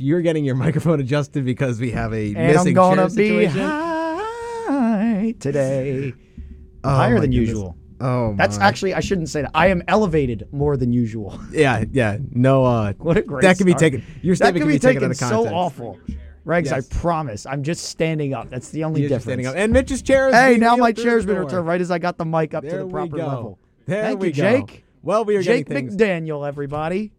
You're getting your microphone adjusted because we have a And missing I'm gonna chair be situation. high today. Oh, Higher than goodness. usual. Oh, That's my. actually I shouldn't say that. I am elevated more than usual. yeah, yeah. No, uh, What a great that can be taken. Your That statement could can be be taken taken out of so awful. Regs, Yes. I promise. I'm just standing up. That's the only You're difference. standing up. And Mitch's chair is Hey, now my chair's been returned right as I got the mic up There to the proper go. level. There Thank we you, go. Jake. Well, we are Jake getting things. McDaniel, everybody.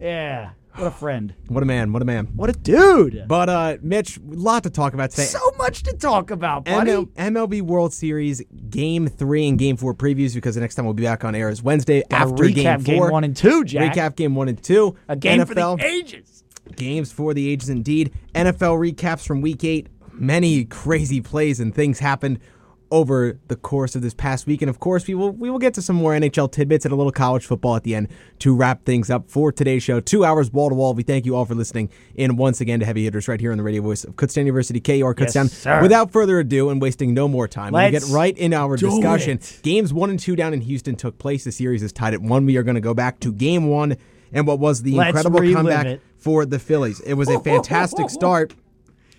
Yeah. What a friend. What a man! What a man! What a dude. But uh, Mitch, a lot to talk about today. so much to talk about, buddy. ML- MLB World Series Game Three and Game Four previews because the next time we'll be back on air is Wednesday Gotta after recap Game Four. one and two, Jack. Recap Game One and Two. A game NFL for the ages. games for the ages indeed. NFL recaps from Week Eight. Many crazy plays and things happened over the course of this past week, and of course we will we will get to some more NHL tidbits and a little college football at the end to wrap things up for today's show. Two hours wall to wall. We thank you all for listening in once again to Heavy Hitters right here on the radio voice of Kutztown University, KUR Yes, Kutztown. sir. Without further ado and wasting no more time, we get right in our discussion. it. Games one and two down in Houston took place. The series is tied at one. We are going to go back to game one and what was the Let's incredible comeback it. for the Phillies. It was a fantastic start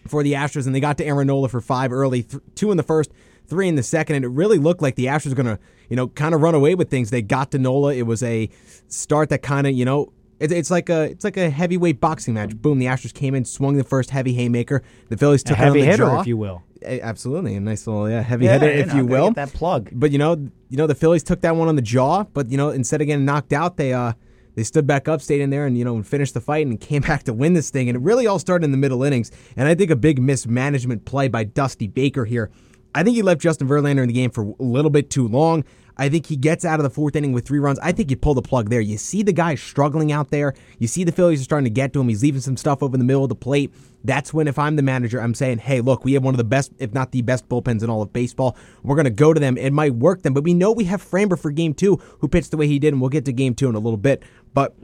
for the Astros, and they got to Aaron Nola for five early, th- two in the first, three in the second, and it really looked like the Astros were going to, you know, kind of run away with things. They got to Nola. It was a start that kind of, you know. it- It's like a it's like a heavyweight boxing match. Boom! The Astros came in, swung the first heavy haymaker. The Phillies A took it heavy on the hitter, jaw. if you will. Absolutely, a nice little yeah, heavy hitter, if know, you will. That plug. But you know, you know the Phillies took that one on the jaw, but you know instead of getting knocked out, they uh they stood back up, stayed in there, and you know and finished the fight and came back to win this thing. And it really all started in the middle innings. And I think a big mismanagement play by Dusty Baker here. I think he left Justin Verlander in the game for a little bit too long. I think he gets out of the fourth inning with three runs. I think you pull the plug there. You see the guy struggling out there. You see the Phillies are starting to get to him. He's leaving some stuff over in the middle of the plate. That's when, if I'm the manager, I'm saying, hey, look, we have one of the best, if not the best bullpens in all of baseball. We're going to go to them. It might work them, but we know we have Framber for game two, who pitched the way he did, and we'll get to game two in a little bit. But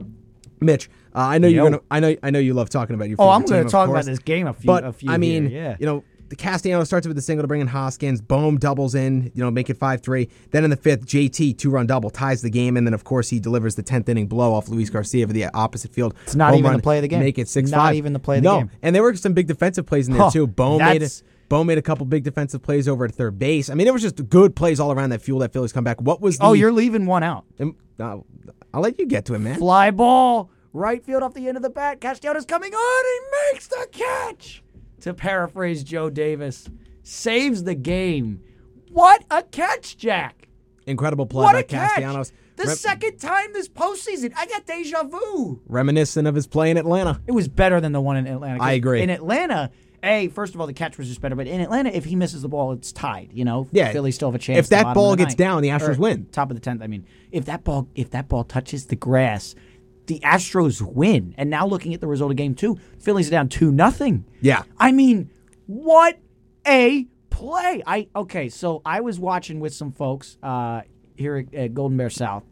Mitch, uh, I know you're gonna. I know. I know you love talking about your. Oh, I'm going to talk about this game a few. But a few I mean, here, yeah. you know, the Castellano starts with the single to bring in Hoskins. Bohm doubles in, you know, make it five three. Then in the fifth, JT two run double ties the game, and then of course he delivers the tenth inning blow off Luis Garcia for the opposite field. It's not home even run, the play of the game. Make it six Not five. even the play of the no. game. and there were some big defensive plays in there Huh, too. Bohm made it. Bohm made a couple big defensive plays over at third base. I mean, it was just good plays all around that fuel that Phillies come back. What was the? oh, you're leaving one out. Um, uh, I'll let you get to it, man. Fly ball, right field off the end of the bat. Castellanos coming on. He makes the catch. To paraphrase Joe Davis, saves the game. What a catch, Jack! Incredible play What by! Castellanos. The Rem- second time this postseason, I got deja vu. reminiscent of his play in Atlanta. It was better than the one in Atlanta. I agree. In Atlanta, a first of all, the catch was just better. But in Atlanta, if he misses the ball, it's tied. You know, Yeah. Phillies still have a chance. If that ball gets ninth. down, the Astros win. Top of the tenth. I mean, if that ball if that ball touches the grass, the Astros win. And now looking at the result of Game Two, Phillies are down two nothing. Yeah. I mean, what a play! I okay, so I was watching with some folks uh, here at, at Golden Bear South.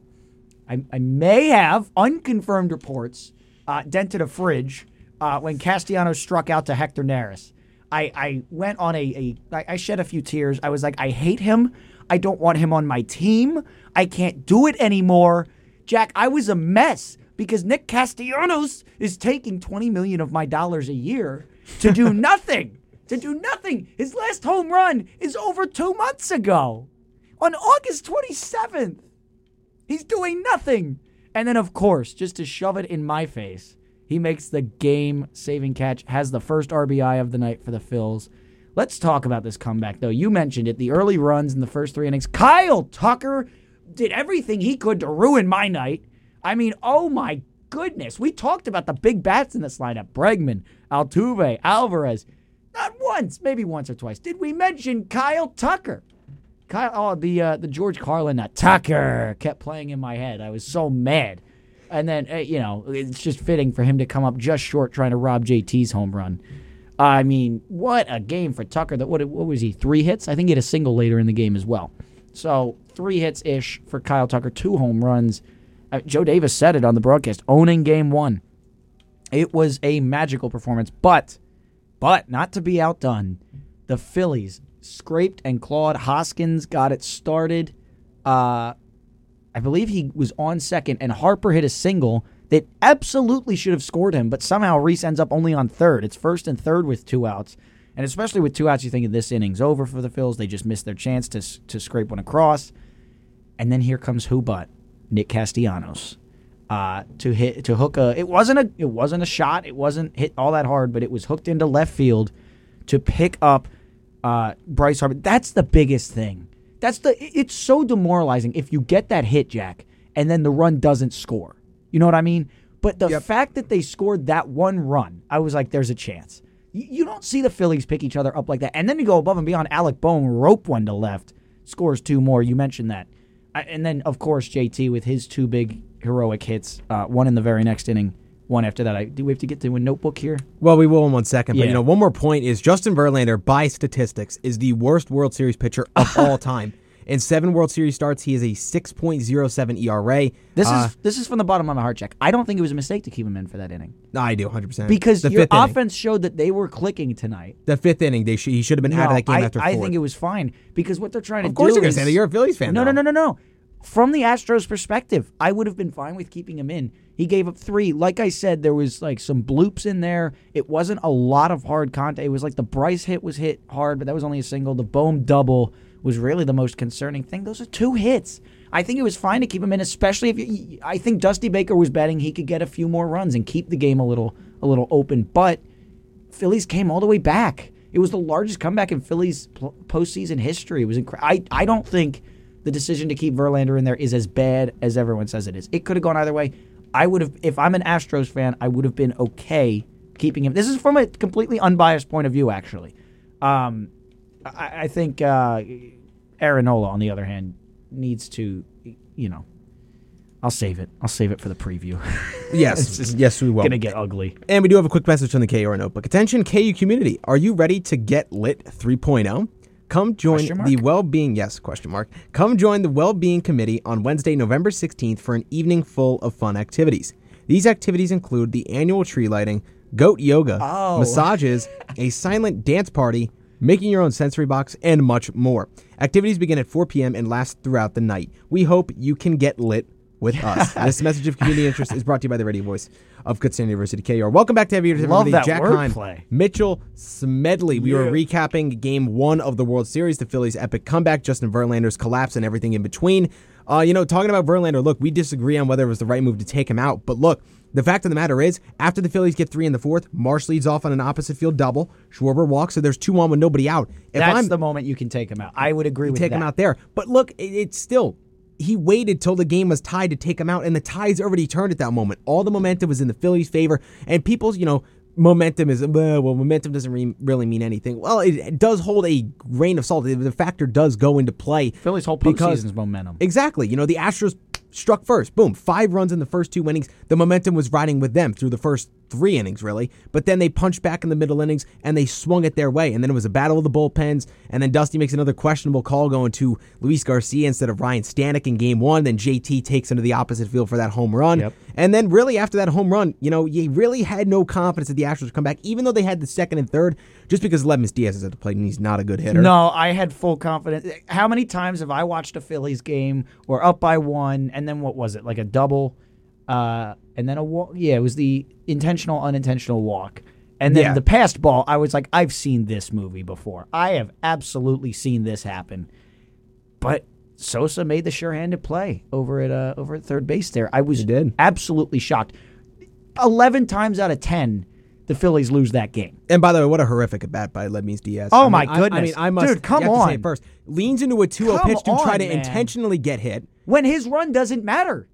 I, I may have unconfirmed reports uh, dented a fridge uh, when Castellanos struck out to Hector Neris. I, I went on a, a I shed a few tears. I was like, I hate him. I don't want him on my team. I can't do it anymore. Jack, I was a mess because Nick Castellanos is taking 20 million of my dollars a year to do nothing. to do nothing. His last home run is over two months ago on August 27th. He's doing nothing. And then, of course, just to shove it in my face, he makes the game saving catch, has the first RBI of the night for the Phils. Let's talk about this comeback, though. You mentioned it the early runs in the first three innings. Kyle Tucker did everything he could to ruin my night. I mean, oh my goodness. We talked about the big bats in this lineup Bregman, Altuve, Alvarez. Not once, maybe once or twice, did we mention Kyle Tucker. Kyle, oh, the uh, the George Carlin uh, Tucker kept playing in my head. I was so mad, and then uh, you know it's just fitting for him to come up just short trying to rob JT's home run. I mean, what a game for Tucker! That what what was he? Three hits? I think he had a single later in the game as well. So three hits ish for Kyle Tucker, two home runs. Uh, Joe Davis said it on the broadcast, owning game one. It was a magical performance, but but not to be outdone, the Phillies scraped and clawed. Hoskins got it started. Uh, I believe he was on second, and Harper hit a single that absolutely should have scored him, but somehow Rhys ends up only on third. It's first and third with two outs. And especially with two outs, you think this inning's over for the Phils. They just missed their chance to, to scrape one across. And then here comes who but Nick Castellanos uh, to hit to hook a. It wasn't a it wasn't a shot. It wasn't hit all that hard, but it was hooked into left field to pick up uh, Bryce Harper. That's the biggest thing. That's the. It's so demoralizing if you get that hit, Jack, and then the run doesn't score. You know what I mean? But the Yep. fact that they scored that one run, I was like, "There's a chance." You, you don't see the Phillies pick each other up like that, and then you go above and beyond. Alec Bohm rope one to left, scores two more. You mentioned that, I, and then of course JT with his two big heroic hits, uh, one in the very next inning, one after that. I do we have to get to a notebook here? Well, we will in one second, but Yeah. you know, one more point is Justin Verlander, by statistics, is the worst World Series pitcher of all time. In seven World Series starts, he has a 6.07 ERA. This Uh, is this is from the bottom of my heart, Jack. I don't think it was a mistake to keep him in for that inning I do 100 percent because the your fifth inning. offense showed that they were clicking tonight. The fifth inning, they sh- he should have been out of that game I, after I think it was fine because what they're trying to do. of course, do you're gonna is say that. You're a Phillies fan. no, though. no, no, no, no. From the Astros' perspective, I would have been fine with keeping him in. He gave up three. Like I said, there was like some bloops in there. It wasn't a lot of hard contact. It was like the Bryce hit was hit hard, but that was only a single. The Bohm double was really the most concerning thing. Those are two hits. I think it was fine to keep him in, especially if you, I think Dusty Baker was betting he could get a few more runs and keep the game a little a little open. But Phillies came all the way back. It was the largest comeback in Phillies postseason history. It was incredible. I, I don't think the decision to keep Verlander in there is as bad as everyone says it is. It could have gone either way. I would have, if I'm an Astros fan, I would have been okay keeping him. This is from a completely unbiased point of view, actually. Um, I, I think uh, Aaron Nola, on the other hand, needs to, you know, I'll save it. I'll save it for the preview. Yes, yes, we will. Gonna get ugly. And we do have a quick message from the KUR Notebook. Attention, KU community. Are you ready to get lit 3.0? Come join the well-being yes question mark. Come join the well-being committee on Wednesday, November 16th for an evening full of fun activities. These activities include the annual tree lighting, goat yoga, Oh. massages, a silent dance party, making your own sensory box, and much more. Activities begin at 4 p.m. and last throughout the night. We hope you can get lit with us. this message of community interest is brought to you by the radio voice of Kutztown University KR. Welcome back to Heavy Hitters, Love everybody. that Jack Hine, wordplay. Mitchell Smedley. We were recapping game one of the World Series, the Phillies' epic comeback, Justin Verlander's collapse, and everything in between. Uh, you know, talking about Verlander, look, we disagree on whether it was the right move to take him out, but look, the fact of the matter is, after the Phillies get three in the fourth, Marsh leads off on an opposite field double. Schwarber walks, so there's two on with nobody out. If That's I'm the moment you can take him out. I would agree with take that. him out there. But look, it, it's still he waited till the game was tied to take him out, and the tide's already turned at that moment. All the momentum was in the Phillies' favor, and people's you know momentum is well, momentum doesn't re- really mean anything. Well, it, it does hold a grain of salt. The factor does go into play. Phillies' whole because- postseason's momentum. Exactly. You know, the Astros struck first. Boom. Five runs in the first two innings. The momentum was riding with them through the first three innings, really. But then they punched back in the middle innings and they swung it their way. And then it was a battle of the bullpens. And then Dusty makes another questionable call going to Luis Garcia instead of Ryne Stanek in game one. Then JT takes into the opposite field for that home run. Yep. And then really after that home run, you know, you really had no confidence that the Astros would come back, even though they had the second and third, just because Aledmys Diaz is at the plate and he's not a good hitter. No, I had full confidence. How many times have I watched a Phillies game or up by one, and then what was it, like a double, uh, and then a walk? Yeah, it was the intentional, unintentional walk. And then Yeah. the passed ball, I was like, I've seen this movie before. I have absolutely seen this happen. But Sosa made the sure-handed play over at uh, over at third base. There, I was did. absolutely shocked. Eleven times out of ten, the Phillies lose that game. And by the way, what a horrific at bat by Aledmys Diaz. Oh, I mean, my I- I, goodness. mean, I must Dude, come you have to say on. it first. Leans into a 2-0 Come pitch to try on, to man. intentionally get hit. when his run doesn't matter.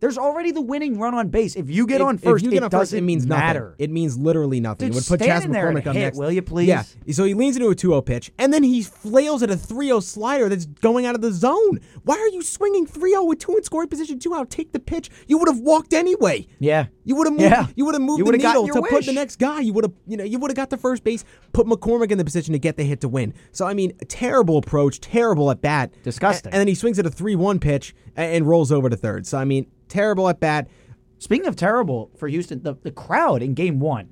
There's already the winning run on base. If you get If- on first, you get it on doesn't it means matter. nothing. It means literally nothing. Dude, it would put Chas McCormick on hit, next. will you, please? Yeah. So he leans into a 2-0 pitch, and then he flails at a 3-0 slider that's going out of the zone. Why are you swinging 3-0 with two in scoring position, two out? Take the pitch. You would have walked anyway. Yeah. You would have moved. Yeah. You would have moved You the needle to put the next guy. You would have. You know. You would have got the first base. Put McCormick in the position to get the hit to win. So I mean, terrible approach. Terrible at bat. Disgusting. A- And, then he swings at a three-one pitch a- and, rolls over to third. So I mean, terrible at bat. Speaking of terrible for Houston, the, the crowd in game one,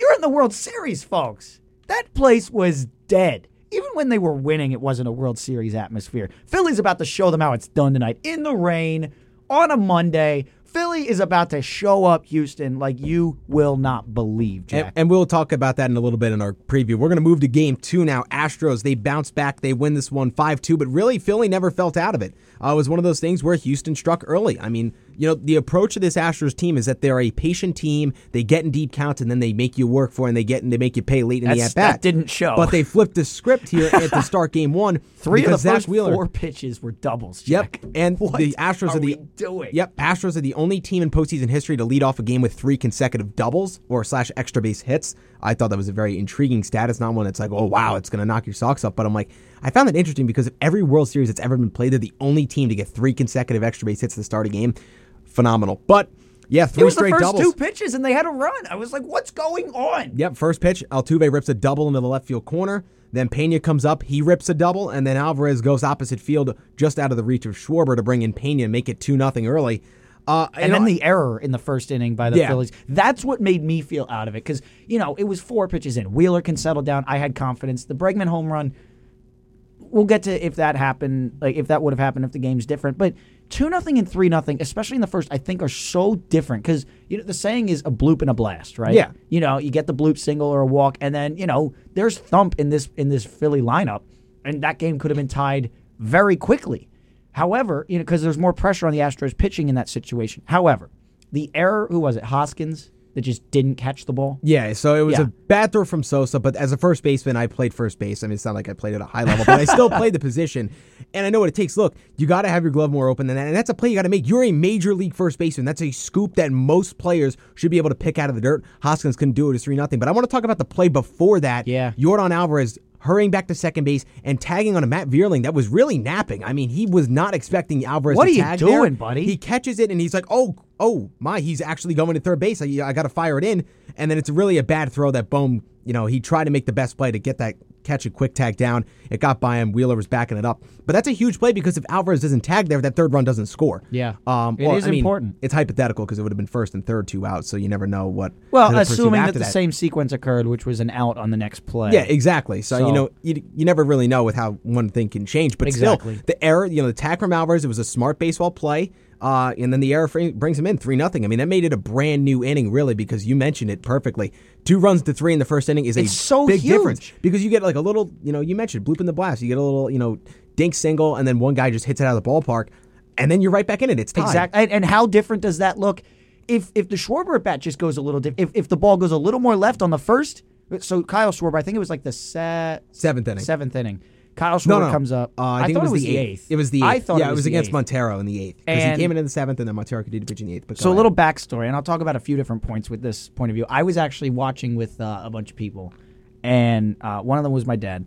you're in the World Series, folks. That place was dead. Even when they were winning, it wasn't a World Series atmosphere. Philly's about to show them how it's done tonight in the rain on a Monday. Philly is about to show up, Houston, like you will not believe, Jack. And, and we'll talk about that in a little bit in our preview. We're going to move to game two now. Astros, they bounce back. They win this one 5 2, but really, Philly never felt out of it. Uh, it was one of those things where Houston struck early. I mean, you know, the approach of this Astros team is that they're a patient team. They get in deep counts and then they make you work for it and they get and they make you pay late in the That's- at bat. that didn't show. But they flipped the script here at the start game one. Three of the Zach first Wheeler, four pitches were doubles. Yep, and What the Astros are are the doing? Yep, Astros are the only team in postseason history to lead off a game with three consecutive doubles or slash extra base hits. I thought that was a very intriguing stat. It's not one that's like, oh wow, it's going to knock your socks off. But I'm like, I found that interesting because of every World Series that's ever been played, they're the only team to get three consecutive extra base hits to start a game. Phenomenal. But yeah, It three straight first doubles. two pitches, and they had a run. I was like, "What's going on?" Yep, first pitch, Altuve rips a double into the left field corner. Then Pena comes up, he rips a double, and then Alvarez goes opposite field just out of the reach of Schwarber to bring in Pena and make it 2 nothing early. Uh, And know, then the error in the first inning by the Yeah. Phillies. That's what made me feel out of it because, you know, it was four pitches in. Wheeler can settle down. I had confidence. The Bregman home run, we'll get to if that happened, like if that would have happened if the game's different. But 2 nothing and 3 nothing, especially in the first, I think are so different because, you know, the saying is a bloop and a blast, right? Yeah. You know, you get the bloop single or a walk, and then, you know, there's thump in this in this Philly lineup, and that game could have been tied very quickly. However, you know, because there's more pressure on the Astros pitching in that situation. However, the error, who was it, Hoskins, that just didn't catch the ball? Yeah, so it was Yeah. a bad throw from Sosa, but as a first baseman, I played first base. I mean, it's not like I played at a high level, but I still played the position, and I know what it takes. Look, you got to have your glove more open than that, and that's a play you got to make. You're a major league first baseman. That's a scoop that most players should be able to pick out of the dirt. Hoskins couldn't do it. It's three nothing. But I want to talk about the play before that. Yeah. Yordan Alvarez hurrying back to second base and tagging on a Matt Vierling that was really napping. I mean, he was not expecting Alvarez What are you doing, there. buddy? He catches it and he's like, "Oh, oh my!" He's actually going to third base. I, I got to fire it in, and then it's really a bad throw that Bohm. You know, he tried to make the best play to get that catch a quick tag down. It got by him. Wheeler was backing it up, but that's a huge play because if Alvarez doesn't tag there, that third run doesn't score. Yeah. um, It well, is I mean, important. It's hypothetical because it would have been first and third, two outs, so you never know what. Well, could have pursued assuming that the same sequence occurred, which was an out on the next play. yeah, exactly. So, So- you know, you, you never really know with how one thing can change. But Exactly. still, the error, you know, the tag from Alvarez, it was a smart baseball play. Uh, and then the error brings him in three nothing. I mean, that made it a brand new inning, really, because you mentioned it perfectly. Two runs to three in the first inning is It's a so big huge. difference because you get like a little, you know, you mentioned bloop in the blast. You get a little, you know, dink single, and then one guy just hits it out of the ballpark, and then you're right back in it. It's tied. Exactly. And, and how different does that look if if the Schwarber at bat just goes a little different? If, if the ball goes a little more left on the first, so Kyle Schwarber, I think it was like the se- Seventh inning. seventh inning. Kyle Schwarber No, no, comes up. Uh, I, think thought it was, the eighth. It was the eighth. I thought yeah, it was, was against eighth. Montero in the eighth because he came in in the seventh, and then Montero continued to pitch in the eighth. But So a ahead. little backstory, and I'll talk about a few different points with this point of view. I was actually watching with uh, a bunch of people, and uh, one of them was my dad.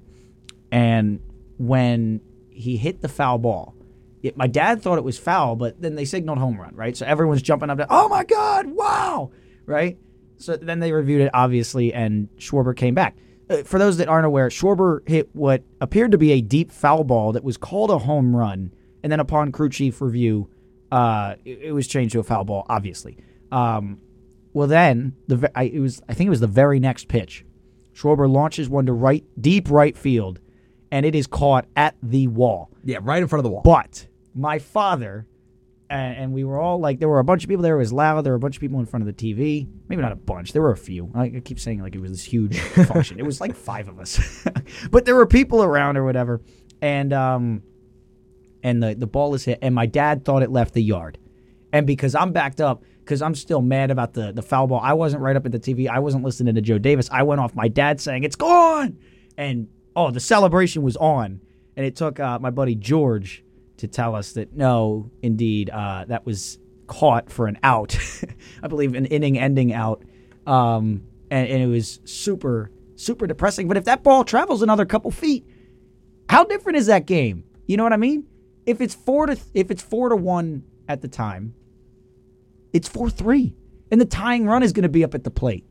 And when he hit the foul ball, it, my dad thought it was foul, but then they signaled home run, right? So everyone's jumping up, to, oh my god, wow, right? So then they reviewed it, obviously, and Schwarber came back. Uh, for those that aren't aware, Schwarber hit what appeared to be a deep foul ball that was called a home run, and then upon crew chief review, uh, it, it was changed to a foul ball, obviously. Um, well, then the I, it was I think it was the very next pitch. Schwarber launches one to right, deep right field, and it is caught at the wall. yeah, right in front of the wall. But my father, and, and we were all like, there were a bunch of people there. It was loud. There were a bunch of people in front of the TV. Maybe not a bunch. There were a few. I, I keep saying like it was this huge function. It was like five of us, but there were people around or whatever. And um, and the the ball is hit, and my dad thought it left the yard, and because I'm backed up. Because I'm still mad about the, the foul ball. I wasn't right up at the TV. I wasn't listening to Joe Davis. I went off my dad saying, It's gone! And oh, the celebration was on. And it took uh, my buddy George to tell us that no, indeed, uh, that was caught for an out. I believe an inning ending out. Um, and, and it was super, super depressing. But if that ball travels another couple feet, how different is that game? You know what I mean? If it's four to if it's four to one at the time, it's four three, and the tying run is going to be up at the plate.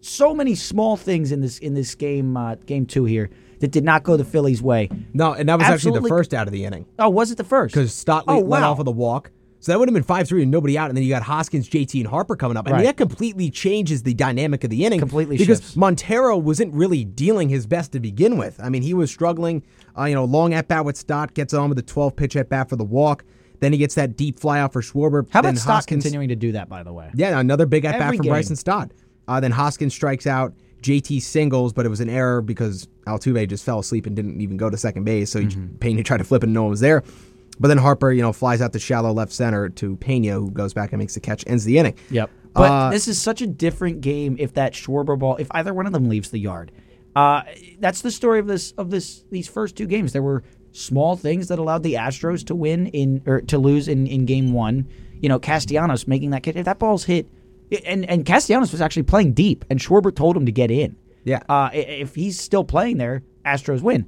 So many small things in this in this game, uh, game two here, that did not go the Phillies' way. No, and that was actually the first out of the inning Oh, was it the first? because Stotley Oh, wow. off of the walk. So that would have been five three and nobody out, and then you got Hoskins, JT, and Harper coming up. I mean, that completely changes the dynamic of the inning. Completely because shifts. Montero wasn't really dealing his best to begin with. I mean, he was struggling. Uh, you know, long at bat with Stott gets on with a twelve pitch at bat for the walk. Then he gets that deep fly out for Schwarber. How then about Stott Hoskins, continuing to do that? By the way, Yeah, another big at bat from. Bryson Stott. Uh, then Hoskins strikes out. JT singles, but it was an error because Altuve just fell asleep and didn't even go to second base. So he, Mm-hmm. Pena tried to flip and no one was there. But then Harper, you know, flies out to shallow left center to Pena, who goes back and makes the catch, ends the inning. Yep. But Uh, this is such a different game if that Schwarber ball, if either one of them leaves the yard. Uh, that's the story of this of this these first two games. There were small things that allowed the Astros to win in or to lose in, in game one. You know, Castellanos making that catch. If that ball's hit, and and Castellanos was actually playing deep, and Schwarber told him to get in. Yeah. Uh, if he's still playing there, Astros win,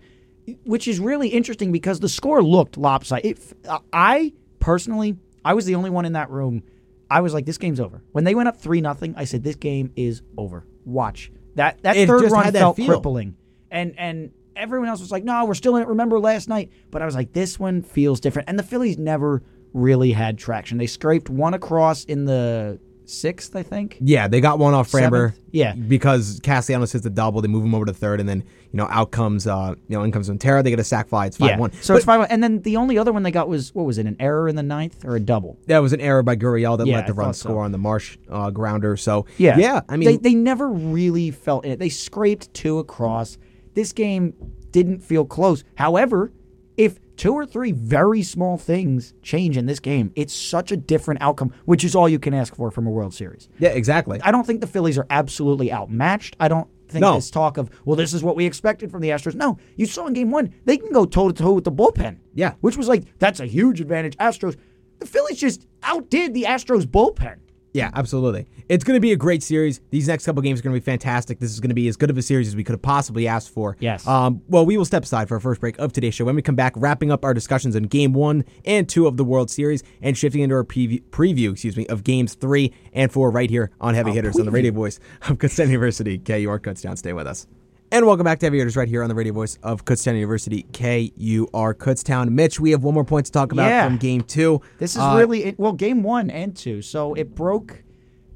which is really interesting because the score looked lopsided. It, uh, I personally, I was the only one in that room. I was like, this game's over. When they went up three nothing, I said, this game is over. Watch that. That It third run that felt feel. crippling, and and everyone else was like, no, we're still in it. Remember last night? But I was like, this one feels different. And the Phillies never really had traction. They scraped one across in the sixth, I think. Yeah, they got one off Framber. Seventh? Yeah. Because Castellanos hits the double, they move him over to third, and then you know out comes uh you know in comes Montero. They get a sack fly. It's five one. So it's five one. And then the only other one they got was what was it? An error in the ninth or a double? that was an error by Gurriel that Yeah, let the I run thought so. score on the Marsh uh, grounder. So Yeah, yeah. I mean, they they never really felt in it. They scraped two across. This game didn't feel close. However, if two or three very small things change in this game, it's such a different outcome, which is all you can ask for from a World Series. yeah, exactly. I don't think the Phillies are absolutely outmatched. I don't think No. this talk of well, this is what we expected from the Astros. No, you saw in Game One they can go toe to toe with the bullpen. Yeah. which was like that's a huge advantage. Astros, the Phillies just outdid the Astros bullpen. Yeah, absolutely. It's going to be a great series. These next couple games are going to be fantastic. This is going to be as good of a series as we could have possibly asked for. Yes. Um, well, we will step aside for our first break of today's show. When we come back, wrapping up our discussions on Game One and Two of the World Series, and shifting into our preview, preview excuse me, of Games Three and Four right here on Heavy Hitters on the radio voice of Kutztown University. KUR Kutztown. Stay with us. And welcome back to Heavy Hitters right here on the radio voice of Kutztown University, KUR Kutztown. Mitch, we have one more point to talk about Yeah. from Game Two. This is Uh, really well game one and two. So it broke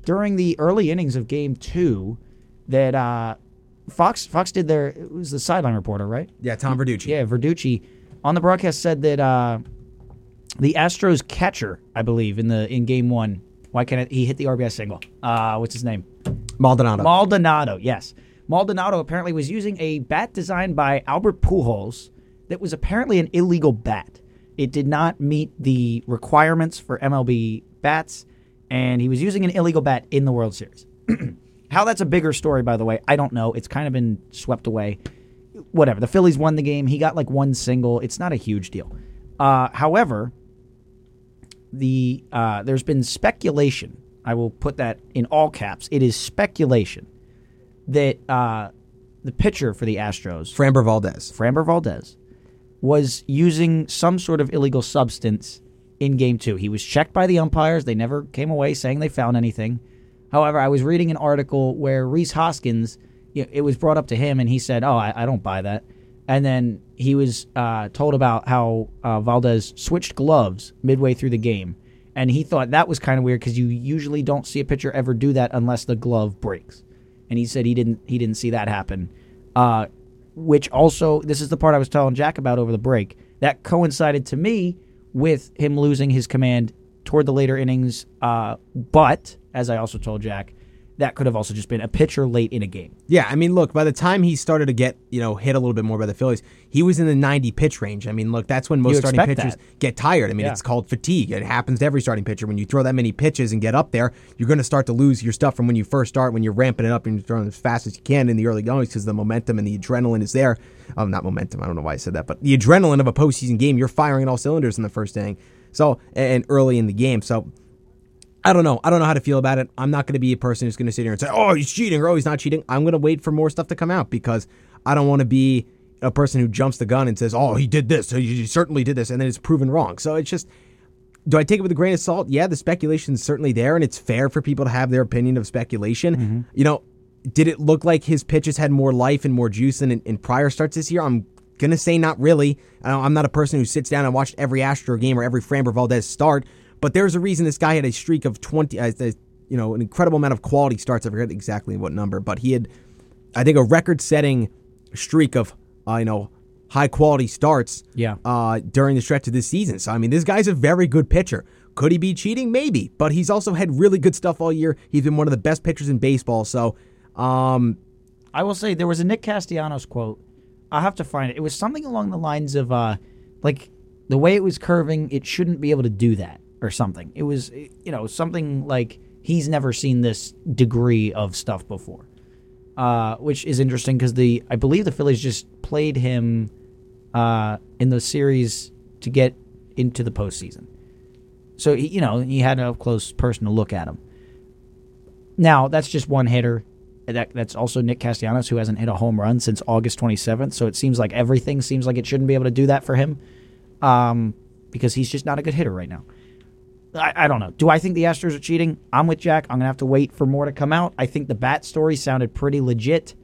during the early innings of game two that uh, Fox Fox did their it was the sideline reporter right yeah, Tom Verducci. yeah Verducci on the broadcast said that uh, the Astros catcher I believe in the in game one why can't it, he hit the RBI single uh, what's his name Maldonado. Maldonado, yes. Maldonado apparently was using a bat designed by Albert Pujols that was apparently an illegal bat. It did not meet the requirements for MLB bats, and he was using an illegal bat in the World Series. How that's a bigger story, by the way, I don't know. It's kind of been swept away. Whatever. The Phillies won the game. He got like one single. It's not a huge deal. Uh, however, the uh, there's been speculation. I will put that in all caps. It is speculation that uh, the pitcher for the Astros, Framber Valdez. Framber Valdez, was using some sort of illegal substance in Game Two. He was checked by the umpires. They never came away saying they found anything. However, I was reading an article where Rhys Hoskins, you know, it was brought up to him, and he said, "Oh, I, I don't buy that." And then he was uh, told about how uh, Valdez switched gloves midway through the game, and he thought that was kind of weird because you usually don't see a pitcher ever do that unless the glove breaks. And he said he didn't he didn't see that happen. Uh, which also this is the part I was telling Jack about over the break. That coincided to me with him losing his command toward the later innings. Uh, but as I also told Jack, that could have also just been a pitcher late in a game. Yeah, I mean, look, by the time he started to get, you know, hit a little bit more by the Phillies, he was in the 90 pitch range. I mean, look, that's when most You starting pitchers that. get tired. I mean, Yeah. it's called fatigue. It happens to every starting pitcher. When you throw that many pitches and get up there, you're going to start to lose your stuff from when you first start, when you're ramping it up and you're throwing as fast as you can in the early goings because the momentum and the adrenaline is there. Um, not momentum, I don't know why I said that, but the adrenaline of a postseason game, you're firing all cylinders in the first inning. So, and early in the game. So, I don't know. I don't know how to feel about it. I'm not going to be a person who's going to sit here and say, "Oh, he's cheating," or "Oh, he's not cheating." I'm going to wait for more stuff to come out because I don't want to be a person who jumps the gun and says, "Oh, he did this. He certainly did this," and then it's proven wrong. So it's just, do I take it with a grain of salt? Yeah, the speculation is certainly there, and it's fair for people to have their opinion of speculation. Mm-hmm. You know, did it look like his pitches had more life and more juice than in, in prior starts this year? I'm gonna say not really. I'm not a person who sits down and watched every Astro game or every Framber Valdez start, but there's a reason this guy had a streak of 20, uh, you know, an incredible amount of quality starts. I forget exactly what number, but he had, I think, a record-setting streak of, uh, you know, high quality starts Yeah. uh, during the stretch of this season. So I mean, this guy's a very good pitcher. Could he be cheating? Maybe, but he's also had really good stuff all year. He's been one of the best pitchers in baseball. So, um, I will say there was a Nick Castellanos quote. I'll have to find it. It was something along the lines of uh like the way it was curving, it shouldn't be able to do that or something. It was you know, something like he's never seen this degree of stuff before. Uh, which is interesting because the I believe the Phillies just played him uh, in the series to get into the postseason. So he, you know he had a close personal look at him. Now that's just one hitter. That that's also Nick Castellanos who hasn't hit a home run since August 27th. So it seems like everything seems like it shouldn't be able to do that for him, um, because he's just not a good hitter right now. I, I don't know. Do I think the Astros are cheating? I'm with Jack. I'm gonna have to wait for more to come out. I think the bat story sounded pretty legit.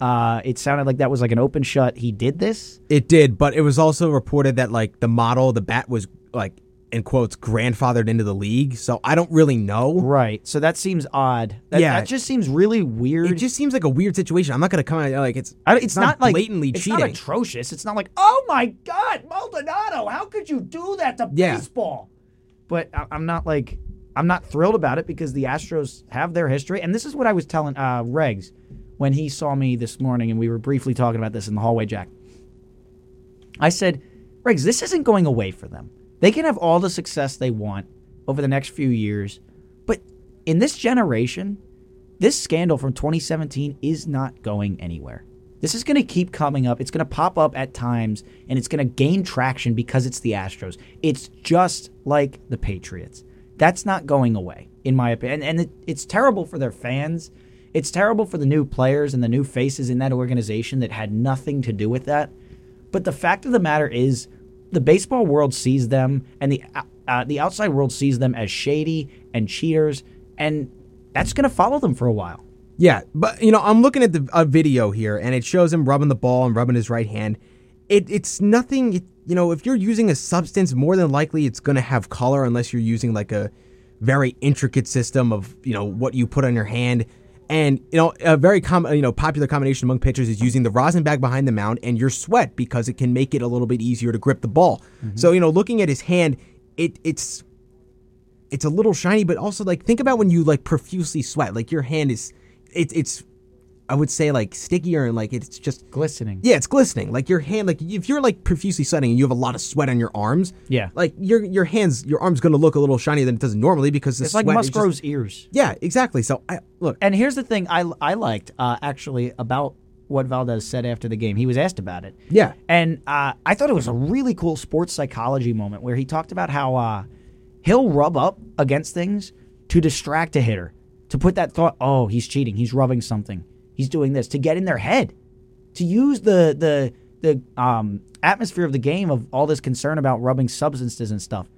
Uh, it sounded like that was like an open shut. He did this. it did, but it was also reported that like the model, the bat was like in quotes grandfathered into the league. So I don't really know. Right. So that seems odd. That, Yeah. that just seems really weird. It just seems like a weird situation. I'm not going to come out like it's. I don't- it's, not, like blatantly it's cheating. not atrocious. It's not like, oh my god, Maldonado, how could you do that to Yeah. baseball? But I, I'm not like I'm not thrilled about it because the Astros have their history, and this is what I was telling uh, Regs when he saw me this morning, and we were briefly talking about this in the hallway, Jack. I said, Regs, this isn't going away for them. They can have all the success they want over the next few years, but in this generation, this scandal from 2017 is not going anywhere. This is going to keep coming up. It's going to pop up at times and it's going to gain traction because it's the Astros. It's just like the Patriots. That's not going away, in my opinion. And it, it's terrible for their fans. It's terrible for the new players and the new faces in that organization that had nothing to do with that. But the fact of the matter is, the baseball world sees them, and the uh, the outside world sees them as shady and cheaters, and that's going to follow them for a while. Yeah, but you know, I'm looking at the a video here, and it shows him rubbing the ball and rubbing his right hand. It it's nothing. It, you know, if you're using a substance, more than likely it's going to have color, unless you're using like a very intricate system of you know what you put on your hand. And you know, a very com- you know popular combination among pitchers is using the rosin bag behind the mound and your sweat because it can make it a little bit easier to grip the ball. Mm-hmm. So you know, looking at his hand, it it's it's a little shiny, but also like think about when you like profusely sweat. Like your hand is, it's it's, I would say like stickier and like it's just Glistening. yeah, it's glistening. Like your hand, like if you're like profusely sweating and you have a lot of sweat on your arms, Yeah. like your your hands, your arm's gonna look a little shinier than it does normally because the It's like Musgrove's just, ears. yeah, exactly. So I look, And here's the thing I, I liked uh, actually about what Valdez said after the game. He was asked about it. yeah, And uh, I thought it was a really cool sports psychology moment where he talked about how uh, he'll rub up against things to distract a hitter, to put that thought, oh, he's cheating, he's rubbing something, he's doing this, to get in their head, to use the the the um, atmosphere of the game of all this concern about rubbing substances and stuff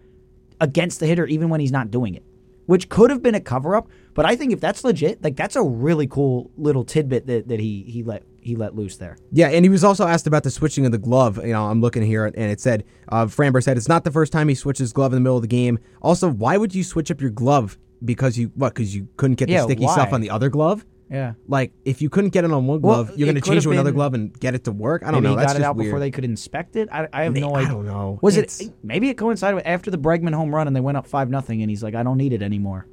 against the hitter, even when he's not doing it, which could have been a cover up. But I think if that's legit, like that's a really cool little tidbit that, that he he let he let loose there. Yeah, and he was also asked about the switching of the glove. You know, I'm looking here, and it said uh, Framber said it's not the first time he switched his glove in the middle of the game. Also, why would you switch up your glove because you what? Because you couldn't get the Yeah, sticky why? stuff on the other glove. Yeah. Like if you couldn't get it on one Well, glove, you're it going to change to another been- glove and get it to work. I don't Maybe know. he That's got it just out weird. before they could inspect it. I, I have no I idea. don't know. Was It's- it maybe it coincided with after the Bregman home run and they went up five nothing and he's like, I don't need it anymore.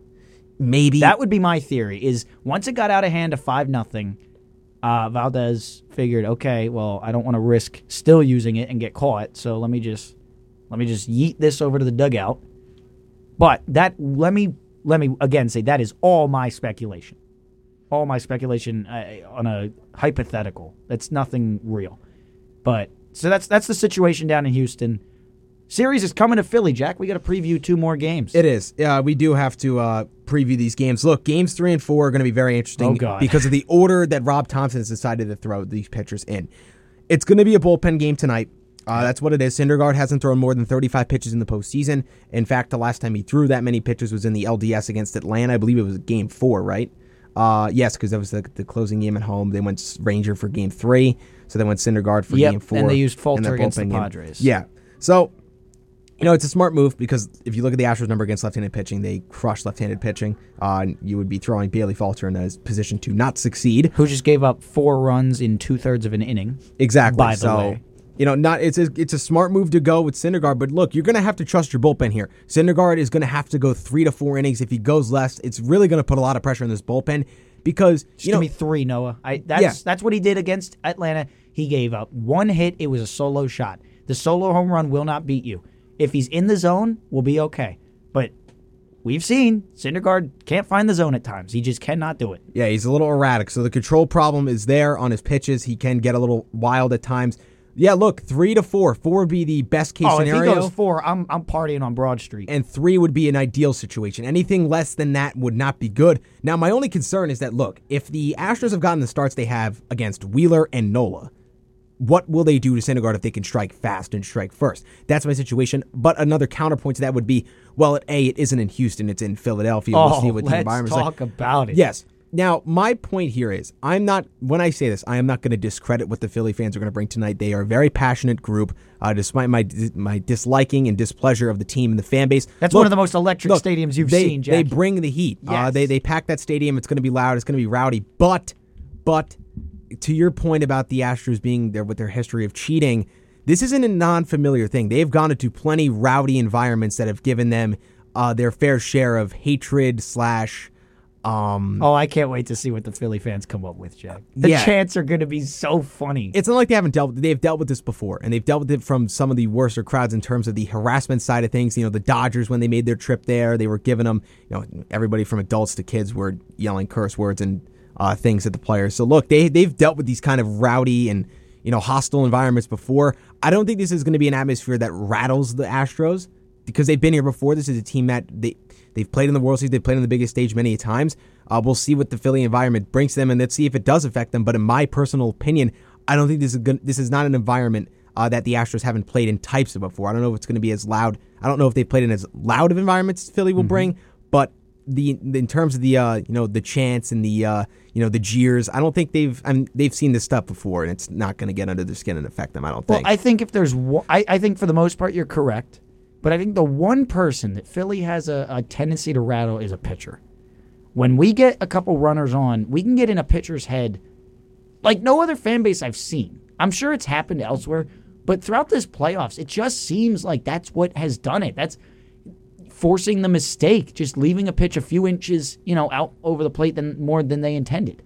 Maybe That would be my theory. Is once it got out of hand to five nothing, uh, Valdez figured, okay, well, I don't want to risk still using it and get caught, so let me just let me just yeet this over to the dugout. But that let me let me again say that is all my speculation, all my speculation uh, on a hypothetical. That's nothing real. But so that's that's the situation down in Houston. Series is coming to Philly, Jack. We got to preview two more games. It is. Yeah, we do have to uh, preview these games. Look, games three and four are going to be very interesting Oh, because of the order that Rob Thompson has decided to throw these pitchers in. It's going to be a bullpen game tonight. Uh, that's what it is. Syndergaard hasn't thrown more than 35 pitches in the postseason. In fact, the last time he threw that many pitches was in the LDS against Atlanta. I believe it was game four, right? Uh, yes, because that was the, the closing game at home. They went Ranger for game three, so they went Syndergaard for Yep, game four. and they used Falter against the bullpen game. Padres. Yeah. So you know, it's a smart move because if you look at the Astros number against left-handed pitching, they crush left-handed pitching. Uh, and you would be throwing Bailey Falter in a position to not succeed. who just gave up four runs in two thirds of an inning. Exactly. By the so, way. You know, not it's a, it's a smart move to go with Syndergaard, but look, you're going to have to trust your bullpen here. Syndergaard is going to have to go three to four innings. If he goes less, it's really going to put a lot of pressure on this bullpen because Just you know give me three, Noah. I that's Yeah. that's what he did against Atlanta. He gave up one hit. It was a solo shot. The solo home run will not beat you. If he's in the zone, we'll be okay. But we've seen Syndergaard can't find the zone at times. He just cannot do it. Yeah, he's a little erratic. So the control problem is there on his pitches. He can get a little wild at times. Yeah, look, three to four. Four would be the best case Oh, scenario. if he goes four, I'm I'm partying on Broad Street. and three would be an ideal situation. Anything less than that would not be good. Now, my only concern is that look, if the Astros have gotten the starts they have against Wheeler and Nola, what will they do to Syndergaard if they can strike fast and strike first? That's my situation. But another counterpoint to that would be, well, at A, it isn't in Houston, it's in Philadelphia. we'll oh, see what the let's environment's like. talk about it. Yes. Now, my point here is I'm not, when I say this, I am not going to discredit what the Philly fans are going to bring tonight. They are a very passionate group, uh, despite my my disliking and displeasure of the team and the fan base. That's Look, one of the most electric look, stadiums you've they, seen, They Jackie. bring the heat. Uh, they, they pack that stadium. It's going to be loud. It's going to be rowdy. But, but to your point about the Astros being there with their history of cheating, this isn't a non-familiar thing. They've gone into plenty rowdy environments that have given them uh, their fair share of hatred slash. Um, Oh, I can't wait to see what the Philly fans come up with, Jack. The Yeah. chants are going to be so funny. it's not like they haven't dealt with they've dealt with this before and they've dealt with it from some of the worser crowds in terms of the harassment side of things you know the dodgers when they made their trip there they were giving them you know everybody from adults to kids were yelling curse words and uh, things at the players so look they, they've dealt with these kind of rowdy and you know hostile environments before i don't think this is going to be an atmosphere that rattles the astros because they've been here before this is a team that they They've played in the World Series. They've played on the biggest stage many times. Uh, we'll see what the Philly environment brings them, and let's see if it does affect them. But in my personal opinion, I don't think this is good, this is not an environment uh, that the Astros haven't played in types of before. I don't know if it's going to be as loud. I don't know if they've played in as loud of environments Philly will bring, but the in terms of the uh, you know the chants and the uh, you know the jeers, I don't think they've I mean, they've seen this stuff before, and it's not going to get under their skin and affect them. I don't Well, think. Well, I think if there's, I, I think for the most part you're correct, but I think the one person that Philly has a, a tendency to rattle is a pitcher. When we get a couple runners on, we can get in a pitcher's head like no other fan base I've seen. I'm sure it's happened elsewhere, but throughout this playoffs, it just seems like that's what has done it. That's forcing the mistake, just leaving a pitch a few inches, you know, out over the plate than more than they intended.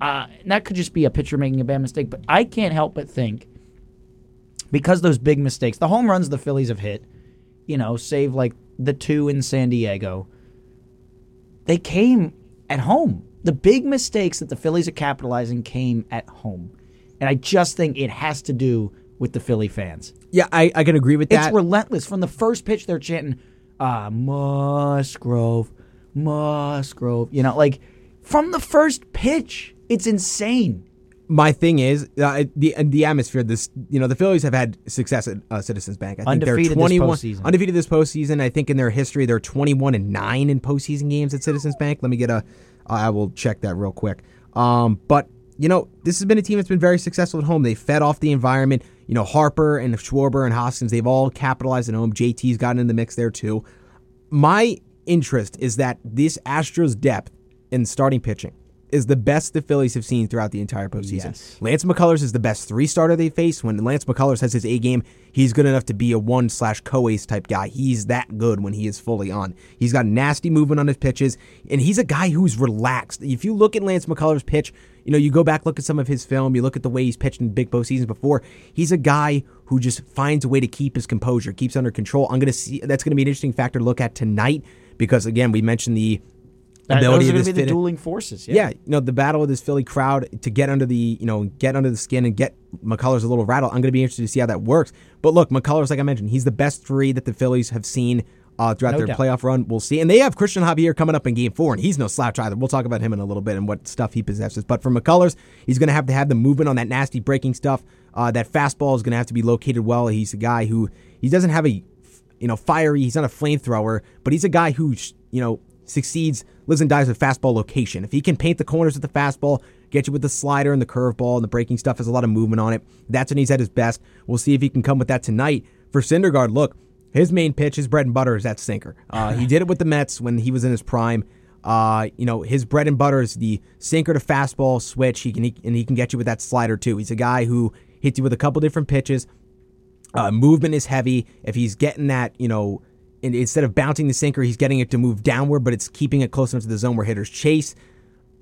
Uh, and that could just be a pitcher making a bad mistake, but I can't help but think because those big mistakes, the home runs the Phillies have hit, you know, save like the two in San Diego, they came at home. The big mistakes that the Phillies are capitalizing came at home. And I just think it has to do with the Philly fans. yeah, I, I can agree with that. It's relentless. From the first pitch, they're chanting, uh, Musgrove, Musgrove. You know, like from the first pitch, it's insane. My thing is uh, the the atmosphere. This you know the Phillies have had success at uh, Citizens Bank. I think Undefeated they're this twenty one postseason. undefeated this postseason. I think in their history they're twenty one and nine in postseason games at Citizens Bank. Let me get a. I will check that real quick. Um, but you know this has been a team that's been very successful at home. They fed off the environment. You know Harper and Schwarber and Hoskins. They've all capitalized at home. JT's gotten in the mix there too. My interest is that this Astros depth in starting pitching is the best the Phillies have seen throughout the entire postseason. Yes. Lance McCullers is the best three starter they face. When Lance McCullers has his A game, he's good enough to be a one slash co ace type guy. He's that good when he is fully on. He's got nasty movement on his pitches, and he's a guy who's relaxed. If you look at Lance McCullers' pitch, you know, you go back, look at some of his film, you look at the way he's pitched in big postseasons before, he's a guy who just finds a way to keep his composure, keeps under control. I'm gonna see that's gonna be an interesting factor to look at tonight because again, we mentioned the That- ability Those are going to be the dueling forces. yeah, yeah, you know, the battle of this Philly crowd to get under the, you know, get under the skin and get McCullers a little rattle. I'm going to be interested to see how that works. But look, McCullers, like I mentioned, he's the best three that the Phillies have seen uh, throughout No their doubt. playoff run. We'll see. And they have Cristian Javier coming up in game four, and he's no slouch either. We'll talk about him in a little bit and what stuff he possesses. But for McCullers, he's going to have to have the movement on that nasty breaking stuff. Uh, that fastball is going to have to be located well. He's a guy who, he doesn't have a, you know, fiery, he's not a flamethrower, but he's a guy who, you know, succeeds, lives and dies with fastball location. If he can paint the corners with the fastball, get you with the slider and the curveball and the breaking stuff has a lot of movement on it. That's when he's at his best. We'll see if he can come with that tonight. For Syndergaard, look, his main pitch, his bread and butter is that sinker. Uh, he did it with the Mets when he was in his prime. Uh, you know, his bread and butter is the sinker to fastball switch. He can he, and he can get you with that slider too. He's a guy who hits you with a couple different pitches. Uh, movement is heavy. If he's getting that, you know, instead of bouncing the sinker, he's getting it to move downward, but it's keeping it close enough to the zone where hitters chase.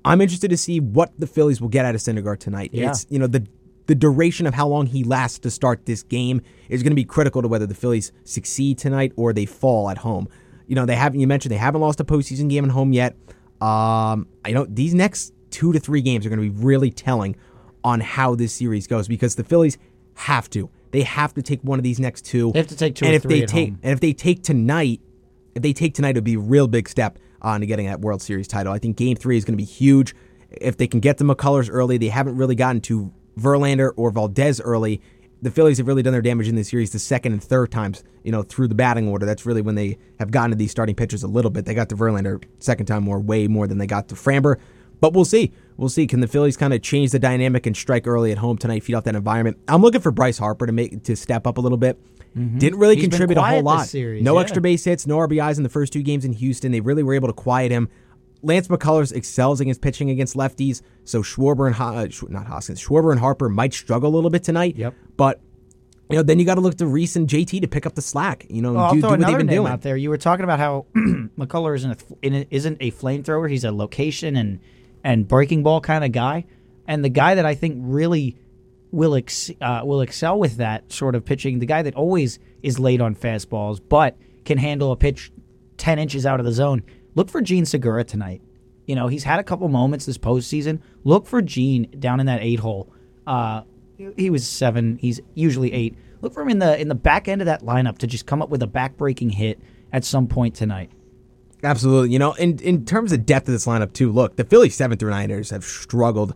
I'm interested to see what the Phillies will get out of Syndergaard tonight. Yeah. It's you know the the duration of how long he lasts to start this game is going to be critical to whether the Phillies succeed tonight or they fall at home. You know they haven't. You mentioned they haven't lost a postseason game at home yet. Um, I know these next two to three games are going to be really telling on how this series goes because the Phillies have to. They have to take one of these next two. They have to take two and if they take home. and if they take tonight, if they take tonight, it'll be a real big step on to getting that World Series title. I think Game Three is going to be huge. If they can get the McCullers early, they haven't really gotten to Verlander or Valdez early. The Phillies have really done their damage in this series the second and third times, you know, through the batting order. That's really when they have gotten to these starting pitchers a little bit. They got to Verlander second time more, way more than they got to Framber. But we'll see. We'll see. Can the Phillies kind of change the dynamic and strike early at home tonight, feed off that environment? I'm looking for Bryce Harper to make to step up a little bit. Didn't really Mm-hmm. He's contribute a whole lot. series, no yeah. extra base hits, no RBIs in the first two games in Houston. They really were able to quiet him. Lance McCullers excels against pitching against lefties, so Schwarber and uh, not Hoskins, Schwarber and Harper might struggle a little bit tonight. Yep. But you know, then you got to look to Rhys and JT to pick up the slack. You know, Well, do, do what they've been doing. out there. You were talking about how McCullough isn't a- isn't a flamethrower. He's a location and and breaking ball kind of guy, and the guy that I think really will ex, uh, will excel with that sort of pitching. The guy that always is late on fastballs, but can handle a pitch ten inches out of the zone. Look for Jean Segura tonight. You know he's had a couple moments this postseason. Look for Jean down in that eight hole. Uh, he was seven. He's usually eight. Look for him in the in the back end of that lineup to just come up with a backbreaking hit at some point tonight. Absolutely. You know, in in terms of depth of this lineup too, look, the Philly seven through nine hitters have struggled.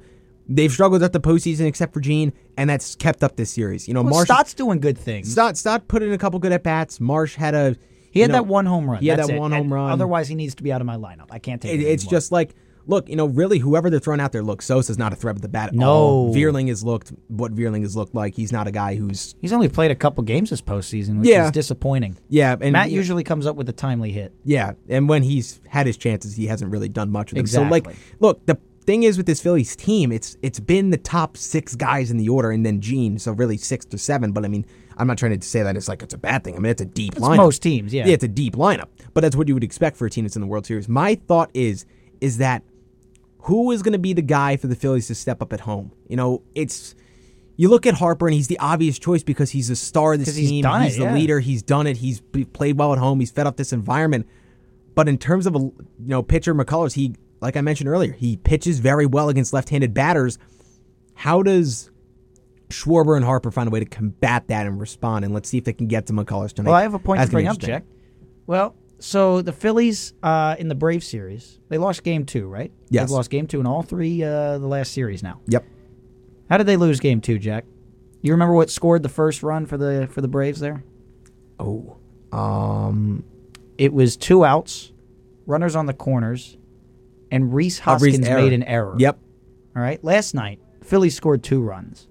They've struggled at the postseason except for Jean, and that's kept up this series. You know, Well, Marsh Stott's doing good things. Stott, Stott put in a couple good at bats. Marsh had a he had know, that one home run. He had That's that it. one And home run. Otherwise, he needs to be out of my lineup. I can't take It, it. it's anymore. just like, look, you know, really, whoever they're throwing out there, look, Sosa's not a threat at the bat at No. all. Vierling has looked what Vierling has looked like. He's not a guy who's he's only played a couple games this postseason, which Yeah. is disappointing. yeah, and Matt usually comes up with a timely hit. yeah, and when he's had his chances, he hasn't really done much with them. So like, look, the thing is with this Phillies team, it's it's been the top six guys in the order, and then Jean, so really six to seven. But I mean, I'm not trying to say that it's like it's a bad thing. I mean, it's a deep It's lineup. most teams, yeah. yeah, it's a deep lineup, but that's what you would expect for a team that's in the World Series. My thought is is that who is going to be the guy for the Phillies to step up at home? You know, it's you look at Harper and he's the obvious choice because he's a star of this 'Cause he's team. done it, he's the yeah. leader. He's done it. He's played well at home. He's fed up this environment. But in terms of a you know pitcher McCullers, he like I mentioned earlier, he pitches very well against left-handed batters. How does Schwarber and Harper find a way to combat that and respond? And let's see if they can get to McCullers tonight. Well, I have a point That's to bring up. Jack. Well, so the Phillies uh, in the Brave series, they lost game two, right? Yes. They've lost game two in all three uh, the last series now. Yep. How did they lose game two, Jack? You remember what scored the first run for the for the Braves there? Oh. Um. It was two outs, runners on the corners, and Rhys Rhys Hoskins made an error. Yep. All right. Last night, Phillies scored two runs.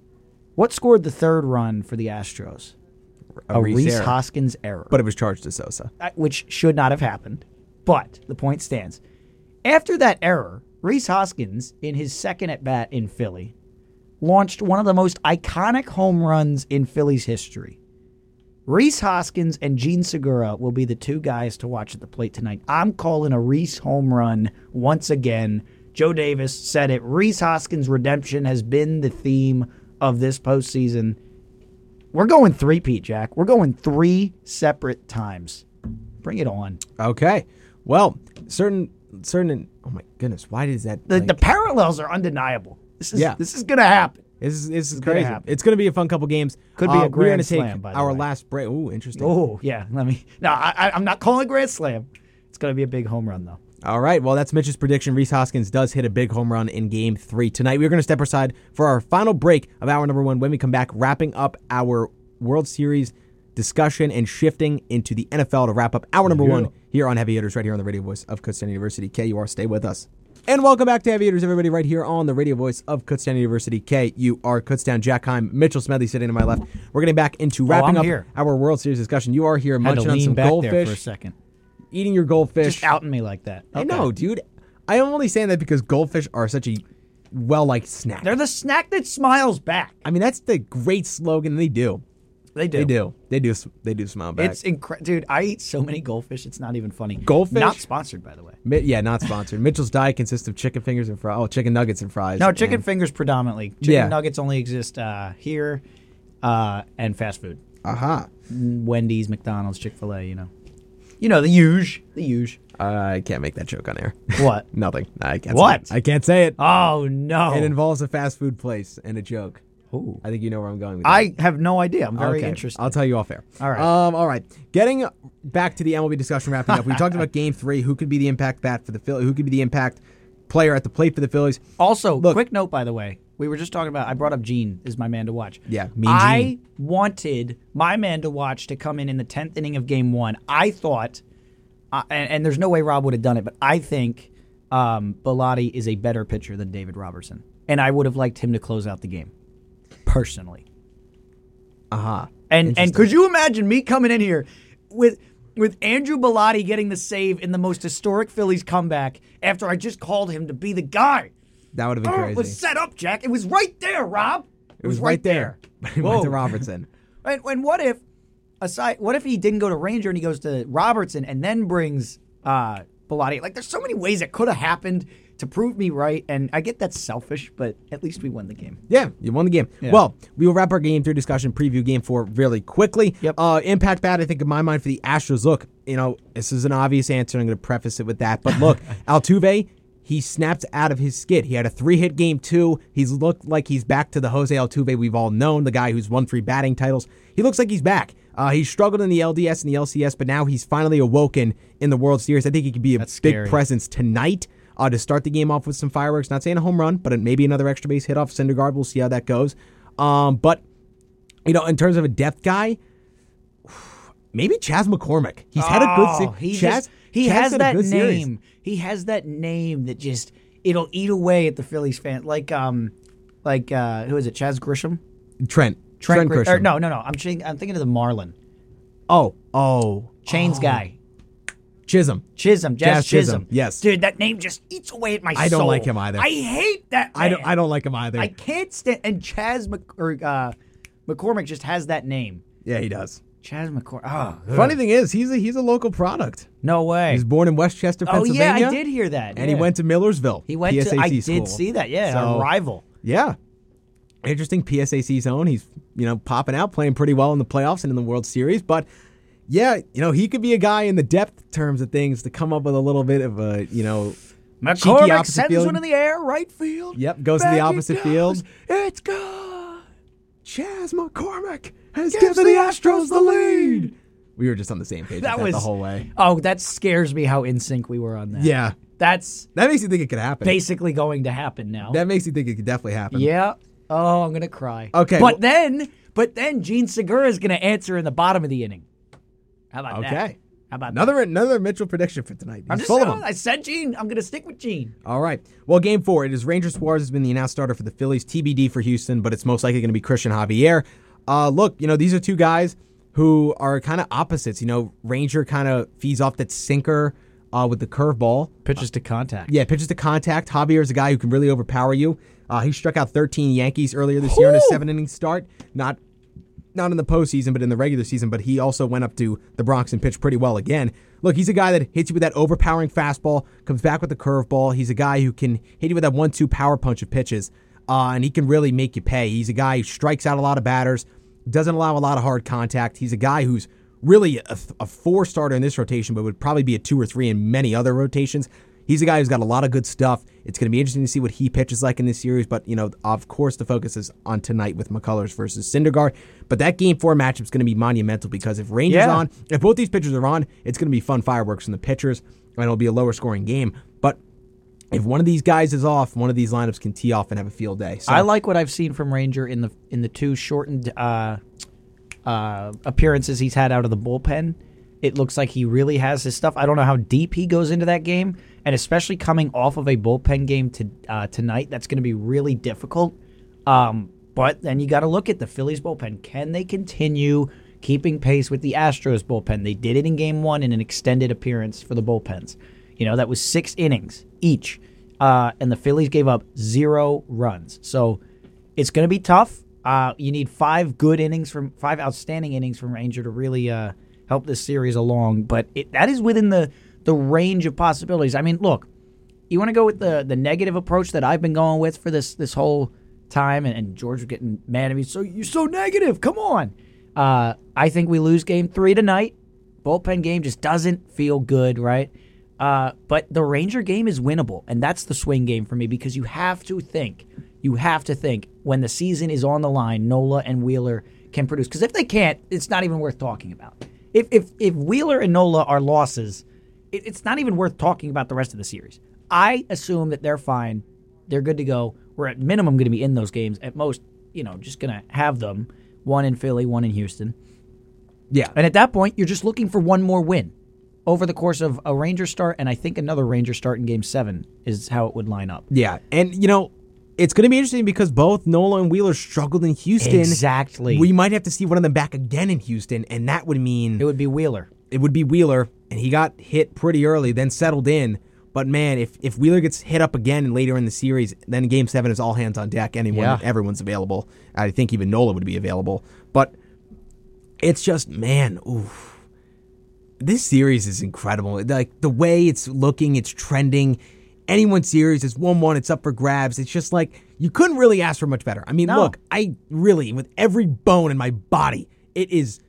What scored the third run for the Astros? A Rhys Rhys error. Hoskins error. But it was charged to Sosa. uh, which should not have happened. But the point stands. After that error, Rhys Hoskins, in his second at bat in Philly, launched one of the most iconic home runs in Philly's history. Rhys Hoskins and Jean Segura will be the two guys to watch at the plate tonight. I'm calling a Rhys home run once again. Joe Davis said it. Rhys Hoskins' redemption has been the theme of this postseason. We're going three, Pete Jack. We're going three separate times. Bring it on. Okay. Well, certain certain. Oh my goodness! Why does that? The, like- the parallels are undeniable. This is Yeah. this is gonna happen. This is, this is gonna crazy. It's going to be a fun couple games. Could be a Uh, we're grand gonna take slam, by the our way. last break. Ooh, interesting. Oh yeah, let me. No, I, I, I'm not calling a grand slam. It's gonna be a big home run though. All right. Well, that's Mitch's prediction. Rhys Hoskins does hit a big home run in Game Three tonight. We're going to step aside for our final break of hour number one. When we come back, wrapping up our World Series discussion and shifting into the NFL to wrap up hour number one here on Heavy Hitters, right here on the radio voice of Kutztown University. KUR, stay with us. And welcome back to Heavy Hitters, everybody, right here on the radio voice of Kutztown University. KUR, Kutztown, Jack Heim, Mitchell Smedley sitting to my left. We're getting back into oh, wrapping Oh, up here. our World Series discussion. You are here Had munching on some goldfish, for a second. Eating your goldfish. Just outing me like that. I Okay. know, dude. I am only saying that because goldfish are such a well liked snack. They're the snack that smiles back. I mean, that's the great slogan. They do. They do. They do. They do. They do smile back. It's incredible, dude. I eat so many goldfish. It's not even funny. Goldfish? Not sponsored, by the way. Mi- yeah, not sponsored. Mitchell's diet consists of chicken fingers and fries. Oh, chicken nuggets and fries. No, chicken And- fingers predominantly. Chicken Yeah. nuggets only exist uh, here, uh, and fast food. Aha. Wendy's, McDonald's, Chick Fil A. You know, you know the huge, the huge. I can't make that joke on air. What? Nothing. I can't. What? Say it. I can't say it. oh no! It involves a fast food place and a joke. Ooh. I think you know where I'm going with that. I have no idea. I'm very Okay, interested. I'll tell you off air. All right. Um, all right. Getting back to the MLB discussion, wrapping up. We talked about Game Three. Who could be the impact bat for the Phillies? Who could be the impact player at the plate for the Phillies? Also, Look- quick note by the way, we were just talking about. I brought up Jean is my man to watch. Yeah, Mean I Jean. wanted my man to watch to come in in the tenth inning of Game One. I thought, uh, and, and there's no way Rob would have done it, but I think um, Bellatti is a better pitcher than David Robertson, and I would have liked him to close out the game, personally. Uh-huh. And and could you imagine me coming in here with with Andrew Bellatti getting the save in the most historic Phillies comeback after I just called him to be the guy? That would have been Oh, crazy. it was set up, Jack. It was right there, Rob. It was right there. But he went Whoa. to Robertson. And, and what if aside what if he didn't go to Ranger and he goes to Robertson and then brings uh Bellatti? Like there's so many ways it could have happened to prove me right, and I get that's selfish, but at least we won the game. Yeah, you won the game. Yeah. Well, we will wrap our game through discussion, preview game four really quickly. Yep. Uh, impact bad, I think, in my mind, for the Astros. Look, you know, this is an obvious answer. I'm going to preface it with that. But look, Altuve, he snapped out of his skid. He had a three hit game, too. He's looked like he's back to the Jose Altuve we've all known, the guy who's won three batting titles. He looks like he's back. Uh, he struggled in the LDS and the LCS, but now he's finally awoken in the World Series. I think he could be a That's big scary. presence tonight uh, to start the game off with some fireworks. Not saying a home run, but maybe another extra base hit off Syndergaard. We'll see how that goes. Um, but you know, in terms of a depth guy, maybe Chas McCormick. He's had a good Oh, se- he Chas. just- he Chas has a that good series. He has that name that just it'll eat away at the Phillies fan. Like um, like uh, who is it? Chaz Grisham. Trent. Trent, or Grisham. no, no, no. I'm thinking, I'm thinking of the Marlin Oh, oh, Chains guy. Chisholm. Chisholm, Jazz, Jazz Chisholm, Chisholm. yes. dude, that name just eats away at my I don't soul. like him either. I hate that. I don't. I don't like him either. I can't stand. And Chas Mc, or, uh, McCormick just has that name. yeah, he does. Chas McCormick. Oh, ah, ah, Funny thing is, he's a he's a local product. no way. He's born in West Chester, Pennsylvania. Oh yeah, I did hear that. And he yeah. went to Millersville. He went PSAC to. I school. did see that. Yeah, So- a rival. Yeah. Interesting PSAC zone. He's, you know, popping out, playing pretty well in the playoffs and in the World Series. But yeah, you know, he could be a guy in the depth terms of things to come up with a little bit of a, you know, McCormick opposite sends field. one in the air, right field. Yep, goes to the Back it opposite goes. field. It's good. Chas McCormick has given the Astros the lead. We were just on the same page That that was the whole way. Oh, that scares me how in sync we were on that. Yeah. That's That makes you think it could happen. basically going to happen now. That makes you think it could definitely happen. yeah. Oh, I'm gonna cry. Okay, But well- then, but then Jean Segura is gonna answer in the bottom of the inning. How about that? Okay. How about that? Another another Mitchell prediction for tonight. He's I'm just full of saying, them. I said Jean. I'm gonna stick with Jean. All right. Well, game four, it is Ranger Suarez has been the announced starter for the Phillies, TBD for Houston, but it's most likely going to be Cristian Javier. Uh, look, you know, these are two guys who are kind of opposites. You know, Ranger kind of feeds off that sinker uh, with the curveball. Pitches to contact. Yeah, pitches to contact. Javier is a guy who can really overpower you. Uh, he struck out 13 Yankees earlier this year in a seven inning start. Not not in the postseason, but in the regular season. But he also went up to the Bronx and pitched pretty well again. Look, he's a guy that hits you with that overpowering fastball, comes back with the curveball. He's a guy who can hit you with that one-two power punch of pitches, uh, and he can really make you pay. He's a guy who strikes out a lot of batters, doesn't allow a lot of hard contact. He's a guy who's really a, a four starter in this rotation, but would probably be a two or three in many other rotations. He's a guy who's got a lot of good stuff. It's going to be interesting to see what he pitches like in this series. But, you know, of course, the focus is on tonight with McCullers versus Syndergaard. But that game four matchup is going to be monumental because if Rangers Yeah. on, if both these pitchers are on, it's going to be fun fireworks from the pitchers, and it'll be a lower scoring game. If one of these guys is off, one of these lineups can tee off and have a field day. So, I like what I've seen from Ranger in the in the two shortened uh, uh, appearances he's had out of the bullpen. It looks like he really has his stuff. I don't know how deep he goes into that game, and especially coming off of a bullpen game to uh, tonight, that's going to be really difficult. Um, but then you got to look at the Phillies bullpen. Can they continue keeping pace with the Astros bullpen? They did it in Game One in an extended appearance for the bullpens. You know that was six innings each. uh, and the Phillies gave up zero runs. So it's going to be tough. Uh, you need five good innings from five outstanding innings from Ranger to really uh, help this series along. But it, that is within the the range of possibilities. I mean, look, you want to go with the the negative approach that I've been going with for this this whole time, and, and George was getting mad at me. So you're so negative. Come on. Uh, I think we lose game three tonight. Bullpen game just doesn't feel good, right? Uh, but the Ranger game is winnable, and that's the swing game for me because you have to think, you have to think when the season is on the line, Nola and Wheeler can produce. Because if they can't, it's not even worth talking about. If if if Wheeler and Nola are losses, it, it's not even worth talking about the rest of the series. I assume that they're fine, they're good to go. We're at minimum going to be in those games. At most, you know, just going to have them. One in Philly, one in Houston. Yeah. And at that point, you're just looking for one more win over the course of a Ranger start, and I think another Ranger start in Game Seven is how it would line up. Yeah, and you know, it's going to be interesting because both Nola and Wheeler struggled in Houston. Exactly. We might have to see one of them back again in Houston, and that would mean It would be Wheeler. it would be Wheeler, and he got hit pretty early, then settled in. But man, if if Wheeler gets hit up again later in the series, then Game Seven is all hands on deck. Anyone, Yeah. everyone's available. I think even Nola would be available. But it's just man, oof. This series is incredible. Like the way it's looking, it's trending. Anyone series is one one. It's up for grabs. It's just like you couldn't really ask for much better. I mean, No. look, I really, with every bone in my body, it is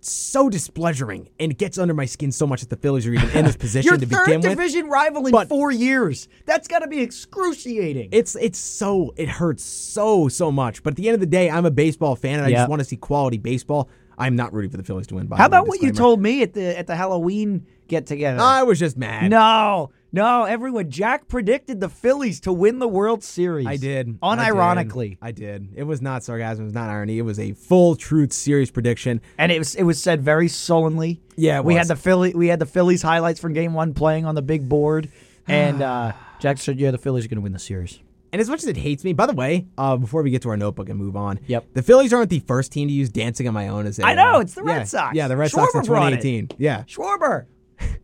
so displeasuring and it gets under my skin so much that the Phillies are even in this position Your to third begin with. division rival in But- four years. That's got to be excruciating. It's it's so it hurts so so much. But at the end of the day, I'm a baseball fan and I just want to see quality baseball. I'm not rooting for the Phillies to win. By how about what you told me at the at the Halloween get together? I was just mad. no, no, everyone. Jack predicted the Phillies to win the World Series. I did. unironically, I did. I did. It was not sarcasm. It was not irony. It was a full truth, serious prediction. and it was it was said very sullenly. Yeah, it we was. had the Philly we had the Phillies highlights from Game One playing on the big board, and uh, Jack said, "Yeah, the Phillies are going to win the series." And as much as it hates me, by the way, uh, before we get to our notebook and move on, Yep. the Phillies aren't the first team to use "Dancing on My Own" as a, I know, it's the Red yeah, Sox. Yeah, the Red Sox in Schwarber brought it. 2018. Yeah. Schwarber.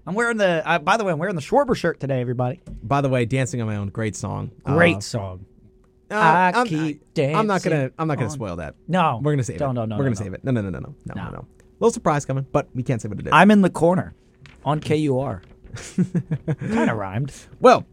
I'm wearing the. Uh, by the way, I'm wearing the Schwarber shirt today. Everybody, By the way, "Dancing on My Own," great song. great Uh, song. uh, I I'm, keep I'm not gonna. I'm not gonna on- spoil that. No, We're gonna save don't, it. No, no, We're no, gonna no. save it. No, no, no, no, no, no, No. no, no. Little surprise coming, but we can't say what it is. I'm in the corner on KUR. kind of rhymed. Well,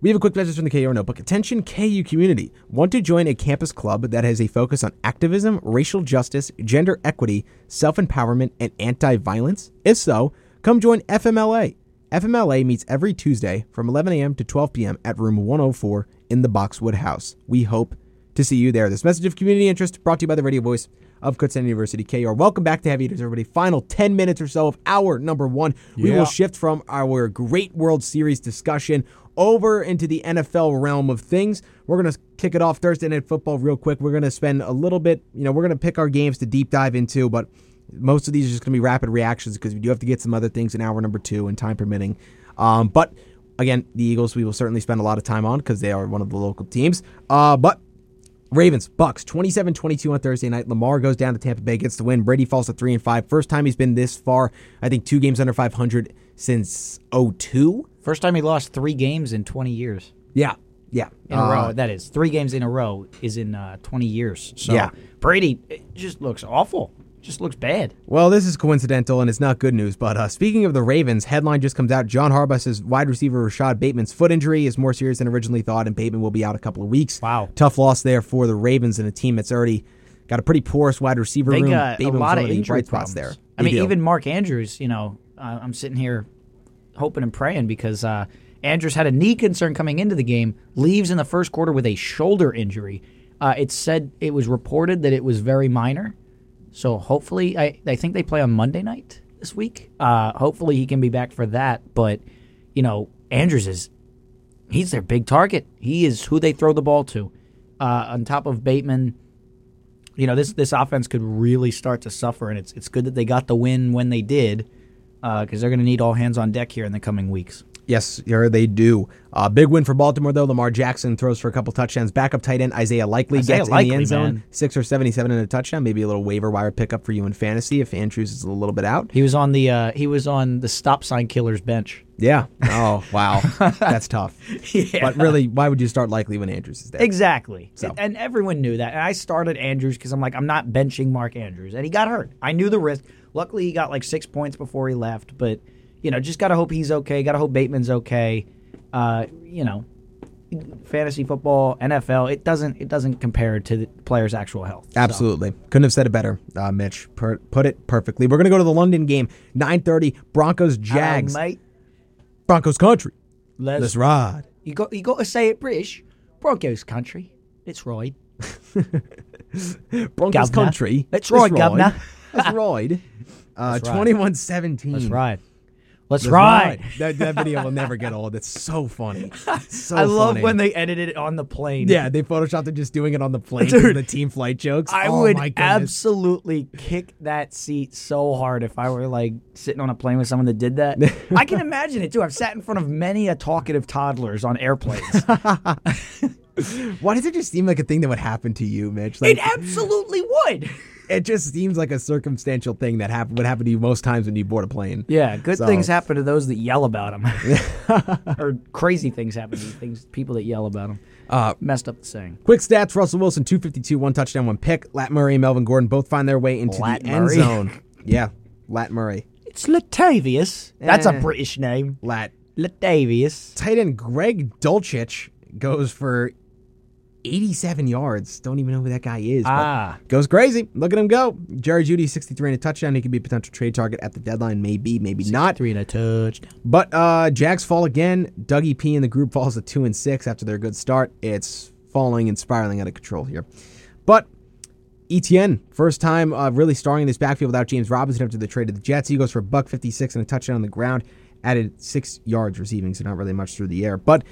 we have a quick message from the KU Notebook. Attention, KU community. Want to join a campus club that has a focus on activism, racial justice, gender equity, self empowerment, and anti violence? If so, come join FMLA. FMLA meets every Tuesday from 11 a.m. to 12 p.m. at room 104 in the Boxwood House. We hope to see you there. This message of community interest brought to you by the radio voice of Kutztown University, KR. Welcome back to Heavy Hitters, everybody. Final 10 minutes or so of hour number one. We will shift from our great World Series discussion over into the NFL realm of things. We're going to kick it off Thursday Night Football real quick. We're going to spend a little bit, you know, we're going to pick our games to deep dive into, but most of these are just going to be rapid reactions because we do have to get some other things in hour number two and time permitting. Um, but again, the Eagles we will certainly spend a lot of time on because they are one of the local teams. Uh, but Ravens, Bucs, 27-22 on Thursday night. Lamar goes down to Tampa Bay, gets the win. Brady falls to 3 and 5. First time he's been this far. I think two games under 500 since 02. First time he lost three games in 20 years Yeah. Yeah. in a Uh, row. That is three games in a row is in uh, 20 years. So Yeah. Brady it just looks awful. Just looks bad. Well, this is coincidental and it's not good news. But uh, speaking of the Ravens, headline just comes out. John Harbaugh says wide receiver Rashod Bateman's foot injury is more serious than originally thought, and Bateman will be out a couple of weeks. Wow. Tough loss there for the Ravens and a team that's already got a pretty porous wide receiver They room. got a Bateman was lot of of bright spots there. I They mean, do. even Mark Andrews. You know, uh, I'm sitting here hoping and praying because uh, Andrews had a knee concern coming into the game. Leaves in the first quarter with a shoulder injury. Uh, it said it was reported that it was very minor. So hopefully, I I think they play on Monday night this week. Uh, hopefully, he can be back for that. But you know, Andrews is he's their big target. He is who they throw the ball to. Uh, on top of Bateman, you know this this offense could really start to suffer, and it's it's good that they got the win when they did, because they're going to need all hands on deck here in the coming weeks. Yes, here they do. Uh, big win for Baltimore, though. Lamar Jackson throws for a couple touchdowns. Backup tight end Isaiah Likely Isaiah gets in the end zone. man. Six or 77 and a touchdown. Maybe a little waiver wire pickup for you in fantasy if Andrews is a little bit out. He was on the uh, he was on the stop sign killer's bench. Yeah. Oh, wow. That's tough. Yeah. But really, why would you start Likely when Andrews is there? Exactly. So. And everyone knew that. And I started Andrews because I'm like, I'm not benching Mark Andrews. And he got hurt. I knew the risk. Luckily, he got like six points before he left. But, you know, just got to hope he's okay. Got to hope Bateman's okay. Uh, you know, fantasy football, NFL, it doesn't it doesn't compare to the player's actual health. So, Absolutely. Couldn't have said it better, uh, Mitch. Per- put it perfectly. We're going to go to the London game. 9.30, Broncos, Jags. mate. Broncos country. Let's, Let's ride. you got you got to say it British. Broncos country. It's right. Broncos Governor. country. Let's ride, governor. Let's ride. Uh, Let's ride. 21-17. Let's ride. Let's, Let's ride. That, that video will never get old. It's so funny. So I love funny. when they edited it on the plane. Yeah, they photoshopped it just doing it on the plane. Dude. the team flight jokes. I oh, would absolutely kick that seat so hard if I were like sitting on a plane with someone that did that. I can imagine it too. I've sat in front of many a talkative toddlers on airplanes. Why does it just seem like a thing that would happen to you, Mitch? Like, it absolutely would. It just seems like a circumstantial thing that happen, would happen to you most times when you board a plane. Yeah, good So- things happen to those that yell about them, or crazy things happen to things people that yell about them. Uh, Messed up the saying. quick stats: Russell Wilson, two fifty two, one touchdown, one pick. Lat Murray and Melvin Gordon both find their way into Lat the end zone. Yeah, Lat Murray, It's Latavius. That's a Eh. British name. Lat. Latavius. Tight end Greg Dulcich goes for eighty seven yards. Don't even know who that guy is. Ah. Goes crazy. Look at him go. Jerry Jeudy, 63 and a touchdown. He could be a potential trade target at the deadline. Maybe, maybe not. Three and a touchdown. But uh, Jags fall again. Dougie P and the group falls to two and six after their good start. It's falling and spiraling out of control here. But ETN, first time uh, really starting in this backfield without James Robinson after the trade to the Jets. He goes for a buck fifty six and a touchdown on the ground. Added six yards receiving, so not really much through the air. But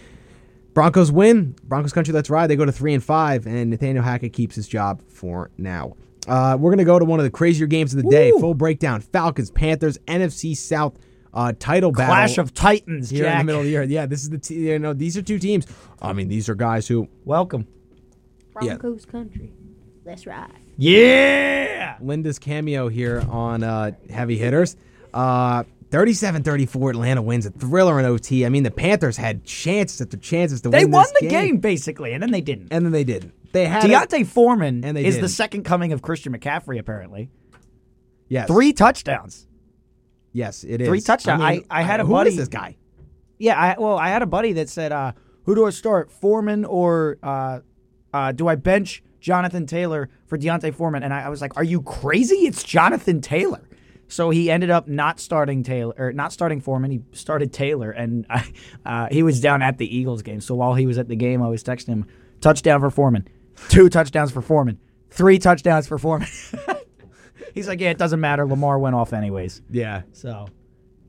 Broncos win. Broncos country, let's ride. They go to three and five, and Nathaniel Hackett keeps his job for now. Uh, we're gonna go to one of the crazier games of the day. Full breakdown: Falcons, Panthers, NFC South uh, title battle Clash of Titans, here in the middle of the year. Yeah, this is the t- you know these are two teams. I mean, these are guys who Welcome. Yeah. Broncos country. Let's ride. Yeah. Linda's cameo here on uh, heavy hitters. Uh, 37-34 Atlanta wins a thriller in OT. I mean, the Panthers had chances after chances to They win They won the game. basically, and then they didn't. and then they didn't. They had it. D'Onta Foreman And they is the didn't. second coming of Christian McCaffrey. Apparently, yes, three touchdowns. Yes, it is Three touchdown. mean, I- I had a who buddy- is this guy? Yeah, I well, I had a buddy that said, uh, "Who do I start, Foreman or uh, uh, do I bench Jonathan Taylor for D'Onta Foreman?" And I, I was like, "Are you crazy? It's Jonathan Taylor." So he ended up not starting Taylor or not starting Foreman. He started Taylor, and I, uh, he was down at the Eagles game. So while he was at the game, I was texting him, "Touchdown for Foreman, two touchdowns for Foreman, three touchdowns for Foreman." He's like, "Yeah, it doesn't matter. Lamar went off anyways." Yeah, So,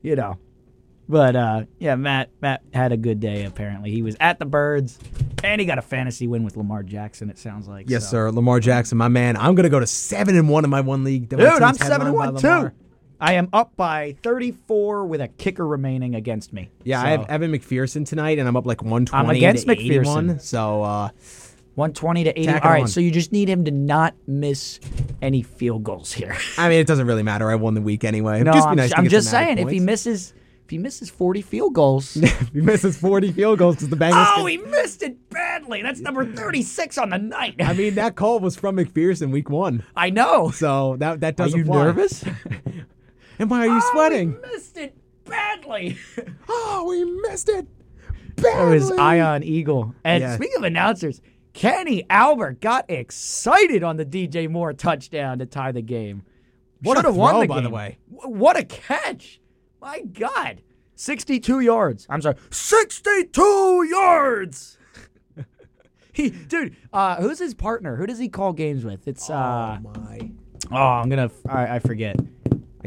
you know. But uh, yeah, Matt Matt had a good day. Apparently, he was at the Birds, and he got a fantasy win with Lamar Jackson. It sounds like yes, so. sir. Lamar Jackson, my man. I'm gonna go to seven and one in my one league. Dude, I'm seven and one too. I am up by 34 with a kicker remaining against me. Yeah, So, I have Evan McPherson tonight, and I'm up like 120 I'm against to 81, McPherson. So uh, 120 to 80. All right, on. so you just need him to not miss any field goals here. I mean, it doesn't really matter. I won the week anyway. No, just be I'm, nice to I'm just saying if he misses if he misses 40 field goals. if he misses 40 field goals because the Bengals. oh, can- he missed it badly. That's number 36 on the night. I mean, that call was from McPherson week one, I know. so that that doesn't. Are you apply. nervous? And why are you sweating? Oh, we missed it badly. Oh, we missed it. badly. It was Ian Eagle. And Yeah. speaking of announcers, Kenny Albert got excited on the DJ Moore touchdown to tie the game. What a Shoulda won throw, the by the way. What a catch! My God, sixty-two yards. I'm sorry, sixty-two yards. he, dude, uh, who's his partner? Who does he call games with? It's uh, oh my! oh, I'm gonna, I, I forget.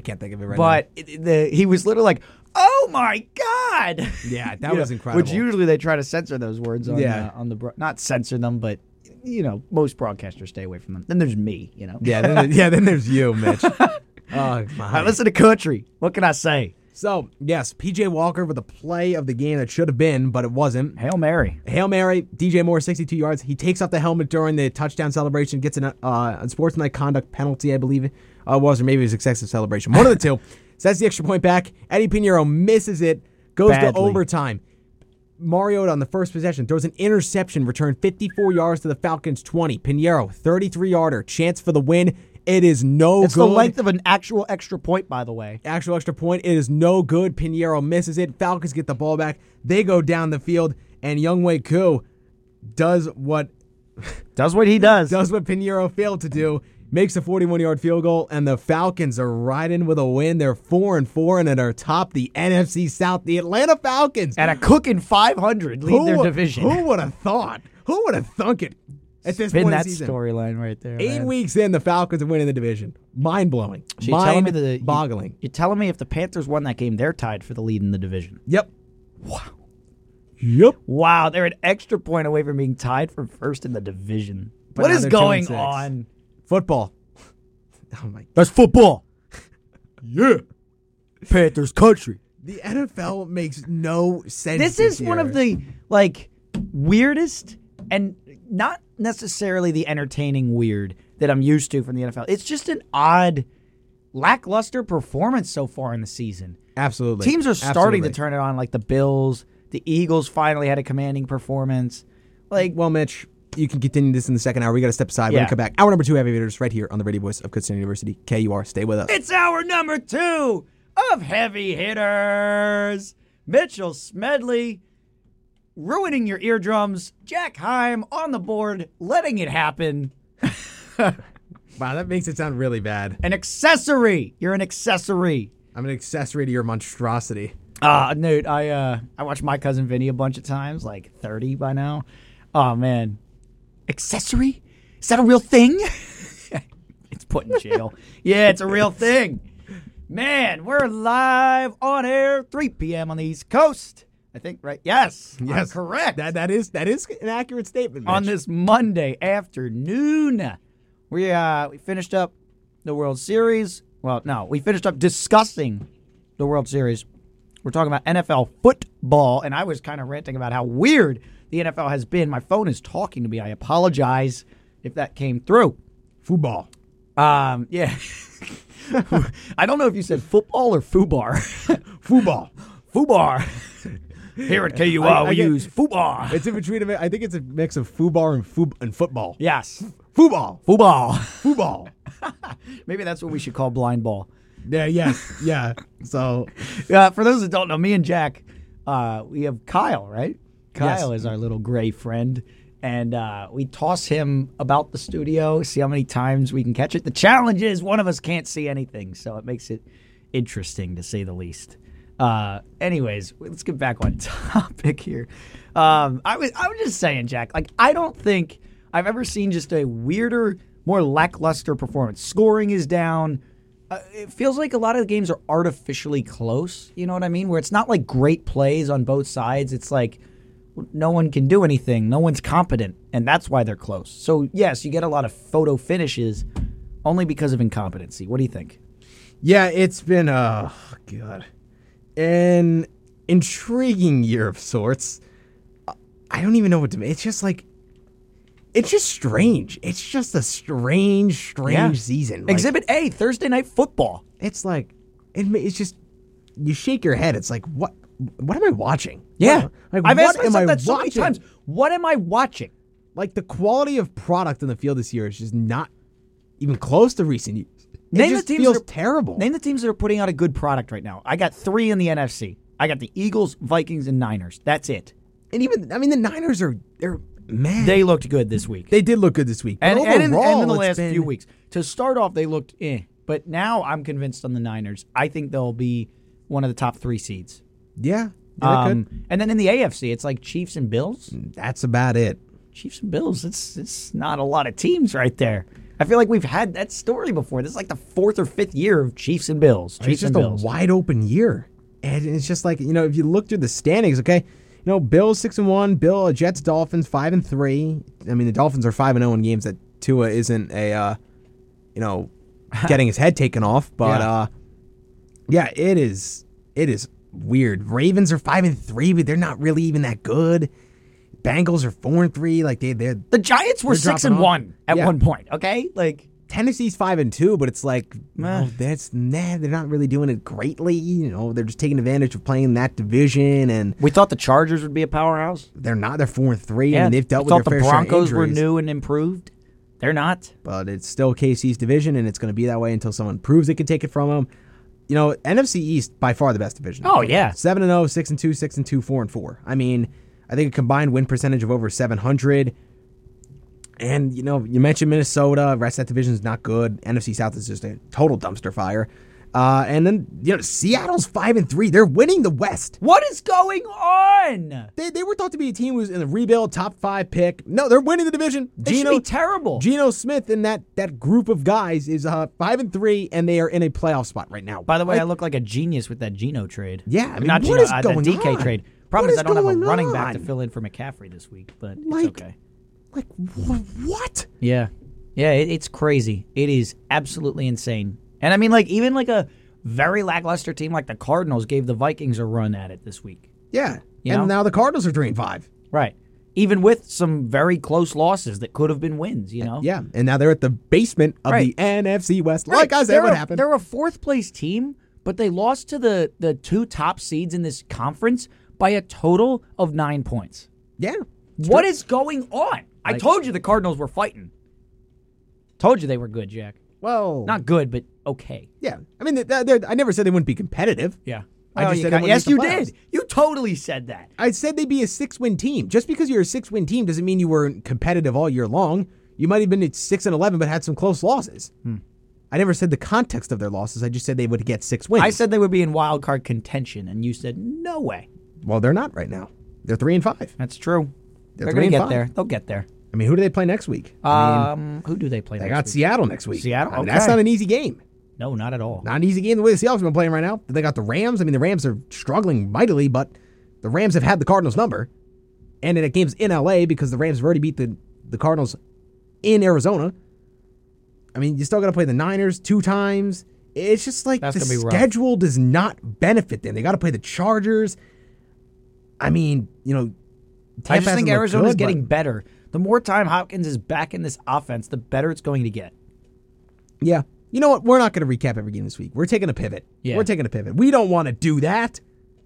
I can't think of it right But it, the he was literally like, "Oh my god!" Yeah, that was know, incredible. Which usually they try to censor those words on Yeah. uh, on the bro- not censor them, but you know most broadcasters stay away from them. Then there's me, you know. Yeah, then, yeah. Then there's you, Mitch. oh my! I listen to country. What can I say? So, yes, PJ Walker with a play of the game that should have been, but it wasn't. Hail Mary. Hail Mary, DJ Moore, 62 yards. He takes off the helmet during the touchdown celebration, gets an, uh, a sportsmanlike conduct penalty, I believe uh, was, or maybe it was excessive celebration. One of the two. Sets the extra point back. Eddy Piñeiro misses it, goes Badly. to overtime. Mariota on the first possession throws an interception, return 54 yards to the Falcons 20. Piñeiro, 33 yarder, chance for the win. It is no It's good. the length of an actual extra point, by the way. Actual extra point. It is no good. Piñeiro misses it. Falcons get the ball back. They go down the field, and Younghoe Koo does what Does what he does. does what Piñeiro failed to do. Makes a 41-yard field goal, and the Falcons are riding with a win. They're four and four, and are atop the NFC South. The Atlanta Falcons And a cooking 500 lead their division. Who would have thought? Who would have thunk it at this Spin point that the storyline right there. Eight man. weeks in, the Falcons are winning the division. Mind blowing. So you're telling me the boggling. You're telling me if the Panthers won that game, they're tied for the lead in the division. Yep. Wow. Yep. Wow, they're an extra point away from being tied for first in the division. But what is they're two and going on? Football. Oh my. That's football. Yeah. Panthers country. The NFL makes no sense. This is one of the like weirdest and not necessarily the entertaining weird that I'm used to from the NFL. It's just an odd lackluster performance so far in the season. absolutely Teams are starting to turn it on like the Bills, the Eagles finally had a commanding performance. Like Well, Mitch, you can continue this in the second hour. We got to step aside. We're gonna come back. Hour number two, Heavy Hitters, right here on the radio voice of Kutztown University, KUR. Stay with us. It's our number two of heavy hitters. Mitchell Smedley ruining your eardrums. Jack Heim on the board, letting it happen. Wow, that makes it sound really bad. An accessory. You're an accessory. I'm an accessory to your monstrosity. Uh Nate, I uh I watched my cousin Vinny a bunch of times, like 30 by now. Oh man. Accessory? Is that a real thing? it's put in jail. yeah, it's a real thing. Man, we're live on air, 3 p.m. on the East Coast. I think, right? Yes. I'm Yes, correct. That that is that is an accurate statement. on this Monday afternoon. We uh we finished up the World Series. Well, no, we finished up discussing the World Series. We're talking about NFL football, and I was kind of ranting about how weird the NFL has been. My phone is talking to me. I apologize if that came through. football. Um, yeah. I don't know if you said football or foobar. Football. foobar. Here at KUR, I- I we get- use foobar. It's in between. I think it's a mix of foobar and foob and football. Yes, Football. football. Football. Maybe that's what we should call blind ball. yeah. Yes. Yeah. So Uh, for those that don't know, me and Jack, uh, we have Kyle, right? Kyle Yes. is our little gray friend. And uh, we toss him about the studio, see how many times we can catch it. The challenge is one of us can't see anything, so it makes it interesting to say the least. Uh, anyways, let's get back on topic here. Um, I was I was just saying, Jack. Like I don't think I've ever seen just a weirder, more lackluster performance. Scoring is down. Uh, it feels like a lot of the games are artificially close. You know what I mean? Where it's not like great plays on both sides. It's like no one can do anything. No one's competent, and that's why they're close. So yes, you get a lot of photo finishes, only because of incompetency. What do you think? yeah, it's been oh god, an intriguing year of sorts. I don't even know what to. It's just like. It's just strange. It's just a strange, strange Yeah. season. Like, Exhibit A, Thursday Night Football. it's like it, it's just you shake your head. It's like what what am I watching? Yeah, What- like I've asked myself that so many times. What am I watching? Like the quality of product in the field this year is just not even close to recent years. It Name the teams feels that are- terrible. Name the teams that are putting out a good product right now. I got three in the NFC. I got the Eagles, Vikings, and Niners. That's it. and even I mean the Niners are they're man. They looked good this week. they did look good this week. And, and, in, overall, and in the last been- few weeks. To start off, they looked eh. But now I'm convinced on the Niners. I think they'll be one of the top three seeds. Yeah, yeah they Um, and then in the AFC, it's like Chiefs and Bills. That's about it. Chiefs and Bills. It's it's not a lot of teams right there. I feel like we've had that story before. This is like the fourth or fifth year of Chiefs and Bills. It's just and a wide open year, and it's just like you know if you look through the standings, okay, you know Bills six and one, Bill Jets Dolphins five and three. I mean the Dolphins are five and zero in games that Tua isn't a uh, you know getting his head taken off, but Yeah. uh, yeah, it is It is weird. Ravens are five and three, but they're not really even that good. Bengals are four and three. Like they they're The Giants were six and off. one at Yeah. one point. Okay, like Tennessee's five and two, but it's like Meh. no, that's nah. They're not really doing it greatly. You know, they're just taking advantage of playing that division, and we thought the Chargers would be a powerhouse. they're not. They're four and three. I Yeah, mean, they've dealt we with thought their the fair share of Broncos were new and improved. They're not. but it's still KC's division, and it's going to be that way until someone proves it can take it from them. You know, NFC East by far the best division. Oh, yeah. seven and 0, 6 and two, six and two, four and four. I mean, I think a combined win percentage of over seven hundred. And you know, you mentioned Minnesota. Rest of that division is not good. NFC South is just a total dumpster fire. Uh, and then you know, Seattle's five and three. They're winning the West. What is going on? They, they were thought to be a team who was in the rebuild, top five pick. No, they're winning the division. They should be terrible. Geno Smith and that that group of guys is uh, five and three, and they are in a playoff spot right now. By the way, Like, I look like a genius with that Geno trade. Yeah, I mean, not what Geno, is uh, going the DK on? trade. Problem What is, I don't have a running back to fill in for McCaffrey this week, but Like- it's okay. like wh- what? Yeah, yeah, it, it's crazy. It is absolutely insane. And I mean, like even like a very lackluster team like the Cardinals gave the Vikings a run at it this week. Yeah, You and know? now the Cardinals are three and five. Right. Even with some very close losses that could have been wins, you know. Yeah, and now they're at the basement of Right. the NFC West. Right. Like I said, They're what a- happened? They're a fourth place team, but they lost to the the two top seeds in this conference by a total of nine points. Yeah, What is going on? I told you the Cardinals were fighting. Told you they were good, Jack. Well, Not good, but okay. yeah. I mean, they're, they're, I never said they wouldn't be competitive. Yeah. I just said yes, you playoffs. did. You totally said that. I said they'd be a six-win team. Just because you're a six-win team doesn't mean you were competitive all year long. You might have been at six and eleven, but had some close losses. Hmm. I never said the context of their losses. I just said they would get six wins. I said they would be in wild card contention, and you said no way. well, they're not right now. They're three and five. That's true. They're They're, gonna get five. there. They'll get there. I mean, who do they play next week? I mean, Um, who do they play? Next week? They next got week? Seattle next week. Seattle? I mean, That's not an easy game. No, not at all. Not an easy game the way the Seahawks have been playing right now. They got the Rams. I mean, the Rams are struggling mightily, but the Rams have had the Cardinals number. And that game's in LA because the Rams have already beat the, the Cardinals in Arizona. I mean, you still got to play the Niners two times. It's just like That's the rough. schedule does not benefit them. They got to play the Chargers. I mean, you know, I Tampa just think Arizona's good, getting better. The more time Hopkins is back in this offense, the better it's going to get. Yeah. You know what? We're not going to recap every game this week. We're taking a pivot. Yeah. We're taking a pivot. We don't want to do that.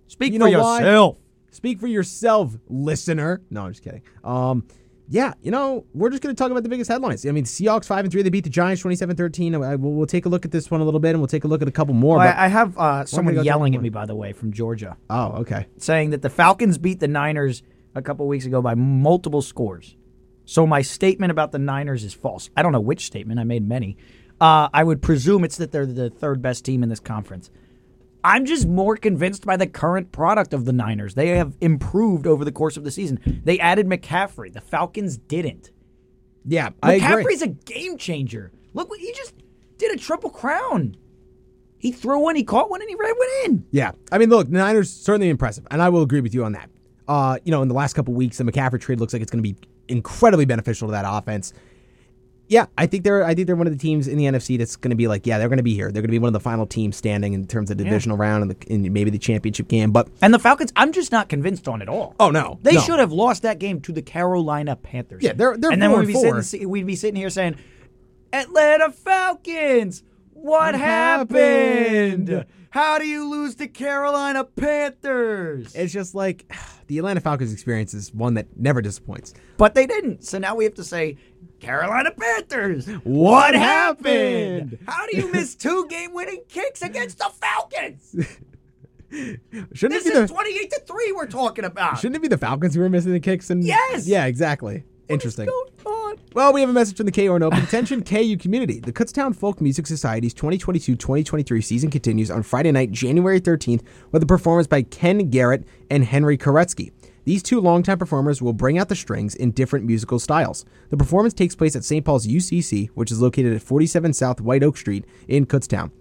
Speak You for know why? yourself. Speak for yourself, listener. No, I'm just kidding. Um, yeah, you know, we're just going to talk about the biggest headlines. I mean, Seahawks 5 and 3, they beat the Giants 27-13. We'll, we'll take a look at this one a little bit and we'll take a look at a couple more. Well, I have uh, someone yelling at me, by the way, from Georgia, oh, okay. saying that the Falcons beat the Niners a couple weeks ago by multiple scores. So my statement about the Niners is false. I don't know which statement. I made many. Uh, I would presume it's that they're the third best team in this conference. I'm just more convinced by the current product of the Niners. They have improved over the course of the season. They added McCaffrey. The Falcons didn't. Yeah, I agree. McCaffrey's a game changer. Look what he just did a triple crown. He threw one, he caught one, and he ran one in. Yeah, I mean, look, the Niners certainly impressive, and I will agree with you on that. Uh, you know, in the last couple weeks, the McCaffrey trade looks like it's going to be incredibly beneficial to that offense. Yeah, I think they're I think they're one of the teams in the NFC that's going to be like, yeah, they're going to be here. They're going to be one of the final teams standing in terms of divisional round and, the, and maybe the championship game. But And the Falcons, I'm just not convinced on at all. oh no, They no. should have lost that game to the Carolina Panthers. Yeah, they're- they're and then we'd be, and sitting, four. we'd be sitting here saying, Atlanta Falcons, what, What happened? happened? How do you lose to Carolina Panthers? It's just like the Atlanta Falcons experience is one that never disappoints. But they didn't. So now we have to say, Carolina Panthers, What happened? How do you miss two game winning kicks against the Falcons? Shouldn't This it be is the 28 to 3 we're talking about. Shouldn't it be the Falcons who were missing the kicks? And Yes! yeah, exactly. Interesting. Going on? Well, we have a message from the KO Open. Attention, KU community. The Kutztown Folk Music Society's 2022-2023 season continues on Friday night, January 13th, with a performance by Ken Garrett and Henry Koretsky. These two longtime performers will bring out the strings in different musical styles. The performance takes place at St. Paul's UCC, which is located at 47 South White Oak Street in Kutztown.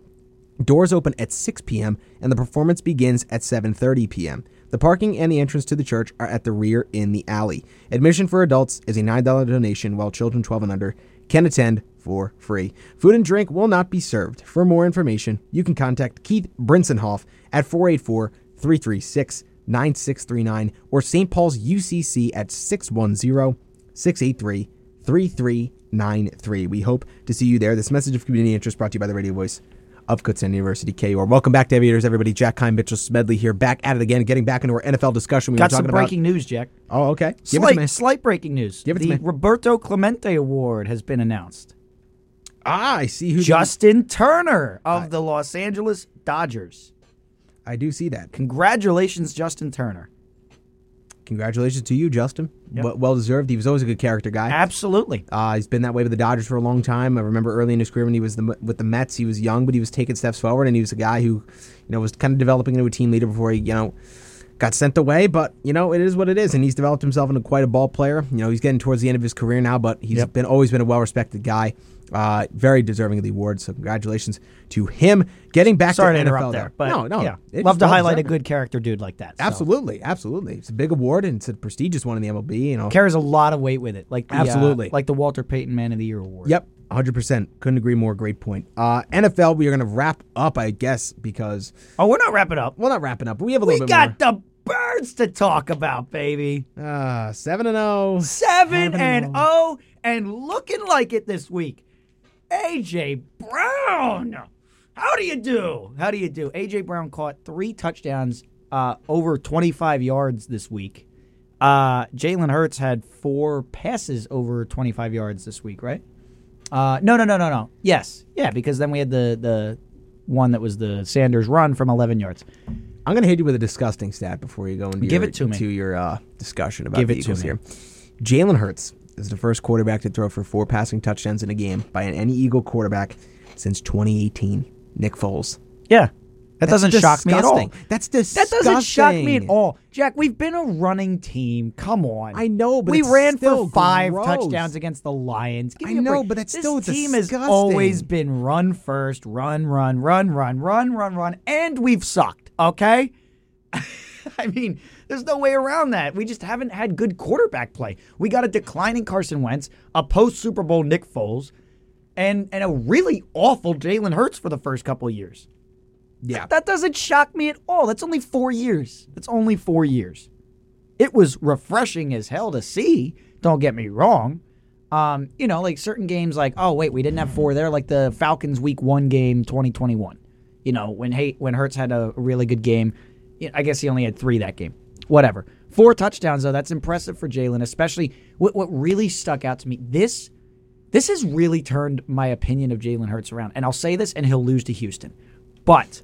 Doors open at 6 p.m. and the performance begins at 7:30 p.m. The parking and the entrance to the church are at the rear in the alley. Admission for adults is a $9 donation while children 12 and under can attend for free. Food and drink will not be served. For more information, you can contact Keith Brinsenhoff at 484 336 9639 or St. Paul's UCC at 610 683 3393. We hope to see you there. This message of community interest brought to you by the radio voice of Kutztown University KUR. Welcome back to Aviators, everybody. Jack Kine, Mitchell Smedley here, back at it again, getting back into our NFL discussion. We Got some breaking news, Jack. Oh, okay. Give Slight, slight breaking news. Give it to the. Roberto Clemente Award has been announced. Ah, I see who. Justin Turner of the Los Angeles Dodgers. I do see that. Congratulations, Justin Turner. Congratulations to you, Justin. Yep. Well, well deserved. He was always a good character guy. Absolutely. Uh, he's been that way with the Dodgers for a long time. I remember early in his career when he was the, with the Mets, he was young, but he was taking steps forward, and he was a guy who, you know, was kind of developing into a team leader before he, you know, got sent away. But you know, it is what it is, and he's developed himself into quite a ball player. You know, he's getting towards the end of his career now, but he's Yep. been always been a well respected guy. Uh, very deserving of the award. So congratulations to him getting back Sorry to to NFL interrupt there, but no, no, yeah, love to highlight a good character dude like that. so. Absolutely, absolutely. It's a big award and it's a prestigious one in the MLB. You know, carries a lot of weight with it, like the, uh, Absolutely. like the Walter Payton Man of the Year award. Yep, 100%. Couldn't agree more. Great point. Uh, NFL, we are going to wrap up, I guess, because, Oh, we're not wrapping up. well, not wrapping up, but we have a We little bit We got the birds to talk about, baby. Uh, 7 and 0. Seven and 0 and looking like it this week. AJ Brown. How do you do? How do you do? AJ Brown caught three touchdowns uh, over 25 yards this week. Uh, Jalen Hurts had four passes over 25 yards this week, right? Uh, no, no, no, no, no. Yes, yeah, because then we had the the one that was the Sanders run from 11 yards. I'm going to hit you with a disgusting stat before you go into Give your, it to me. your uh, discussion about Give the it to Eagles me. here. Jalen Hurts is the first quarterback to throw for four passing touchdowns in a game by any Eagle quarterback since 2018. Nick Foles. Yeah, that That's doesn't shock me at all. That's disgusting. That doesn't shock me at all. Jack, we've been a running team. Come on. I know, but we ran still for five gross. touchdowns against the Lions. I know, break. but it's this still team disgusting. has always been run first, run, run, run, run, run, run, run, and we've sucked. Okay. I mean, there's no way around that. We just haven't had good quarterback play. We got a declining Carson Wentz, a post Super Bowl Nick Foles, and and a really awful Jalen Hurts for the first couple of years. Yeah. That doesn't shock me at all. That's only four years. That's only four years. It was refreshing as hell to see. Don't get me wrong. Um, you know, like certain games, like oh wait, we didn't have four there, like the Falcons Week One game, 2021. You know, when Hay- when Hurts had a really good game, I guess he only had three that game. Whatever. Four touchdowns though, that's impressive for Jalen. Especially what what really stuck out to me. This this has really turned my opinion of Jalen Hurts around. And I'll say this, and he'll lose to Houston. But,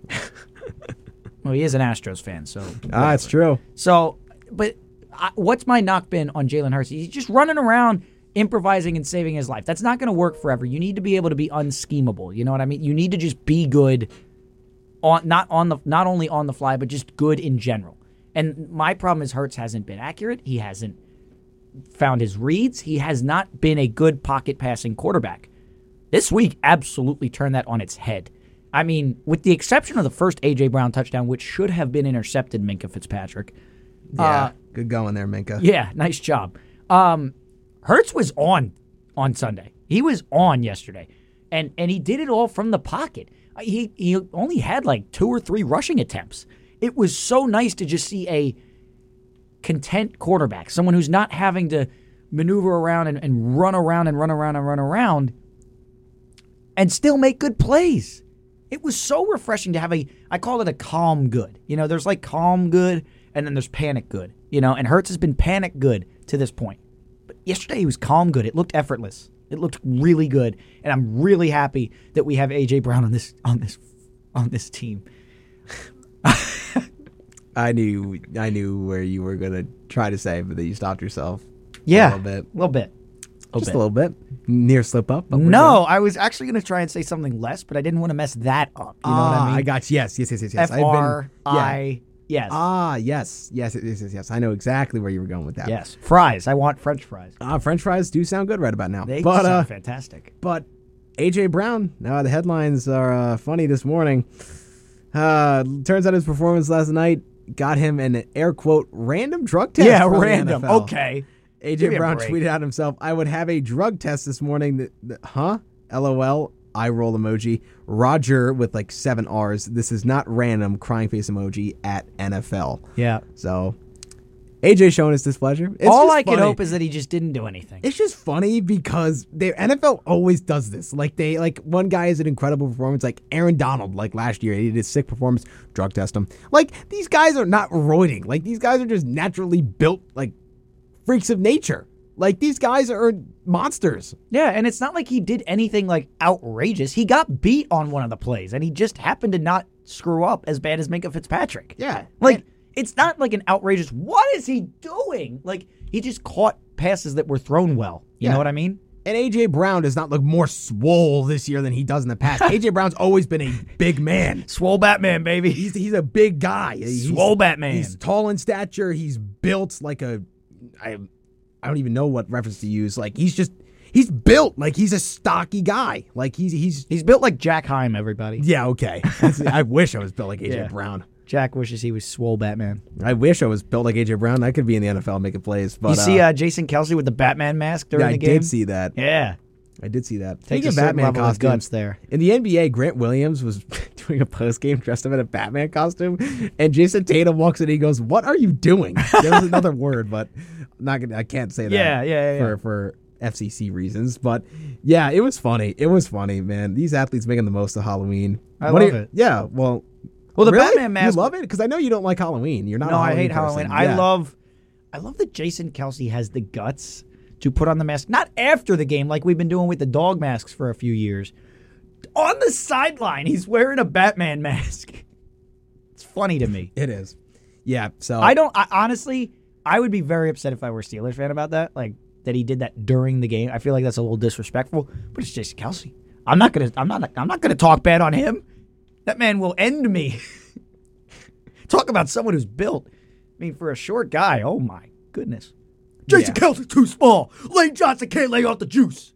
well, he is an Astros fan, so. Ah, it's true. So, but I, what's my knock been on Jalen Hurts? He's just running around improvising and saving his life. That's not going to work forever. You need to be able to be unschemable. You know what I mean? You need to just be good on not on the not only on the fly, but just good in general. And my problem is Hurts hasn't been accurate. He hasn't found his reads. He has not been a good pocket passing quarterback. This week absolutely turned that on its head. I mean, with the exception of the first AJ Brown touchdown, which should have been intercepted, Minkah Fitzpatrick. Yeah. Uh, Good going there, Minkah. Yeah, nice job. Um, Hurts was on on Sunday. He was on yesterday, and and he did it all from the pocket. He he only had like two or three rushing attempts. It was so nice to just see a content quarterback, someone who's not having to maneuver around and, and run around and run around and run around, and still make good plays. It was so refreshing to have a I call it a calm good. You know, there's like calm good and then there's panic good. You know, and Hurts has been panic good to this point. But yesterday he was calm good. It looked effortless. It looked really good. And I'm really happy that we have AJ Brown on this on this on this team. I knew I knew where you were gonna try to say, but then you stopped yourself. Yeah. a little bit, A little bit. just a little bit. Near slip up. No, I was actually going to try and say something less, but I didn't want to mess that up. You know what Ah, I mean? I got you. Yes, yes, yes, yes, yes. F I've been- R. I yes. Ah, yes, yes, yes, yes, yes. I know exactly where you were going with that. yes. Fries. I want French fries. Ah, French fries do sound good right about now. They but sound uh, fantastic. but AJ Brown. Now the headlines are uh, funny this morning. Uh, turns out his performance last night got him an air quote random drug test. Yeah, random. Okay. AJ Brown tweeted out himself, I would have a drug test this morning. That, that- huh? LOL. Eye roll emoji. Roger with like seven R's. This is not random. Crying face emoji at NFL. Yeah. So AJ showing his displeasure. It's All I can funny. hope is that he just didn't do anything. It's just funny because the NFL always does this. Like they like one guy is an incredible performance, like Aaron Donald, like last year, he did a sick performance, drug test him. Like these guys are not roiding. Like these guys are just naturally built like freaks of nature. Like these guys are monsters. Yeah, and it's not like he did anything like outrageous. He got beat on one of the plays, and he just happened to not screw up as bad as Minkah Fitzpatrick. Yeah. Like And- it's not like an outrageous. What is he doing? Like he just caught passes that were thrown well. You Yeah. know what I mean? And AJ Brown does not look more swole this year than he does in the past. AJ Brown's always been a big man. Swole Batman, baby. He's he's a big guy. He's, Swole Batman. He's tall in stature. He's built like a I I don't even know what reference to use. Like he's just he's built like he's a stocky guy. Like he's he's He's built like Jack Heim. Everybody. yeah okay. I wish I was built like AJ Yeah. Brown. Jack wishes he was Swole Batman. I wish I was built like AJ Brown. I could be in the NFL making plays. But you see uh, Jason Kelce with the Batman mask during yeah, the game. I did see that. Yeah, I did see that. Speaking a Batman guts there. In the NBA, Grant Williams was doing a post game dressed up in a Batman costume, and Jayson Tatum walks in. and He goes, "What are you doing?" There was another word, but I'm not gonna. I can't say that. Yeah, yeah, yeah, For for FCC reasons, but yeah, it was funny. It was funny, man. These athletes making the most of Halloween. I What love you- it. Yeah, well, Well, the really? Batman mask- You love it because I know you don't like Halloween. You're not. No, I Halloween hate Halloween. person. I Yeah. love, I love that Jason Kelce has the guts to put on the mask, not after the game like we've been doing with the dog masks for a few years. On the sideline, he's wearing a Batman mask. It's funny to me. It is. Yeah. So I don't. I, honestly, I would be very upset if I were a Steelers fan about that. Like that he did that during the game. I feel like that's a little disrespectful. But it's Jason Kelce. I'm not gonna. I'm not. I'm not gonna talk bad on him. That man will end me. talk about someone who's built. I mean, for a short guy. Oh my goodness. Jason Yeah. Kelce's too small. Lane Johnson can't lay off the juice.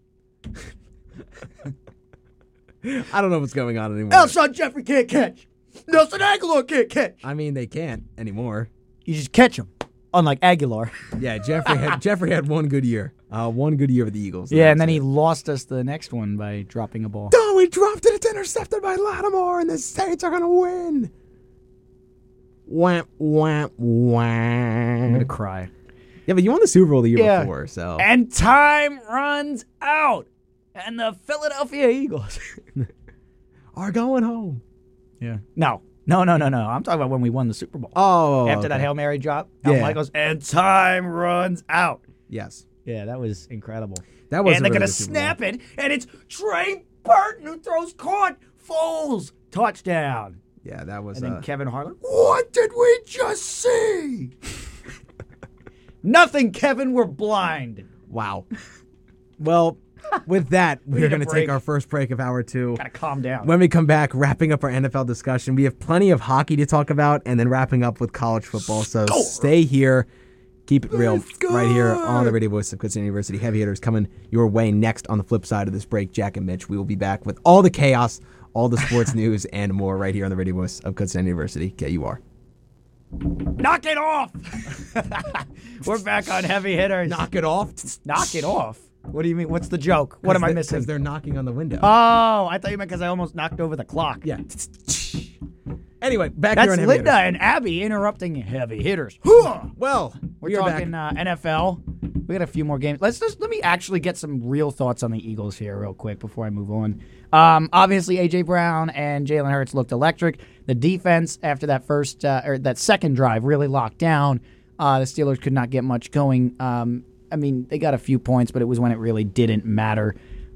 I don't know what's going on anymore. Alshon Jeffery can't catch. Nelson Agholor can't catch. I mean, they can't anymore. You just catch him. Unlike Agholor. Yeah, Jeffery had Jeffery had one good year. Uh, one good year with the Eagles. Yeah, and That's then he lost us the next one by dropping a ball. Oh, he dropped it. It's intercepted by Lattimore, and the Saints are gonna win. Wham, wham, I'm wham. gonna cry. Yeah, but you won the Super Bowl the year Yeah. before, so And time runs out, and the Philadelphia Eagles. are going home. yeah. No, no, no, no, no. I'm talking about when we won the Super Bowl. Oh, After that. Hail Mary drop, Al Yeah. Michaels, and time runs out. Yes, Yeah, that was incredible. that was. and they're really gonna snap it, and it's Trey Burton who throws caught. Foles touchdown. Yeah, that was. And then uh, Kevin Harlan. What did we just see? Nothing, Kevin. We're blind. wow. Well, with that, we're going to take our first break of hour two. Gotta calm down. When we come back, wrapping up our NFL discussion, we have plenty of hockey to talk about, and then wrapping up with college football. So stay here, keep it real, right here on the radio voice of Kutztown University. Heavy hitters coming your way next on the flip side of this break. Jack and Mitch, we will be back with all the chaos, all the sports news, and more right here on the radio voice of Kutztown University. KUR. Knock it off. We're back on heavy hitters. Knock it off. Knock it off. What do you mean? What's the joke? What am I Because missing? they're knocking on the window. Oh, I thought you meant because I almost knocked over the clock. yeah. Anyway, back here That's on Heavy Linda and Abby interrupting heavy hitters. Well, We're we are talking uh, NFL. We got a few more games. Let's just let me actually get some real thoughts on the Eagles here, real quick, before I move on. Um, obviously, AJ Brown and Jalen Hurts looked electric. The defense after that first uh, or that second drive really locked down. Uh, the Steelers could not get much going. Um, I mean, they got a few points, but it was when it really didn't matter.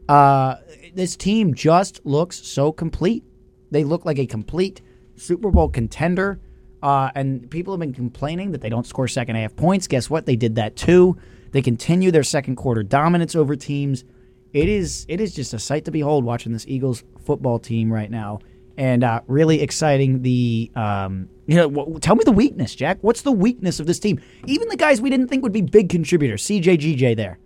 Uh, this team just looks so complete. They look like a complete Super Bowl contender. Uh, and people have been complaining that they don't score second half points. Guess what? They did that too. They continue their second quarter dominance over teams. It is it is just a sight to behold watching this Eagles football team right now, and uh, really exciting. The um, you know, wh- tell me the weakness, Jack. What's the weakness of this team? Even the guys we didn't think would be big contributors, CJ, GJ, there.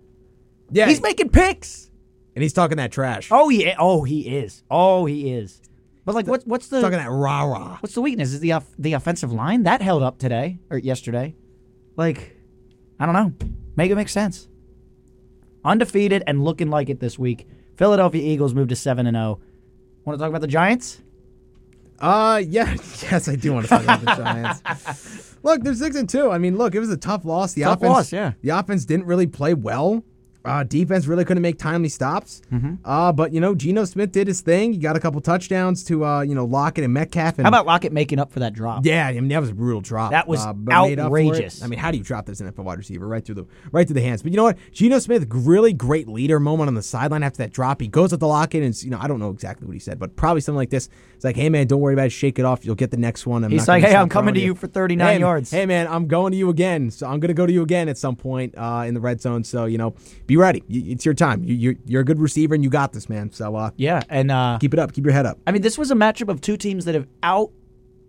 yeah, He's making picks. and he's talking that trash. Oh yeah. Oh, he is. Oh, he is. But like, what's what's the talking that rah rah. What's the weakness? Is the off- the offensive line that held up today or yesterday? Like, I don't know. Make it make sense. Undefeated and looking like it this week. Philadelphia Eagles moved to 7 and 0. Want to talk about the Giants? Uh, yeah, yes, I do want to talk about the Giants. Look, they're six and two. I mean, look, it was a tough loss. The Tough offense, loss, yeah. the offense didn't really play well. Uh, defense really couldn't make timely stops. Mm-hmm. Uh, but you know, Geno Smith did his thing. He got a couple touchdowns to uh, you know, Lockett and Metcalf. And How about Lockett making up for that drop? Yeah, I mean that was a brutal drop. That was uh, but made up for it. outrageous. I mean, how do you drop this NFL wide receiver right through the right through the hands? But you know what? Geno Smith, really great leader moment on the sideline after that drop. He goes at the Lockett and you know I don't know exactly what he said, but probably something like this. It's like, hey man, don't worry about it. Shake it off. You'll get the next one. I'm He's like, hey, I'm coming to you for 39 hey, yards. Hey man, I'm going to you again. So I'm gonna go to you again at some point uh, in the red zone. So you know, be ready. It's your time. You, you're you're a good receiver and you got this, man. So uh, Yeah, and uh, keep it up. Keep your head up. I mean, this was a matchup of two teams that have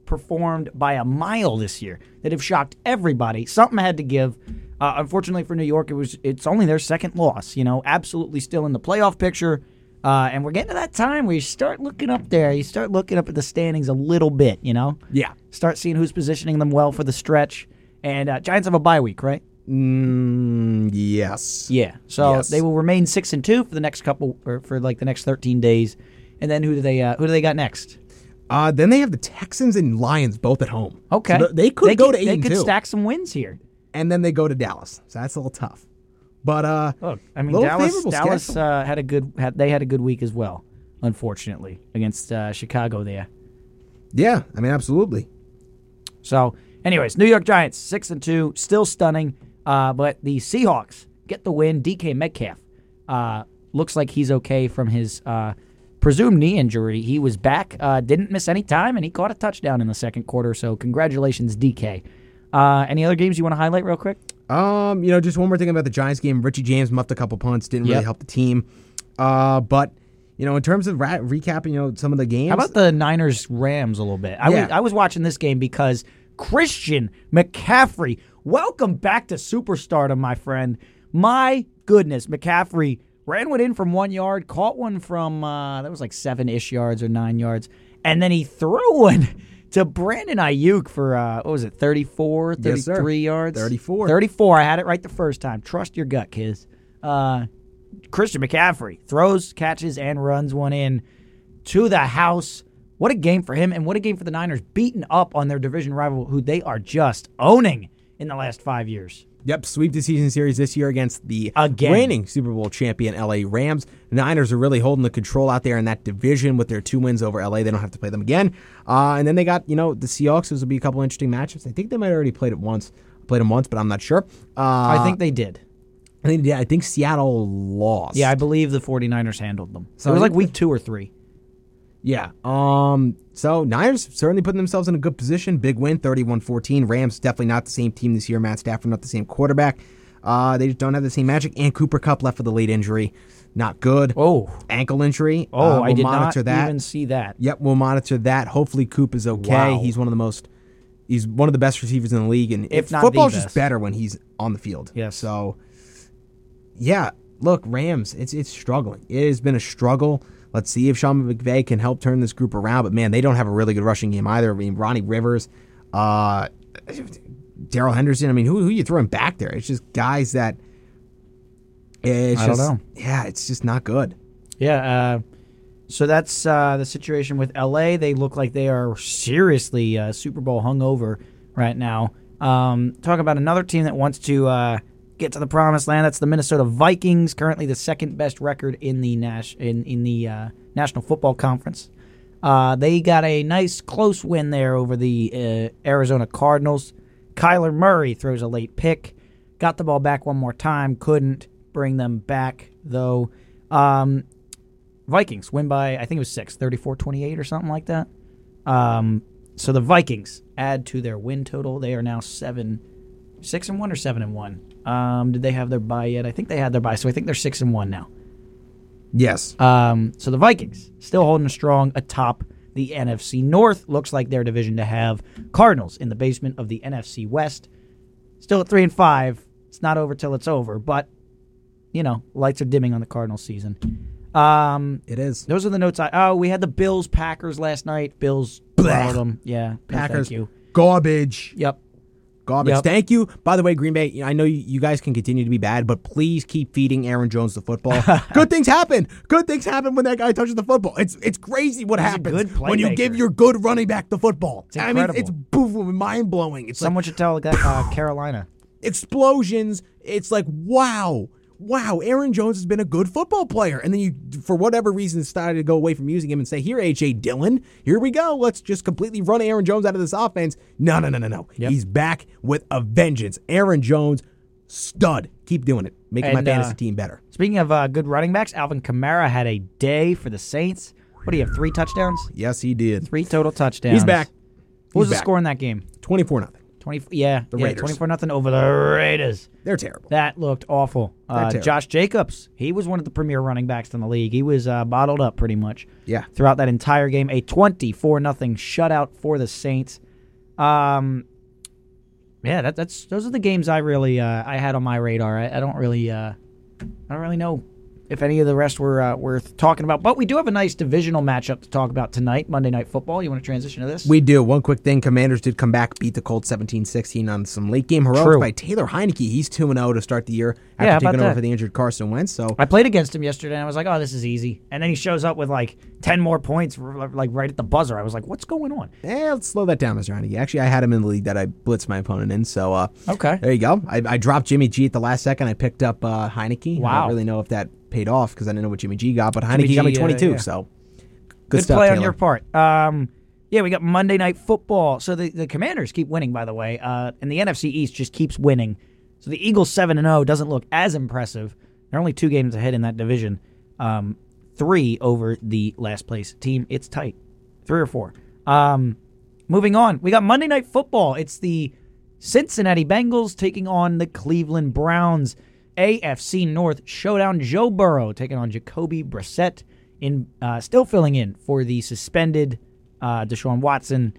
outperformed by a mile this year, that have shocked everybody. Something had to give. Uh, unfortunately for New York, it was it's only their second loss. You know, absolutely still in the playoff picture. Uh, and we're getting to that time where you start looking up there. You start looking up at the standings a little bit. You know, Yeah. start seeing who's positioning them well for the stretch. And uh, Giants have a bye week, right? Mm, yes. Yeah. So Yes. they will remain six and two for the next couple, or for like the next thirteen days. And then who do they uh, who do they got next? Uh, then they have the Texans and Lions both at home. Okay, th- they could go to eight They and could two, stack some wins here. and then they go to Dallas. So that's a little tough. But uh, Look, I mean, little Dallas. favorable Dallas schedule. uh, had a good. Had, they had a good week as well. Unfortunately, against uh, Chicago there. yeah, I mean, absolutely. So, anyways, New York Giants six and two, still stunning. Uh, but the Seahawks get the win. DK Metcalf uh, looks like he's okay from his uh, presumed knee injury. He was back, uh, didn't miss any time, and he caught a touchdown in the second quarter. So, congratulations, DK. Uh, any other games you want to highlight real quick? Um, you know, just one more thing about the Giants game. Richie James muffed a couple punts, didn't really Yep. help the team. Uh, but you know, in terms of ra- recapping, you know, some of the games. How about the Niners Rams a little bit? I, Yeah. was, I was watching this game because Christian McCaffrey, welcome back to superstardom, my friend. My goodness, McCaffrey ran one in from one yard, caught one from uh, that was like seven ish yards or nine yards, and then he threw one to Brandon Aiyuk for uh, what was it, 34, Yes, 33 yards? 34. 34. I had it right the first time. Trust your gut, kids. Uh, Christian McCaffrey throws, catches, and runs one in to the house. What a game for him, and what a game for the Niners, beaten up on their division rival, who they are just owning in the last five years. Yep, sweep the season series this year against the Again. reigning Super Bowl champion LA Rams. The Niners are really holding the control out there in that division with their two wins over LA. They don't have to play them again. Uh, and then they got, you know, the Seahawks. Those will be a couple interesting matchups. I think they might have already played it once. Played them once, but I'm not sure. Uh, I think they did. I think, yeah, I think Seattle lost. Yeah, I believe the 49ers handled them. So it was like week two or three. Yeah. Um. So Niners certainly putting themselves in a good position. Big win, 31-14. Rams definitely not the same team this year. Matt Stafford not the same quarterback. Uh, they just don't have the same magic. And Cooper Kupp left with a late injury, not good. Oh, Ankle injury. oh, Uh, I we'll did monitor not that. even see that. Yep, we'll monitor that. Hopefully, Coop is okay. Wow. He's one of the most. He's one of the best receivers in the league, and If it- not football's just better when he's on the field. Yeah. So, yeah, look, Rams, it's it's struggling. It has been a struggle. Let's see if Sean McVay can help turn this group around. But man, they don't have a really good rushing game either. I mean, Ronnie Rivers, uh, Darrell Henderson. I mean, who who you throwing back there? It's just guys that. It's I don't know. Yeah, it's just not good. Yeah. Uh, so that's uh, the situation with LA. They look like they are seriously uh, Super Bowl hungover right now. Um, talk about another team that wants to uh, get to the promised land. That's the Minnesota Vikings, currently the second best record in the Nash in in the uh, National Football Conference. Uh, they got a nice close win there over the uh, Arizona Cardinals. Kyler Murray throws a late pick, got the ball back one more time, couldn't bring them back though. Um, Vikings win by I think it was six, 34-28 or something like that. Um, so the Vikings add to their win total. They are now seven, six and one or seven and one. Um, did they have their bye yet? I think they had their bye, so I think they're six and one now. Yes. Um, so the Vikings still holding strong atop the NFC North. Looks like their division to have Cardinals in the basement of the NFC West. Still at three and five. It's not over till it's over, but you know, lights are dimming on the Cardinals season. Um, It is. those are the notes I. Oh, we had the Bills Packers last night. Bills them. Yeah, no, Packers. You. Garbage. Yep. Garbage. Yep. Thank you. By the way, Green Bay, I know you, guys can continue to be bad, but please keep feeding Aaron Jones the football. good things happen. Good things happen when that guy touches the football. It's it's crazy what He's happens when you give your good running back the football. It's I mean, it's mind blowing. It's like Someone should tell uh, Carolina. explosions. It's like wow, wow. Aaron Jones has been a good football player, and then you, for whatever reason, decided to go away from using him and say, "Here, AJ Dillon, here we go. Let's just completely run Aaron Jones out of this offense." No, no, no, no, no. Yep. He's back with a vengeance. Aaron Jones, stud. Keep doing it, making my fantasy uh, team better. Speaking of uh, good running backs, Alvin Kamara had a day for the Saints. What do you have? Three touchdowns? Yes, he did. Three total touchdowns. He's back. What was He's the back. score in that game? Twenty-four nothing. Twenty. Yeah, The yeah, Raiders. twenty-four nothing over the Raiders. They're terrible. That looked awful. Uh, terrible. Josh Jacobs, he was one of the premier running backs in the league. He was uh, bottled up pretty much. Yeah. Throughout that entire game, a twenty-four nothing shutout for the Saints. Um, yeah, that, that's those are the games I really uh, I had on my radar. I, I don't really uh, I don't really know if any of the rest were uh, worth talking about. But we do have a nice divisional matchup to talk about tonight, Monday Night Football. You want to transition to this? We do. One quick thing. Commanders did come back, beat the Colts 17-16 on some late game heroics True. by Taylor Heinicke. He's 2-0 to start the year after Yeah, taking over for the injured Carson Wentz. So I played against him yesterday, and I was like, "Oh, this is easy." And then he shows up with like ten more points, like right at the buzzer. I was like, "What's going on?" Eh, let's slow that down, Mr. Heinicke. Actually, I had him in the league that I blitzed my opponent in. So uh, Okay. there you go. I, I dropped Jimmy G at the last second. I picked up uh, Heinicke. I Wow. don't really know if that paid off because I didn't know what Jimmy G got, but Heinicke got me G, uh, 22. yeah. So good, Good stuff, play Taylor. on your part. Um, yeah, we got Monday Night Football. So the, the Commanders keep winning, by the way, uh, and the NFC East just keeps winning. So the Eagles seven and zero doesn't look as impressive. They're only two games ahead in that division, um, three over the last place team. It's tight, three or four. Um, moving on, we got Monday Night Football. It's the Cincinnati Bengals taking on the Cleveland Browns. AFC North showdown. Joe Burrow taking on Jacoby Brissett in uh, still filling in for the suspended uh, Deshaun Watson.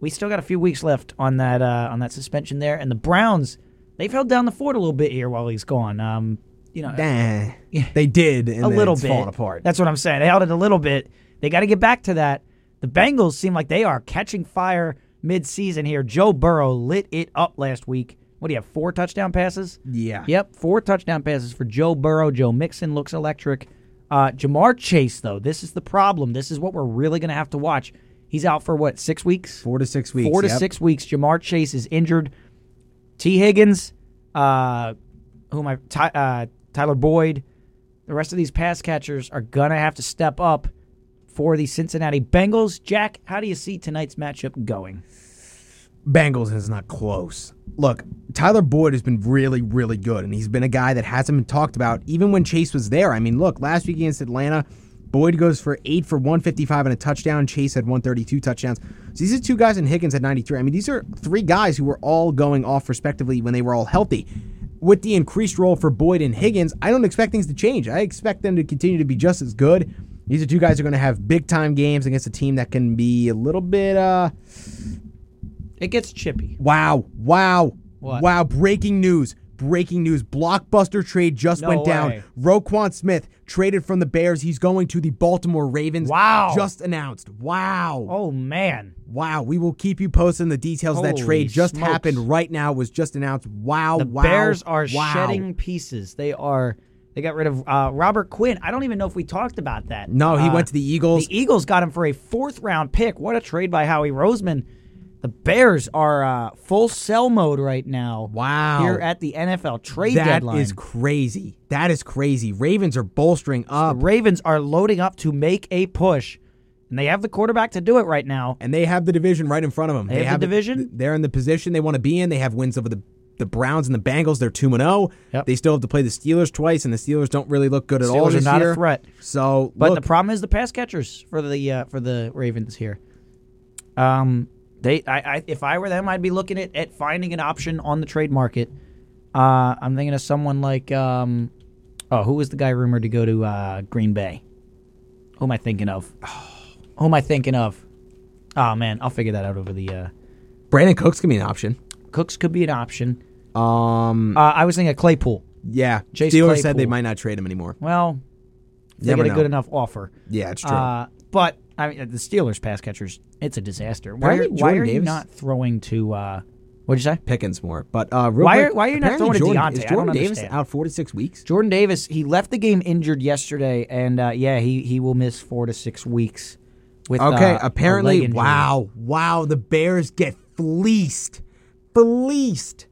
We still got a few weeks left on that uh, on that suspension there, and the Browns they've held down the fort a little bit here while he's gone. Um, you know, Nah, they did. And a little it's bit. falling apart. That's what I'm saying. They held it a little bit. They got to get back to that. The Bengals seem like they are catching fire mid-season here. Joe Burrow lit it up last week. What do you have? Four touchdown passes. yeah. Yep, four touchdown passes for Joe Burrow. Joe Mixon looks electric. Uh, Ja'Marr Chase, though, this is the problem. This is what we're really going to have to watch. He's out for what, six weeks? Four to six weeks. Four to yep. six weeks. Ja'Marr Chase is injured. Tee Higgins, uh, who am I? Ty, uh, Tyler Boyd. The rest of these pass catchers are going to have to step up for the Cincinnati Bengals. Jack, how do you see tonight's matchup going? Bengals is not close. Look, Tyler Boyd has been really, really good, and he's been a guy that hasn't been talked about even when Chase was there. I mean, look, last week against Atlanta, Boyd goes for eight for 155 and a touchdown. Chase had 132 touchdowns. So these are two guys, and Higgins had 93. I mean, these are three guys who were all going off respectively when they were all healthy. With the increased role for Boyd and Higgins, I don't expect things to change. I expect them to continue to be just as good. These are two guys who are going to have big time games against a team that can be a little bit uh, It gets chippy. Wow, wow, What? wow. Breaking news. Breaking news. Blockbuster trade just No went down. way. Roquan Smith traded from the Bears. He's going to the Baltimore Ravens. Wow. Just announced. Wow. Oh, man. Wow. We will keep you posted on the details of that Holy trade. Just smokes. happened right now. Was just announced. Wow. Wow. The wow. Bears are wow. shedding pieces. They are. They got rid of uh, Robert Quinn. I don't even know if we talked about that. No, he Uh, went to the Eagles. The Eagles got him for a fourth round pick. What a trade by Howie Roseman. The Bears are uh, full sell mode right now. Wow. Here at the NFL trade That deadline. That is crazy. That is crazy. Ravens are bolstering up, the Ravens are loading up to make a push, and they have the quarterback to do it right now. and they have the division right in front of them. They have the it- division? They're in the position they want to be in. They have wins over the the Browns and the Bengals. They're two and zero. Yep. They still have to play the Steelers twice, and the Steelers don't really look good at all Steelers are this not a threat. So, But look, the problem is the pass catchers for the uh, for the Ravens here. Um, they I, I if I were them, I'd be looking at, at finding an option on the trade market. Uh, I'm thinking of someone like um, oh, who was the guy rumored to go to uh, Green Bay? Who am I thinking of? Who am I thinking of? Oh man, I'll figure that out over the. Uh, Brandin Cooks could be an option. Cooks could be an option. Um, Uh, I was thinking of Claypool. yeah, Chase Steelers said they might not trade him anymore. Well, they Never get a know. good enough offer. Yeah, it's true. Uh, but I mean, the Steelers pass catchers, it's a disaster. Why, Apparently are, why Jordan are you Davis- not throwing to uh, What'd you say? Pickens more. But uh, real Why quick, are- why are you not apparently throwing to Jordan, Diontae? Is I don't Jordan Davis understand. out 46 weeks? Jordan Davis, he left the game injured yesterday, and uh, yeah, he, he will miss four to six weeks. With Okay, uh, a apparently, leg injury. wow, wow, the Bears get fleeced, fleeced.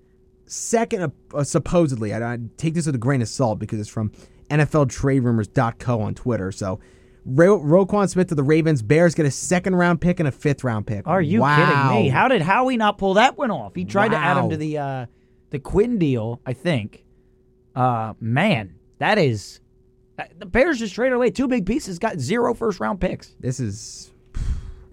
Second, uh, uh, supposedly, I, I take this with a grain of salt because it's from NFLTradeRumors.co on Twitter. So, Ro- Roquan Smith to the Ravens. Bears get a second round pick and a fifth round pick. Are you wow. kidding me? How did Howie not pull that one off? He tried to add him to the uh, the Quinn deal, I think. Uh, man, that is uh, the Bears just traded away two big pieces, got zero first round picks. This is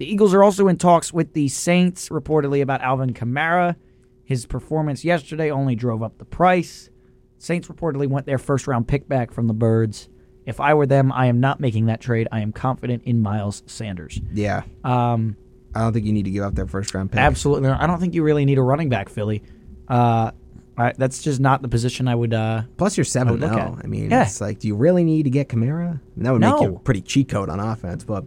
The Eagles are also in talks with the Saints, reportedly about Alvin Kamara. His performance yesterday only drove up the price. Saints reportedly want their first round pick back from the Birds. If I were them, I am not making that trade. I am confident in Miles Sanders. yeah. Um, I don't think you need to give up that first round pick. Absolutely. I don't think you really need a running back, Philly. Uh, I, that's just not the position I would. Uh, Plus, you're seven look zero. I mean, Yeah. it's like, do you really need to get Kamara? That would make you No. pretty cheat code on offense. But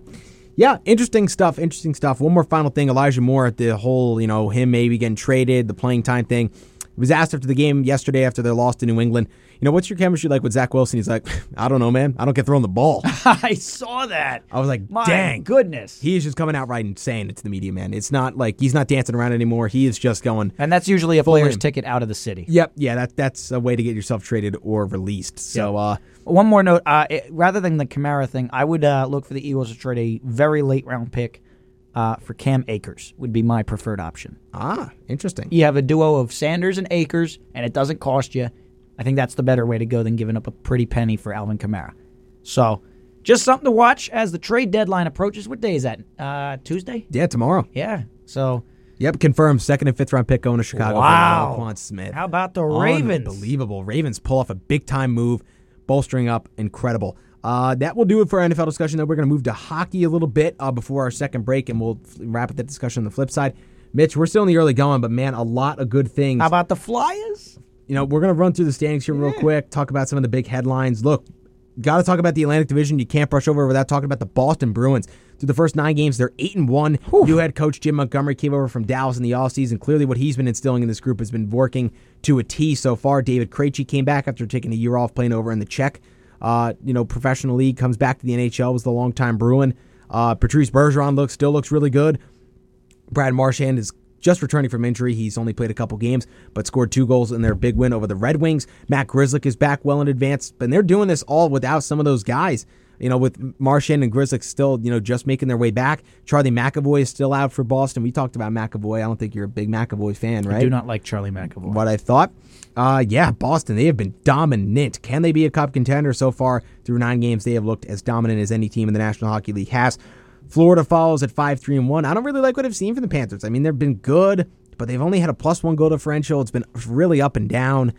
yeah, interesting stuff. Interesting stuff. One more final thing. Elijah Moore at the whole, you know, him maybe getting traded, the playing time thing. He was asked after the game yesterday after their loss to New England. You know, what's your chemistry like with Zach Wilson? He's like, I don't know, man. I don't get thrown the ball. I saw that. I was like, My dang. goodness. He is just coming out right and saying it to the media, man. It's not like he's not dancing around anymore. He is just going, And that's usually a player's him. ticket out of the city. Yep, yeah, that that's a way to get yourself traded or released. So, uh, One more note: uh, it- rather than the Kamara thing, I would uh, look for the Eagles to trade a very late round pick uh, for Cam Akers. Would be my preferred option. ah, interesting. You have a duo of Sanders and Akers, and it doesn't cost you. I think that's the better way to go than giving up a pretty penny for Alvin Kamara. So, just something to watch as the trade deadline approaches. What day is that? Uh, Tuesday. Yeah, tomorrow. Yeah. So, Yep, confirmed. Second and fifth round pick going to Chicago. Wow. Roquan Smith. how about the Ravens? Unbelievable. Ravens pull off a big time move, bolstering up. Incredible. Uh, that will do it for our NFL discussion. Though we're going to move to hockey a little bit uh, before our second break, and we'll wrap up that discussion on the flip side. Mitch, we're still in the early going, but man, a lot of good things. How about the Flyers? you know, we're going to run through the standings here real quick, talk about some of the big headlines. Look, got to talk about the Atlantic Division. You can't brush over without talking about the Boston Bruins. Through the first nine games, they're 8 and 1. New head coach Jim Montgomery came over from Dallas in the offseason. Clearly, what he's been instilling in this group has been working to a T so far. David Krejci came back after taking a year off playing over in the Czech, uh, you know, professional league, comes back to the NHL, was the longtime Bruin. Uh, Patrice Bergeron looks still looks really good. Brad Marchand is just returning from injury. He's only played a couple games, but scored two goals in their big win over the Red Wings. Matt Grzelcyk is back well in advance, but they're doing this all without some of those guys. You know, with Marchand and Grzelcyk still, you know, just making their way back. Charlie McAvoy is still out for Boston. We talked about McAvoy. I don't think you're a big McAvoy fan, right? I do not like Charlie McAvoy. what I thought. Uh, yeah, Boston, they have been dominant. Can they be a cup contender so far through nine games? They have looked as dominant as any team in the National Hockey League has. Florida follows at 5 3 and 1. I don't really like what I've seen from the Panthers. I mean, they've been good, but they've only had a plus one goal differential. It's been really up and down.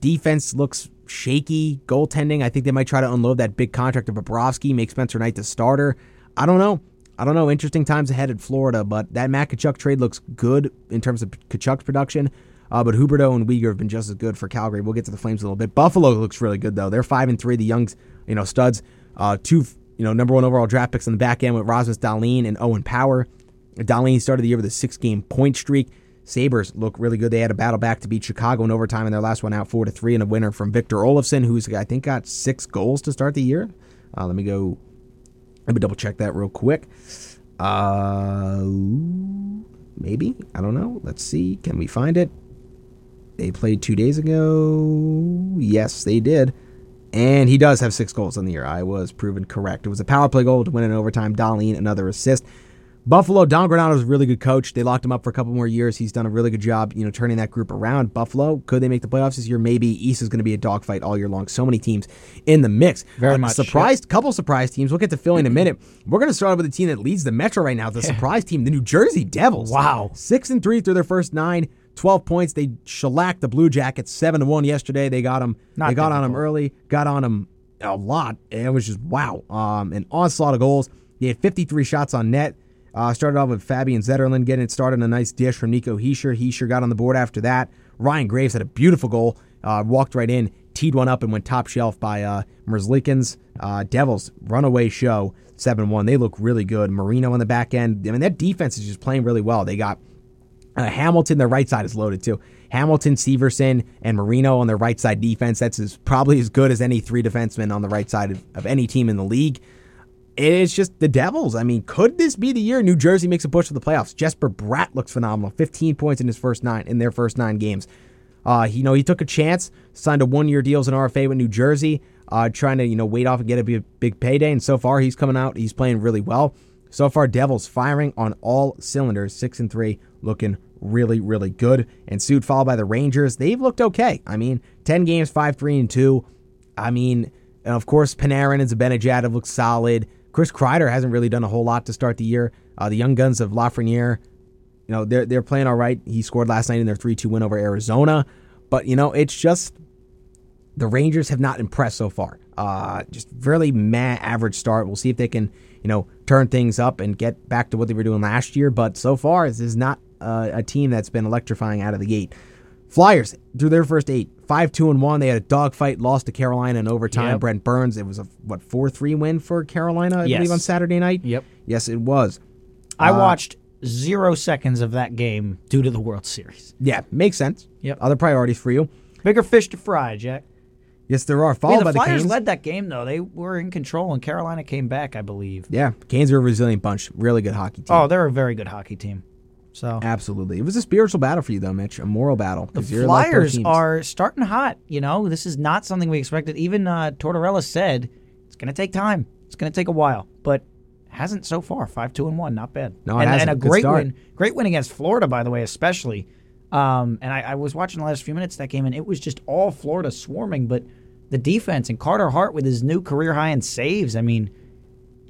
Defense looks shaky. Goaltending, I think they might try to unload that big contract of Bobrovsky, make Spencer Knight the starter. I don't know. I don't know. Interesting times ahead at Florida, but that Matt Tkachuk trade looks good in terms of Tkachuk's production. Uh, but Huberdeau and Weegar have been just as good for Calgary. We'll get to the Flames a little bit. Buffalo looks really good though. They're five and three. The Youngs, you know, studs. Uh, two, you know, number one overall draft picks on the back end with Rasmus Dahlin and Owen Power. Dahlin started the year with a six-game point streak. Sabres look really good. They had a battle back to beat Chicago in overtime in their last one out four to three, and a winner from Victor Olofsson, who's I think got six goals to start the year. Uh, let me go. Let me double check that real quick. Uh, maybe I don't know. Let's see. Can we find it? They played two days ago. Yes, they did. And he does have six goals on the year. I was proven correct. It was a power play goal to win in overtime. Dahlin, another assist. Buffalo, Don Granato is a really good coach. They locked him up for a couple more years. He's done a really good job, you know, turning that group around. Buffalo, could they make the playoffs this year? Maybe. East is going to be a dogfight all year long. So many teams in the mix. Very Uh, much, surprised. Couple surprise teams. We'll get to Philly in a minute. We're going to start with the team that leads the Metro right now. The surprise team, the New Jersey Devils. Wow. six and three through their first nine. 12 points. They shellacked the Blue Jackets 7 to 1 yesterday. They got them Not they got on them early, got on them a lot. It was just wow. Um, an onslaught of goals. He had 53 shots on net. Uh, started off with Fabian Zetterlund getting it started on a nice dish from Nico Hischier. Hischier got on the board after that. Ryan Graves had a beautiful goal. Uh, walked right in, teed one up, and went top shelf by uh, Merzlikins. Uh, Devils runaway show 7 1. They look really good. Marino on the back end. I mean, that defense is just playing really well. They got Uh, Hamilton, their right side is loaded too. Hamilton, Severson, and Marino on their right side defense. That's as, probably as good as any three defensemen on the right side of, of any team in the league. It's just the Devils. I mean, could this be the year New Jersey makes a push for the playoffs? Jesper Bratt looks phenomenal. 15 points in his first nine in their first nine games. Uh, you know, he took a chance, signed a one-year deal as an RFA with New Jersey, uh, trying to you know wait off and get a big, payday. And so far, he's coming out. He's playing really well. So far, Devils firing on all cylinders, six and three, looking really, really good. And suit followed by the Rangers. They've looked okay. I mean, 10 games, 5 3 and 2. I mean, and of course, Panarin and Zibanejad have looked solid. Chris Kreider hasn't really done a whole lot to start the year. Uh, the young guns of Lafreniere, you know, they're, they're playing all right. He scored last night in their 3 2 win over Arizona. But, you know, it's just the Rangers have not impressed so far. Uh, just really meh average start. We'll see if they can, you know, turn things up and get back to what they were doing last year. But so far, this is not uh, a team that's been electrifying out of the gate. Flyers through their first eight, five two and one. They had a dogfight, lost to Carolina in overtime. Yep. Brent Burns. It was a what four three win for Carolina, I Yes. believe, on Saturday night. Yep. Yes, it was. I Uh, watched zero seconds of that game due to the World Series. Yeah, makes sense. Yep. Other priorities for you. Bigger fish to fry, Jack. Yes, there are. Followed mean, by the the Flyers led that game though. They were in control, and Carolina came back, I believe. yeah, Canes are a resilient bunch. Really good hockey team. Oh, they're a very good hockey team. So Absolutely. It was a spiritual battle for you, though, Mitch. A moral battle. the Flyers are starting hot. You know, this is not something we expected. Even uh, Tortorella said it's going to take time. It's going to take a while, but hasn't so far. Five two and one, not bad. No, it and, hasn't. and a Good great start. win. Great win against Florida, by the way, especially. Um, and I, I was watching the last few minutes of that game, and it was just all Florida swarming. But the defense and Carter Hart with his new career high in saves. I mean,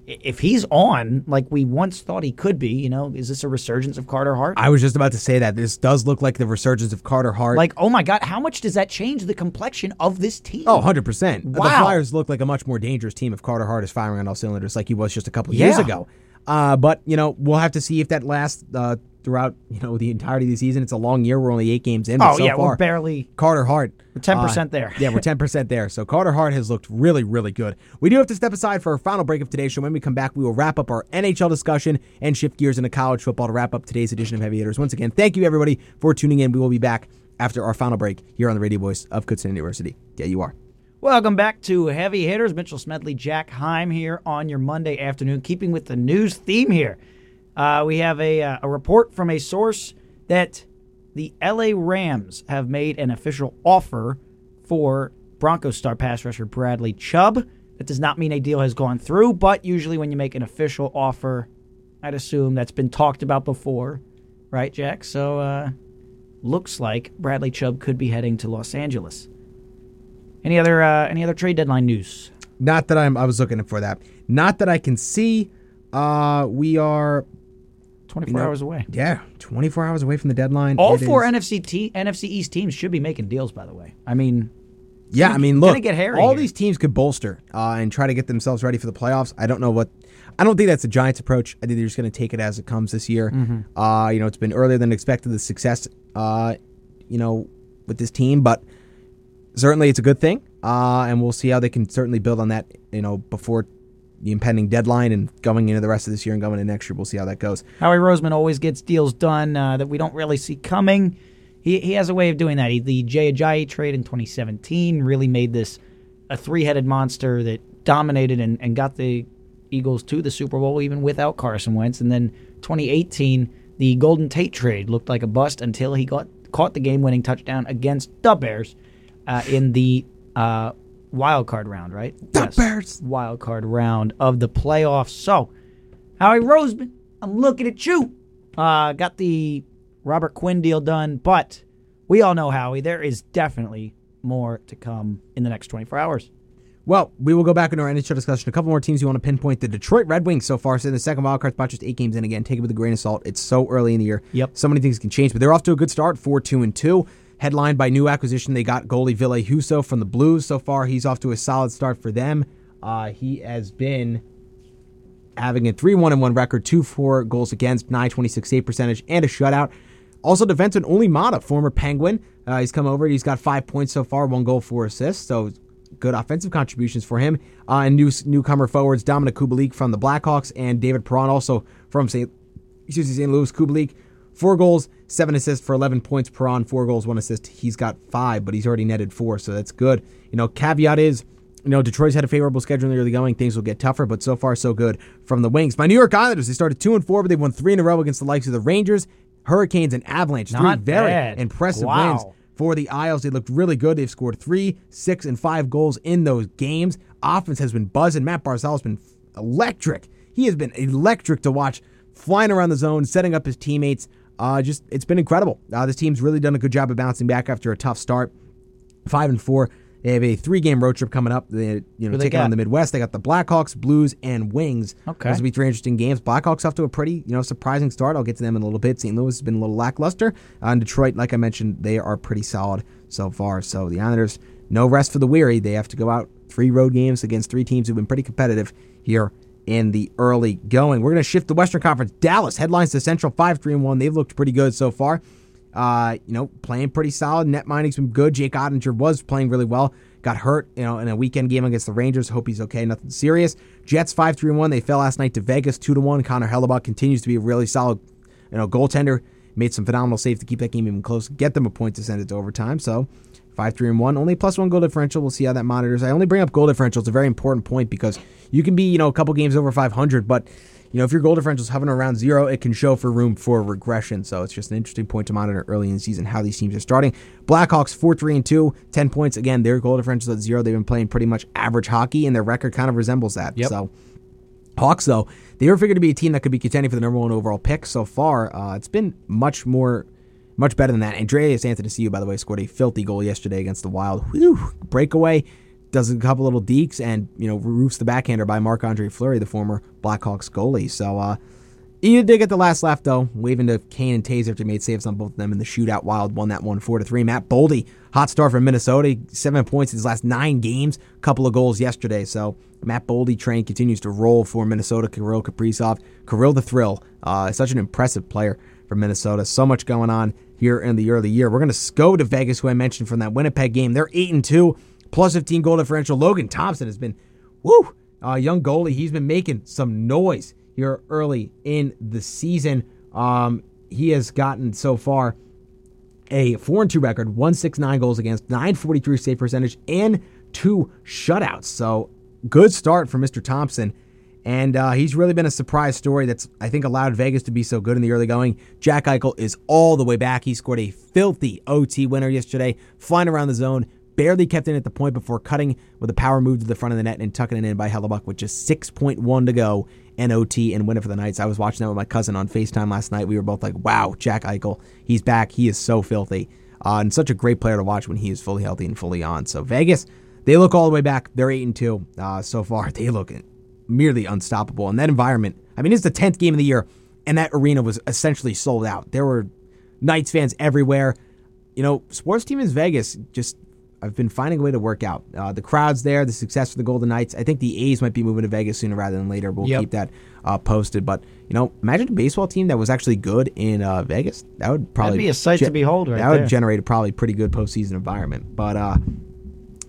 if he's on like we once thought he could be, you know, is this a resurgence of Carter Hart? I was just about to say that. This does look like the resurgence of Carter Hart. Like, oh my God, how much does that change the complexion of this team? Oh, 100%. The Wow. Flyers look like a much more dangerous team if Carter Hart is firing on all cylinders like he was just a couple years ago. Uh, but, you know, we'll have to see if that lasts uh, throughout, you know, the entirety of the season. It's a long year. We're only eight games in. Oh, so yeah, far, we're barely. Carter Hart. We're 10% uh, there. yeah, we're 10% there. So Carter Hart has looked really, really good. We do have to step aside for our final break of today's show. When we come back, we will wrap up our NHL discussion and shift gears into college football to wrap up today's edition of Heavy Hitters. Once again, thank you, everybody, for tuning in. We will be back after our final break here on the radio voice of Kutztown University. Yeah, you are. Welcome back to Heavy Hitters. Mitchell Smedley, Jack Heim here on your Monday afternoon, keeping with the news theme here. Uh, we have a, uh, a report from a source that the LA Rams have made an official offer for Broncos star pass rusher Bradley Chubb. That does not mean a deal has gone through, but usually when you make an official offer, I'd assume that's been talked about before, right, Jack? So, uh, looks like Bradley Chubb could be heading to Los Angeles. Any other uh, any other trade deadline news? Not that I'm. I was looking for that. Not that I can see. Uh, we are. Twenty four know, hours away. Yeah, 24 hours away from the deadline. All It four is- NFC te- NFC East teams should be making deals. By the way, I mean, Yeah, I mean, look, all here. these teams could bolster uh, and try to get themselves ready for the playoffs. I don't know what. I don't think that's the Giants' approach. I think they're just going to take it as it comes this year. Mm-hmm. Uh, you know, it's been earlier than expected the success. Uh, you know, with this team, but certainly it's a good thing. Uh, and we'll see how they can certainly build on that. You know, before the impending deadline and going into the rest of this year and going into next year, we'll see how that goes. Howie Roseman always gets deals done uh, that we don't really see coming. He he has a way of doing that. He, the Jay Ajayi trade in 2017 really made this a three headed monster that dominated and, and got the Eagles to the Super Bowl even without Carson Wentz. And then 2018, the Golden Tate trade looked like a bust until he got caught the game winning touchdown against the Bears uh, in the uh, wild card round, right? The Bears. wild card round of the playoffs. So, Howie Roseman, I'm looking at you. Uh, got the Robert Quinn deal done, but we all know Howie. There is definitely more to come in the next 24 hours. Well, we will go back into our NHL discussion. A couple more teams you want to pinpoint. The Detroit Red Wings so far, so in the second wild card spot, just eight games in again. Take it with a grain of salt. It's so early in the year. Yep. So many things can change, but they're off to a good start, 4 2 and 2. Headlined by new acquisition, they got goalie Ville Husso from the Blues. So far, he's off to a solid start for them. Uh, he has been having a 3 1 1 record, 2 4 goals against, 926 save percentage, and a shutout. Also, defenseman Olli Maatta, former Penguin. Uh, he's come over. He's got five points so far, one goal, four assists. So good offensive contributions for him. Uh, and new newcomer forwards Dominik Kubalik from the Blackhawks and David Perron also from St. Excuse me, St. Louis Kubalik Four goals, seven assists for 11 points Perron, four goals, one assist. He's got five, but he's already netted four, so that's good. You know, caveat is, you know, Detroit's had a favorable schedule in the early going. Things will get tougher, but so far, so good from the Wings. My New York Islanders, they started two and four, but they've won three in a row against the likes of the Rangers, Hurricanes, and Avalanche. Not three very bad. impressive Wow. wins for the Isles. They looked really good. They've scored three, six, and five goals in those games. Offense has been buzzing. Matt Barzal has been electric. He has been electric to watch, flying around the zone, setting up his teammates. Uh, just it's been incredible. Uh, this team's really done a good job of bouncing back after a tough start. Five and four. They have a three-game road trip coming up. They, you know, taking on the Midwest. They got the Blackhawks, Blues, and Wings. Okay. Those will be three interesting games. Blackhawks off to a pretty, you know, surprising start. I'll get to them in a little bit. St. Louis has been a little lackluster. Uh, and Detroit, like I mentioned, they are pretty solid so far. So the Islanders, no rest for the weary. They have to go out three road games against three teams who've been pretty competitive here in the early going. We're going to shift the Western Conference. Dallas headlines the Central 5 3 1. They've looked pretty good so far. Uh, you know, playing pretty solid. Net mining's been good. Jake Oettinger was playing really well. Got hurt, you know, in a weekend game against the Rangers. Hope he's okay. Nothing serious. Jets 5 3 1. They fell last night to Vegas 2 1. Connor Hellebuyck continues to be a really solid, you know, goaltender. Made some phenomenal saves to keep that game even close. Get them a point to send it to overtime. So, 5 3 and 1. Only plus one goal differential. We'll see how that monitors. I only bring up goal differential. It's a very important point because you can be, you know, a couple games over 500, but, you know, if your goal differential is hovering around zero, it can show for room for regression. So it's just an interesting point to monitor early in the season how these teams are starting. Blackhawks 4 3 and 2, 10 points. Again, their goal differential is at zero. They've been playing pretty much average hockey, and their record kind of resembles that. Yep. So. Hawks, though, they were figured to be a team that could be contending for the number one overall pick. So far, uh, it's been much more, much better than that. Andreas Athanasiou, by the way, scored a filthy goal yesterday against the Wild. Whew, breakaway, does a couple little dekes, and you know roofs the backhander by Marc Andre Fleury, the former Blackhawks goalie. So uh, he did get the last laugh though, waving to Kane and Toews after made saves on both of them in the shootout. Wild won that one four to three. Matt Boldy, hot star from Minnesota, seven points in his last nine games, couple of goals yesterday. So Matt Boldy train continues to roll for Minnesota. Kirill Kaprizov, Kirill the Thrill, uh, such an impressive player for Minnesota. So much going on here in the early year. We're gonna go to Vegas, who I mentioned from that Winnipeg game. They're eight and two, plus 15 goal differential. Logan Thompson has been, woo, uh, young goalie. He's been making some noise here early in the season. Um, he has gotten so far a 4 and 2 record, 169 goals against, 943 save percentage, and two shutouts. So good start for Mr. Thompson. And uh, he's really been a surprise story that's, I think, allowed Vegas to be so good in the early going. Jack Eichel is all the way back. He scored a filthy OT winner yesterday, flying around the zone, barely kept in at the point before cutting with a power move to the front of the net and tucking it in by Hellebuyck with just 6.1 to go and OT and win it for the Knights. I was watching that with my cousin on FaceTime last night. We were both like, wow, Jack Eichel, he's back. He is so filthy. Uh, and such a great player to watch when he is fully healthy and fully on. So Vegas, they look all the way back. They're 8 and 2 uh, so far. They look merely unstoppable. And that environment, I mean, it's the 10th game of the year, and that arena was essentially sold out. There were Knights fans everywhere. You know, sports team in Vegas just I've been finding a way to work out. Uh, the crowd's there, the success for the Golden Knights. I think the A's might be moving to Vegas sooner rather than later. We'll Yep. keep that uh, posted. But you know, imagine a baseball team that was actually good in uh, Vegas. That would probably be a sight to behold right that would generate a probably pretty good postseason environment. But uh,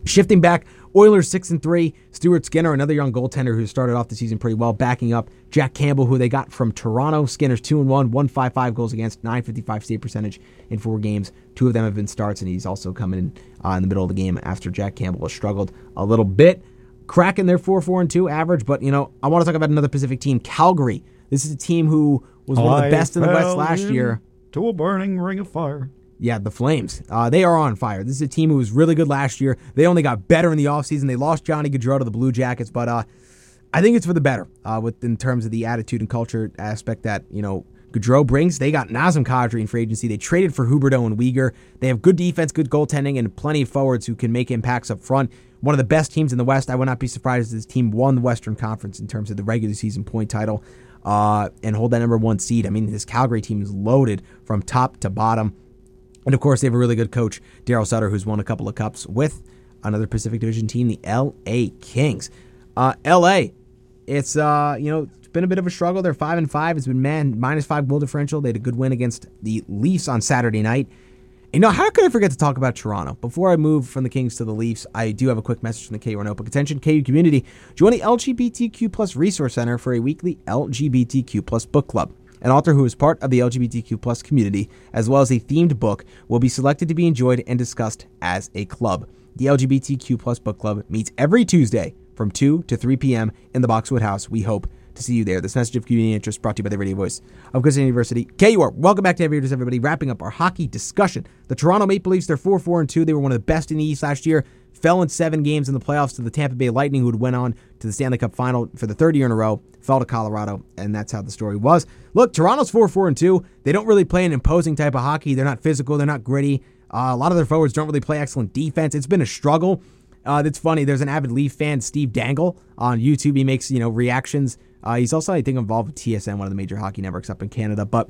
Shifting back, Oilers six and three. Stuart Skinner, another young goaltender who started off the season pretty well, backing up Jack Campbell, who they got from Toronto. Skinner's two and one, one five five goals against, nine fifty five save percentage in four games. Two of them have been starts, and he's also coming in uh, in the middle of the game after Jack Campbell has struggled a little bit. Cracking their four four and two average, but you know I want to talk about another Pacific team, Calgary. This is a team who was one of the best in the West last year. To a burning ring of fire. Yeah, the Flames. Uh, they are on fire. This is a team who was really good last year. They only got better in the offseason. They lost Johnny Gaudreau to the Blue Jackets, but uh, I think it's for the better uh, with in terms of the attitude and culture aspect that, you know, Gaudreau brings. They got Nazem Kadri in free agency. They traded for Huberdeau and Weegar. They have good defense, good goaltending, and plenty of forwards who can make impacts up front. One of the best teams in the West. I would not be surprised if this team won the Western Conference in terms of the regular season point title uh, and hold that number one seed. I mean, this Calgary team is loaded from top to bottom. And of course, they have a really good coach, Daryl Sutter, who's won a couple of cups with another Pacific Division team, the LA Kings. Uh, LA, it's uh, you know, it's been a bit of a struggle. They're five and five. It's been man minus five goal differential. They had a good win against the Leafs on Saturday night. You know, how could I forget to talk about Toronto? Before I move from the Kings to the Leafs, I do have a quick message from the KU Notebook. Attention, KU community. Join the LGBTQ plus resource center for a weekly LGBTQ plus book club. An author who is part of the LGBTQ plus community, as well as a themed book, will be selected to be enjoyed and discussed as a club. The LGBTQ plus book club meets every Tuesday from 2 to 3 p.m. in the Boxwood House. We hope to see you there. This message of community interest brought to you by the radio voice of Good University. KUR, welcome back to Heavy Hitters, everybody. Wrapping up our hockey discussion. The Toronto Maple Leafs, they're 4 4 and 2. They were one of the best in the East last year. Fell in seven games in the playoffs to the Tampa Bay Lightning, who went on to the Stanley Cup final for the third year in a row. Fell to Colorado, and that's how the story was. Look, Toronto's 4 4 and 2. They don't really play an imposing type of hockey. They're not physical, they're not gritty. Uh, a lot of their forwards don't really play excellent defense. It's been a struggle. Uh, that's funny. There's an avid Leaf fan, Steve Dangle, on YouTube. He makes you know reactions. Uh, he's also, I think, involved with TSN, one of the major hockey networks up in Canada. But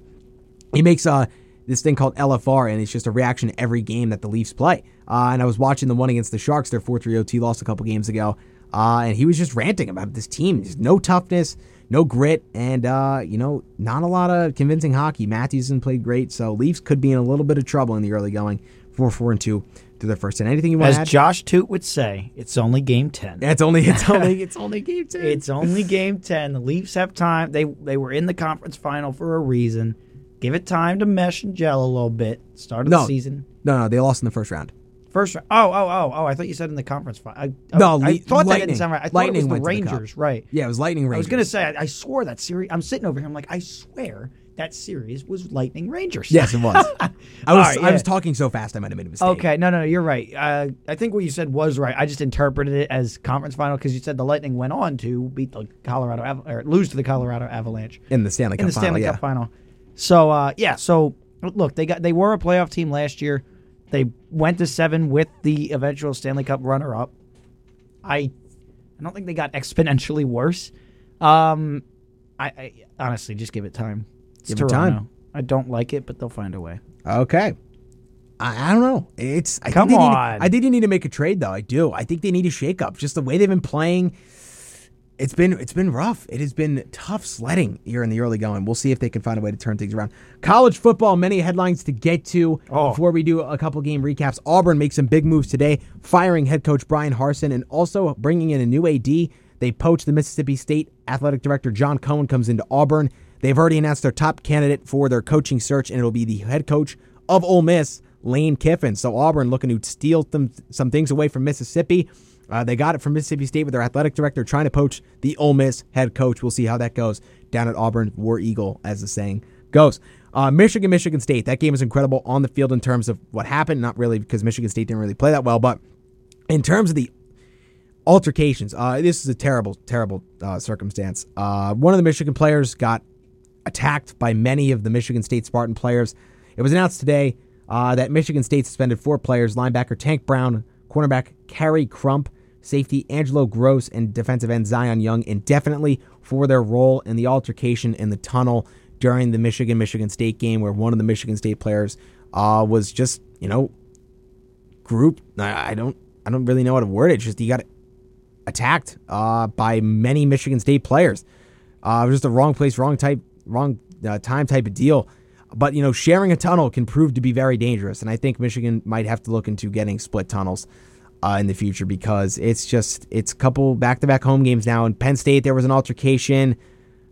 he makes uh, this thing called LFR, and it's just a reaction to every game that the Leafs play. Uh, and I was watching the one against the Sharks, their 4 3 OT lost a couple games ago. Uh, and he was just ranting about this team. There's no toughness, no grit, and, uh, you know, not a lot of convincing hockey. Matthewson played great, so Leafs could be in a little bit of trouble in the early going. 4 4 and 2 through their first 10. Anything you want As to add? Josh Toot would say, it's only game 10. it's only, it's only, it's only game 10. It's only game 10. The Leafs have time. They they were in the conference final for a reason. Give it time to mesh and gel a little bit. Start of No. the season. no, no, they lost in the first round. First round. Oh, oh, oh, oh. I thought you said in the conference final. I, I- No, I thought that Lightning. didn't sound right. I thought Lightning it was the to the Rangers, right. Yeah, it was Lightning Rangers. I was going to say, I, I swore that series. I'm sitting over here. I'm like, I swear that series was Lightning Rangers. Yes, it was. I was right, I was talking so fast I might have made a mistake. Okay, no, no, no, you're right. Uh, I think what you said was right. I just interpreted it as conference final because you said the Lightning went on to beat the Colorado Ava- or lose to the Colorado Avalanche In the Stanley Cup in the final, Stanley yeah. Cup final. So uh, yeah, so look, they got they were a playoff team last year. They went to seven with the eventual Stanley Cup runner up. I I don't think they got exponentially worse. Um, I, I honestly just give it time. It's Give it time. I don't like it, but they'll find a way. Okay. I, I don't know. It's I Come think on. I think they need to make a trade though. I do. I think they need a shakeup. Just the way they've been playing. It's been it's been rough. It has been tough sledding here in the early going. We'll see if they can find a way to turn things around. College football, many headlines to get to Oh. before we do a couple game recaps. Auburn makes some big moves today, firing head coach Bryan Harsin and also bringing in a new AD. They poached the Mississippi State athletic director John Cohen comes into Auburn. They've already announced their top candidate for their coaching search, and it'll be the head coach of Ole Miss, Lane Kiffin. So Auburn looking to steal them, some things away from Mississippi. Uh, they got it from Mississippi State with their athletic director trying to poach the Ole Miss head coach. We'll see how that goes down at Auburn, War Eagle, as the saying goes. Uh, Michigan, Michigan State. That game was incredible on the field in terms of what happened. Not really because Michigan State didn't really play that well, but in terms of the altercations, uh, this is a terrible, terrible uh, circumstance. Uh, one of the Michigan players got attacked by many of the Michigan State Spartan players. It was announced today uh, that Michigan State suspended four players linebacker Tank Brown, cornerback Khary Crump, safety Angelo Grose, and defensive end Zion Young indefinitely for their role in the altercation in the tunnel during the Michigan Michigan State game, where one of the Michigan State players uh, was just, you know, group. I I don't, I don't really know how to word it. Just he got attacked uh, by many Michigan State players. Uh, it was just the wrong place, wrong type, wrong uh, time type of deal. But you know, sharing a tunnel can prove to be very dangerous, and I think Michigan might have to look into getting split tunnels uh, in the future because it's just it's a couple back-to-back home games now. In Penn State, there was an altercation.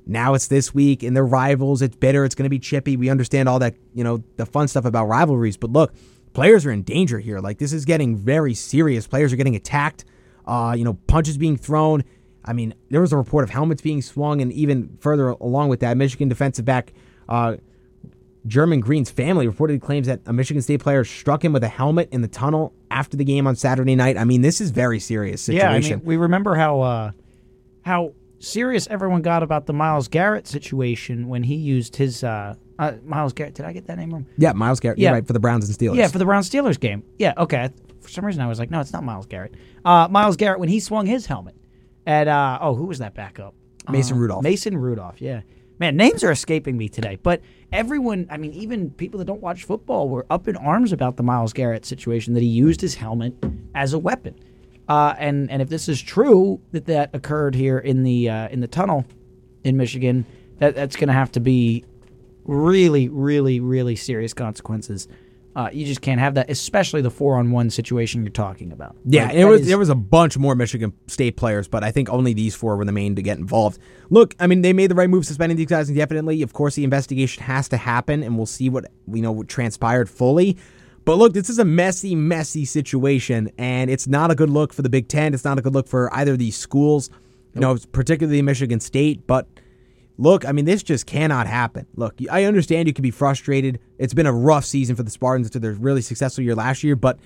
Now it's this week, and they're rivals. It's bitter. It's going to be chippy. We understand all that, you know, the fun stuff about rivalries. But look, players are in danger here. Like this is getting very serious. Players are getting attacked. Uh, you know, punches being thrown. I mean, there was a report of helmets being swung, and even further along with that, Michigan defensive back uh, Gemon Green's family reportedly claims that a Michigan State player struck him with a helmet in the tunnel after the game on Saturday night. I mean, this is very serious situation. Yeah, I mean, we remember how uh, how serious everyone got about the Myles Garrett situation when he used his uh, uh, Myles Garrett. Did I get that name wrong? Yeah, Myles Garrett. Yeah. Right for the Browns and Steelers. Yeah, for the Brown Steelers game. Yeah, okay. For some reason, I was like, no, it's not Myles Garrett. Uh, Myles Garrett when he swung his helmet at uh, oh, who was that backup? Mason Uh, Rudolph. Mason Rudolph. Yeah. Man, names are escaping me today. But everyone, I mean, even people that don't watch football were up in arms about the Myles Garrett situation that he used his helmet as a weapon. Uh, and and if this is true that that occurred here in the uh, in the tunnel in Michigan, that that's going to have to be really, really, really serious consequences Uh, you just can't have that, especially the four on one situation you're talking about. Yeah, Like, it was is- there was a bunch more Michigan State players, but I think only these four were the main to get involved. Look, I mean, they made the right move suspending these guys indefinitely. Of course, the investigation has to happen, and we'll see what you know what transpired fully. But look, this is a messy, messy situation, and it's not a good look for the Big Ten. It's not a good look for either of these schools, you know, particularly Michigan State. But look, I mean, this just cannot happen. Look, I understand you can be frustrated. It's been a rough season for the Spartans after their really successful year last year, but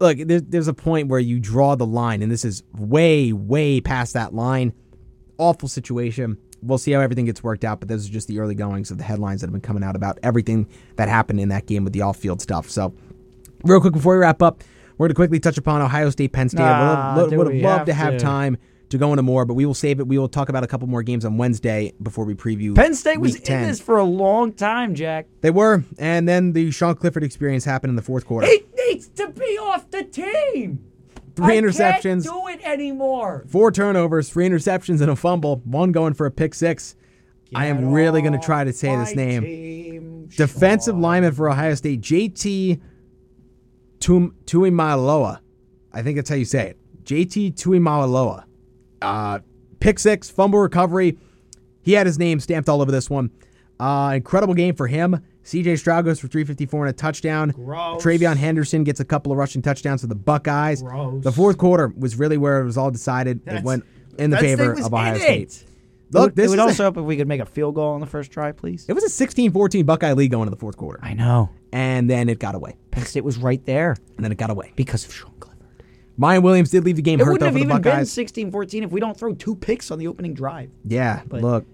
look, there's, there's a point where you draw the line, and this is way, way past that line. Awful situation. We'll see how everything gets worked out, but this is just the early goings of the headlines that have been coming out about everything that happened in that game with the off field stuff. So, real quick before we wrap up, we're going to quickly touch upon Ohio State, Penn State. Ah, I would have loved have to have to? time to go into more, but we will save it. We will talk about a couple more games on Wednesday before we preview. Penn State was Week in this for a long time, Jack. They were, and then the Sean Clifford experience happened in the fourth quarter. He needs to be off the team. Three I interceptions. Can't do it anymore. Four turnovers, three interceptions, and a fumble. One going for a pick six. I am really going to try to say this name. Defensive lineman for Ohio State, JT Tuimoloau. I think that's how you say it. JT Tuimoloau. Uh, pick six, fumble recovery. He had his name stamped all over this one. Uh, incredible game for him. CJ Stroud goes for 354 and a touchdown. Gross. TreVeyon Henderson gets a couple of rushing touchdowns for the Buckeyes. Gross. The fourth quarter was really where it was all decided. it went in the favor of Ohio State. it. Look, it this would is a- also help if we could make a field goal on the first try, please. It was a 16-14 Buckeye lead going into the fourth quarter. I know. And then it got away. Penn State was right there And then it got away. because of Sean Clifford. Miyan Williams did leave the game It hurt wouldn't though have for the Buckeyes. 16-14 if we don't throw two picks on the opening drive. yeah, but look.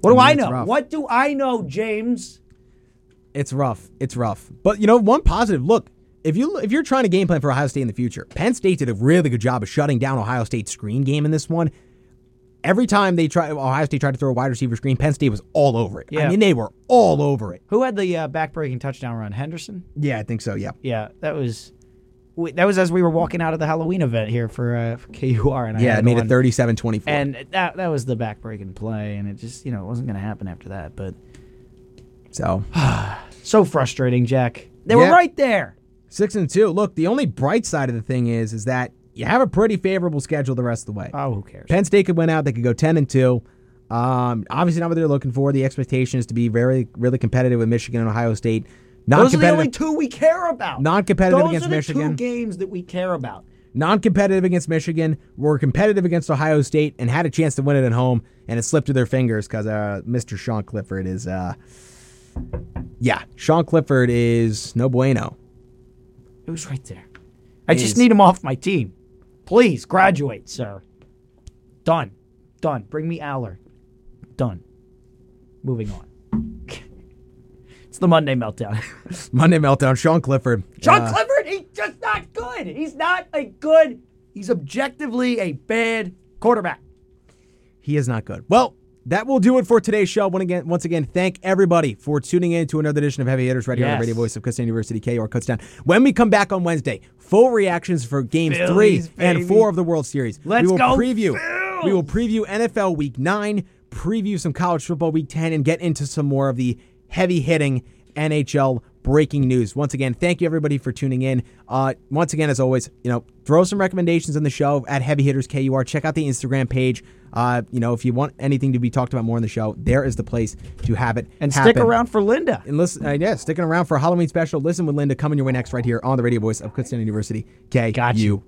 What do I I, mean, it's know? rough. What do I know, James? It's rough. It's rough. But you know, one positive look. If you if you're trying to game plan for Ohio State in the future, Penn State did a really good job of shutting down Ohio State's screen game in this one. Every time they try Ohio State tried to throw a wide receiver screen, Penn State was all over it. Yeah. I mean, they were all over it. Who had the uh, back-breaking touchdown run? Henderson? Yeah, I think so. Yeah. Yeah, that was we, that was as we were walking out of the Halloween event here for, uh, for KUR, and I Yeah, it made it 37-24. and that that was the back-breaking play, and it just you know it wasn't going to happen after that. But so so frustrating, Jack. They Yeah. were right there. six and two. Look, the only bright side of the thing is, is that you have a pretty favorable schedule the rest of the way. Oh, who cares? Penn State could win out. They could go ten and two. Um, obviously not what they're looking for. The expectation is to be very, really competitive with Michigan and Ohio State. Those are the only two we care about. non-competitive Those against are the Michigan. two games that we care about. non-competitive against Michigan. Were competitive against Ohio State and had a chance to win it at home, and it slipped through their fingers because uh, Mr. Sean Clifford is, uh, yeah, Sean Clifford is no bueno. It was right there. I Is- just need him off my team. Please graduate, sir. Done. Done. Bring me Allar. Done. Moving on. It's the Monday meltdown. Monday meltdown. Sean Clifford. Sean Uh, Clifford, he's just not good. He's not a good. He's objectively a bad quarterback. He is not good. Well, that will do it for today's show. Once again, once again, thank everybody for tuning in to another edition of Heavy Hitters right here on the radio voice of Kutztown University, KUR Kutztown. When we come back on Wednesday, full reactions for games Phillies, three and four of the World Series. Let's we will go, preview. Phils! We will preview NFL Week Nine, preview some college football Week Ten, and get into some more of the heavy hitting NHL breaking news. Once again, thank you everybody for tuning in. Uh, once again, as always, you know, throw some recommendations in the show at Heavy Hitters KUR. Check out the Instagram page. Uh, you know, if you want anything to be talked about more in the show, there is the place to have it. And happen. stick around for Linda. And listen, uh, yeah, sticking around for a Halloween special. Listen with Linda coming your way next right here on the radio voice of Kutztown University, KUR. Got you.